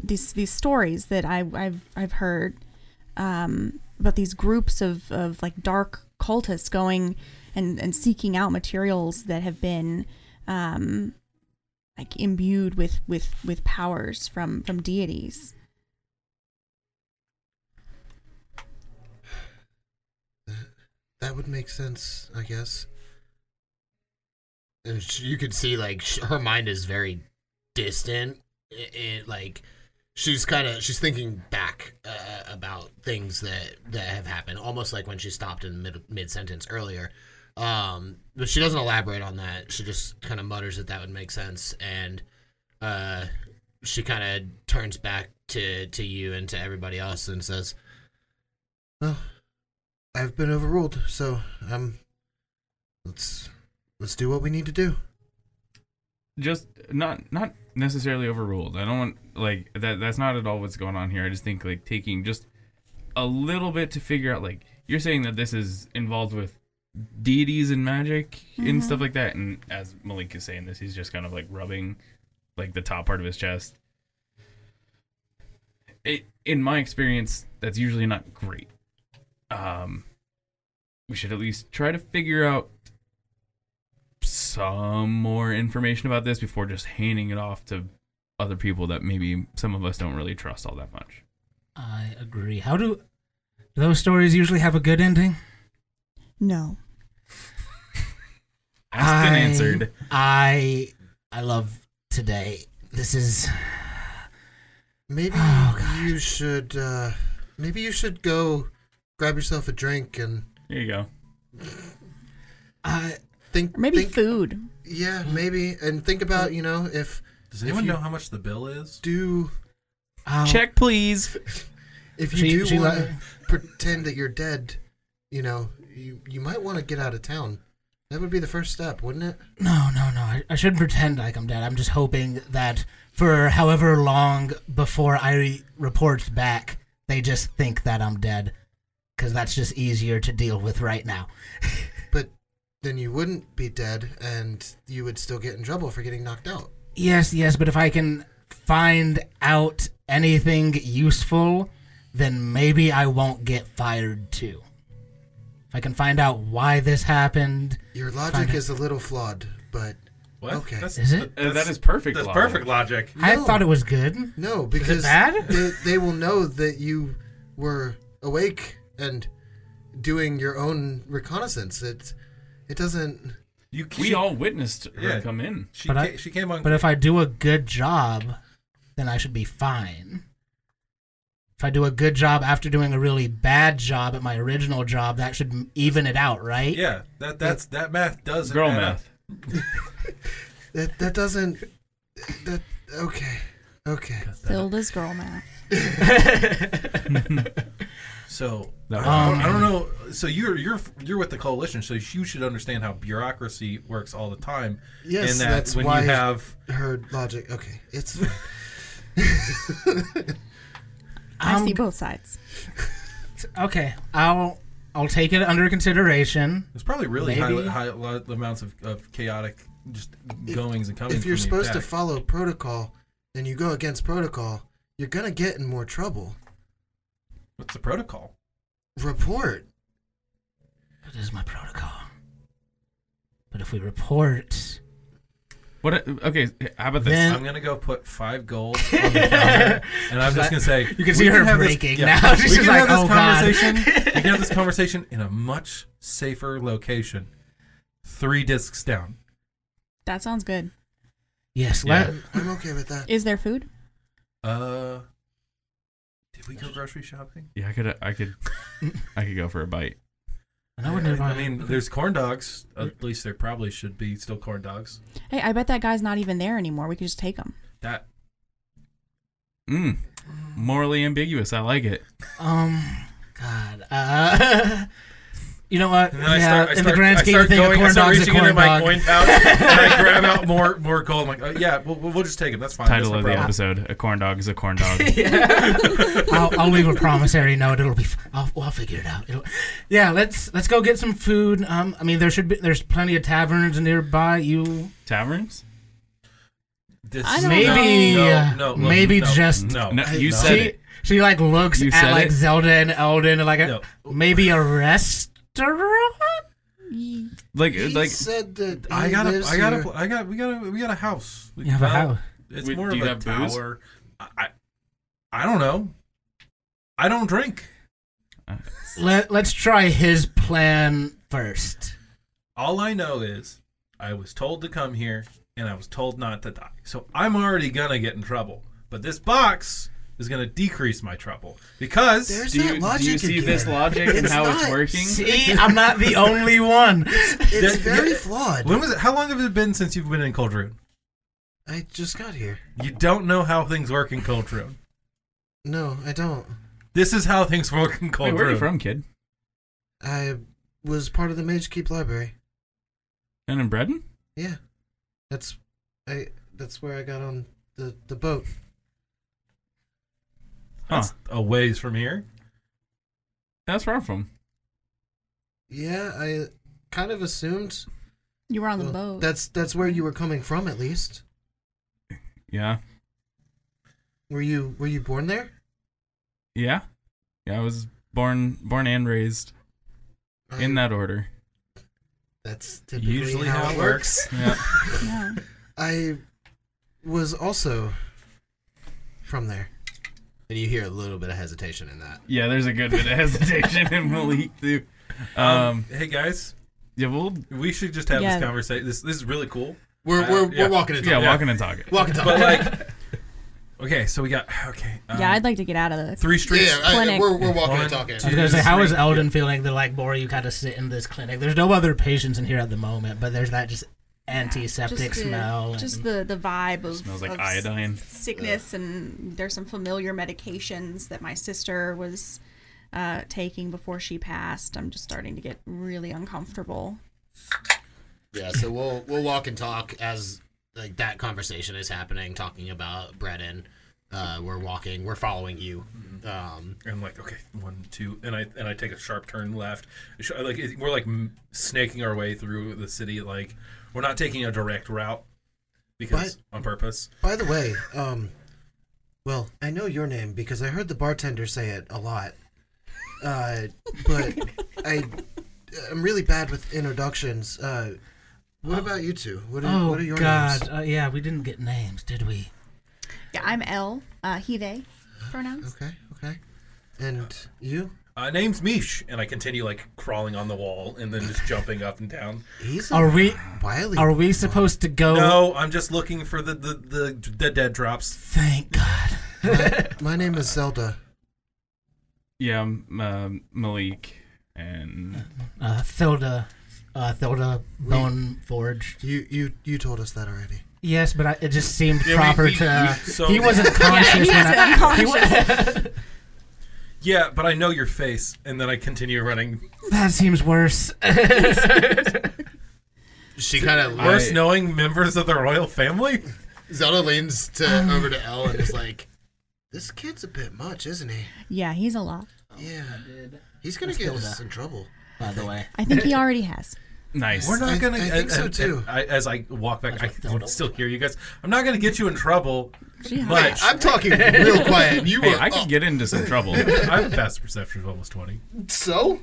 these these stories that I, I've I've heard um, about these groups of, of like dark cultists going and, and seeking out materials that have been um, like imbued with, with, with powers from, from deities. That would make sense, I guess. And sh- you could see, like, sh- her mind is very distant. It, it like, she's kind of she's thinking back uh, about things that that have happened, almost like when she stopped in mid mid sentence earlier. Um, but she doesn't elaborate on that. She just kind of mutters that that would make sense, and uh, she kind of turns back to to you and to everybody else and says, "Well, I've been overruled, so um, let's let's do what we need to do." just not not necessarily overruled. I don't want like that. That's not at all what's going on here. I just think like taking just a little bit to figure out. Like you're saying that this is involved with deities and magic and stuff like that. And as Malik is saying this, he's just kind of like rubbing like the top part of his chest. It, in my experience, that's usually not great. Um, we should at least try to figure out some more information about this before just handing it off to other people that maybe some of us don't really trust all that much. i agree how do, do those stories usually have a good ending No. Asked and I- answered. i i love today this is Maybe Oh, you should uh, maybe you should go grab yourself a drink and there you go. I think Or maybe think, food. Yeah, maybe. And think about you know if Does If anyone you- know how much the bill is? do I'll- Check, please. if you She- do she want to pretend that you're dead, you know, you you might want to get out of town. That would be the first step, wouldn't it? No, no, no. I, I shouldn't pretend like I'm dead. I'm just hoping that for however long before I re- report back, they just think that I'm dead. Because that's just easier to deal with right now. But then you wouldn't be dead, and you would still get in trouble for getting knocked out. Yes, yes, but if I can find out anything useful, then maybe I won't get fired too. If I can find out why this happened, Your logic is a little flawed, but What? Okay. That's, Is it? Uh, that is perfect. That's logic. perfect logic. I thought it was good. no, because bad? They, they will know that you were awake and doing your own reconnaissance. It it doesn't. You, We she, all witnessed her Yeah. come in. She, But I- she came on. But if I do a good job, then I should be fine. If I do a good job after doing a really bad job at my original job, that should even it out, right? yeah, that that's that math does Girl add up. math. That that doesn't. That okay. Okay. Filled as girl math. So That I, I don't know. So you're you're you're with the coalition, so you should understand how bureaucracy works all the time. Yes, and that that's when why you have her logic. Okay, it's. I Um, see both sides. Okay, I'll I'll take it under consideration. there's probably really Maybe. high, high amounts of, of chaotic just goings and comings. if you're from the supposed to follow protocol and you go against protocol, you're gonna get in more trouble. what's the protocol? Report. That is my protocol. But if we report, What? Okay, how about this? Then- I'm gonna go put five gold on the counter, and I'm just gonna say You can we see her have this- breaking yeah, now. She's we can like, have this "Oh, God." conversation. we can have this conversation in a much safer location, three discs down. That sounds good. yes, Yeah. let, I'm, I'm okay with that. Is there food? Uh, did we go grocery shopping? yeah, I could. I could. I could go for a bite. I know we're I, I mean, there's corn dogs. At least there probably should be still corn dogs. Hey, I bet that guy's not even there anymore. We could just take him. That Mm. Morally ambiguous. I like it. um, God, uh, you know what? And then I start, I in the grand scheme of things, a going, I corn start dog's a reaching into corn my dog. coin pouch, and I grab out more more gold. I'm like, oh, yeah, we'll, we'll just take him. That's fine. Title That's of no the episode: A corn dog is a corn dog. Yeah. I'll, I'll leave a promissory note. It'll be. f- I'll, I'll figure it out. It'll, yeah, let's let's go get some food. Um, I mean, there should be. There's plenty of taverns nearby. You Taverns? This, I don't maybe no, uh, no, no, maybe no, just no. No, you no. said she it. she like looks You at like it? Zelda and Elden like a, No. maybe a restaurant. Ye- Like, He like. said that I got a, lives I got here. a, I got, we got a, we got a house. We- You have a house. It's Wait, more of a have booze? tower. I, I, I don't know. I don't drink. Let Let's try his plan first. All I know is I was told to come here, and I was told not to die. So I'm already gonna get in trouble. But this box is gonna decrease my trouble because There's Do that you, logic do you see again. this logic and It's how it's not- working? See, I'm not the only one. It's Yeah, very yeah. flawed. when was it? How long have it been since you've been in Coldrune? I just got here. You don't know how things work in Coldrune. No, I don't. This is how things work in Cold Wait, where are Rune. you from, kid? I was part of the Mage Keep Library. And in Bredon? Yeah, that's I. That's where I got on the the boat. Huh. That's a ways from here. That's where I'm from. Yeah, I kind of assumed You were on the well, boat. that's that's where you were coming from. At least, Yeah. were you were you born there? Yeah. Yeah, I was born born and raised in that order. That's typically Usually how, it works. Yeah. yeah. I was also from there. And you hear a little bit of hesitation in that. Yeah, there's a good bit of hesitation in Malik too. Um, hey guys, yeah, we'll we should just have Yeah. this conversation. This this is really cool. We're Uh, we're, yeah. we're walking and talking. yeah, walking and talking. Walking and talking. But like, Okay, so we got okay. Um, yeah, I'd like to get out of the. three streets. Yeah, I, Clinic. we're, we're walking One, and talking. I was gonna say, how is Three. Eldon feeling? That like, Bora, you kind of sit in this clinic. There's no other patients in here at the moment, but there's that just antiseptic just the, smell. Just the the vibe of Smells like of iodine. sickness, and there's some familiar medications that my sister was uh, taking before she passed. I'm just starting to get really uncomfortable. Yeah, so we'll we'll walk and talk as like that conversation is happening, talking about Brennan. Uh, we're walking, we're following you. Um, I'm like, okay, one, two, and I and I take a sharp turn left. Like we're like snaking our way through the city. Like we're not taking a direct route because on purpose. By the way, um, well, I know your name because I heard the bartender say it a lot. Uh, but I, I'm really bad with introductions. Uh, what about you two? What are, oh what are your God, names? uh, yeah, we didn't get names, did we? Yeah, I'm L. Uh, he they pronouns. Okay, okay. And you? Uh, name's Mish, and I continue like crawling on the wall and then just jumping up and down. He's a Are we wily. are we supposed to go? No, I'm just looking for the the the, the dead drops. Thank God. my, my name is Zelda. Yeah, I'm um, Malik, and Uh, Thilda, uh, Thilda Bone Forge. You you you told us that already. Yes, but I, it just seemed Yeah, proper we- to. uh, we- so- he wasn't conscious he when was I. He unconscious. wa- Yeah, but I know your face, and then I continue running. that seems worse. she kind of Worse knowing members of the royal family. Zelda leans to over to Elle and is like, This kid's a bit much, isn't he? Yeah, he's a lot. Yeah. He's gonna get us Hilda. in trouble. By the way, I think he already has. nice. We're not I- gonna. I think so, and- too. I, as I walk back, I That's what can Zelda still hear you guys. I'm not gonna get you in trouble. She has. But I'm talking real quiet. And you Hey, were I could get into some trouble. I have a fast perception of almost twenty. so.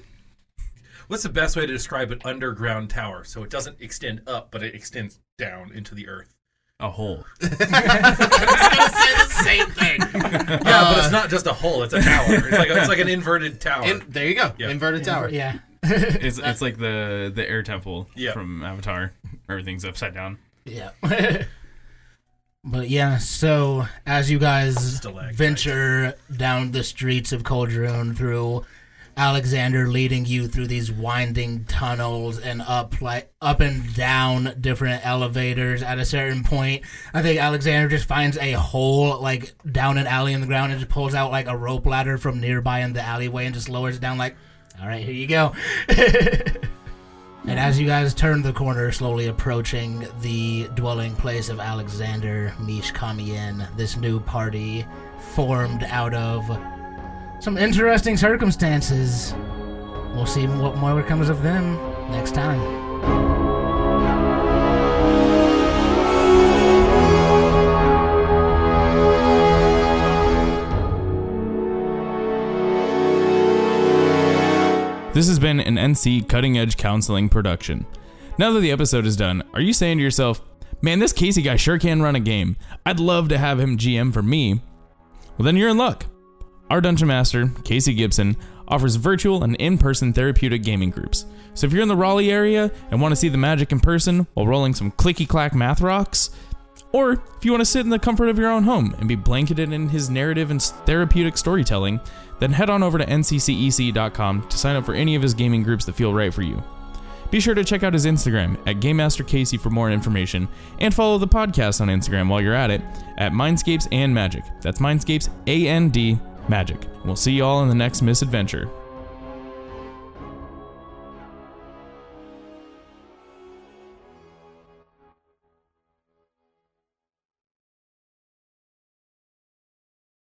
What's the best way to describe an underground tower so it doesn't extend up, but it extends down into the earth? A hole. I was gonna say the same thing. Yeah, but it's uh, not just a hole; it's a tower. It's like it's like an inverted tower. In, there you go. Yeah. Inverted tower. yeah. It's it's like the the air temple Yeah. from Avatar. Everything's upside down. Yeah. But yeah, so as you guys venture down the streets of Coldrune through Alexander leading you through these winding tunnels and up like up and down different elevators at a certain point i think alexander just finds a hole like down an alley in the ground and just pulls out like a rope ladder from nearby in the alleyway and just lowers it down like all right here you go And as you guys turn the corner, slowly approaching the dwelling place of Alexander Mish Kamien, this new party formed out of some interesting circumstances. We'll see what more comes of them next time. This has been an NC Cutting Edge Counseling production. Now that the episode is done, are you saying to yourself, man, this Casey guy sure can run a game. I'd love to have him GM for me. Well, then you're in luck. Our Dungeon Master, Casey Gibson, offers virtual and in person therapeutic gaming groups. So if you're in the Raleigh area and want to see the magic in person while rolling some clicky clack math rocks, or if you want to sit in the comfort of your own home and be blanketed in his narrative and therapeutic storytelling, then head on over to nccec.com to sign up for any of his gaming groups that feel right for you. Be sure to check out his Instagram at Game Master Casey for more information, and follow the podcast on Instagram while you're at it at Mindscapes and Magic. That's Mindscapes A N D Magic. We'll see you all in the next misadventure.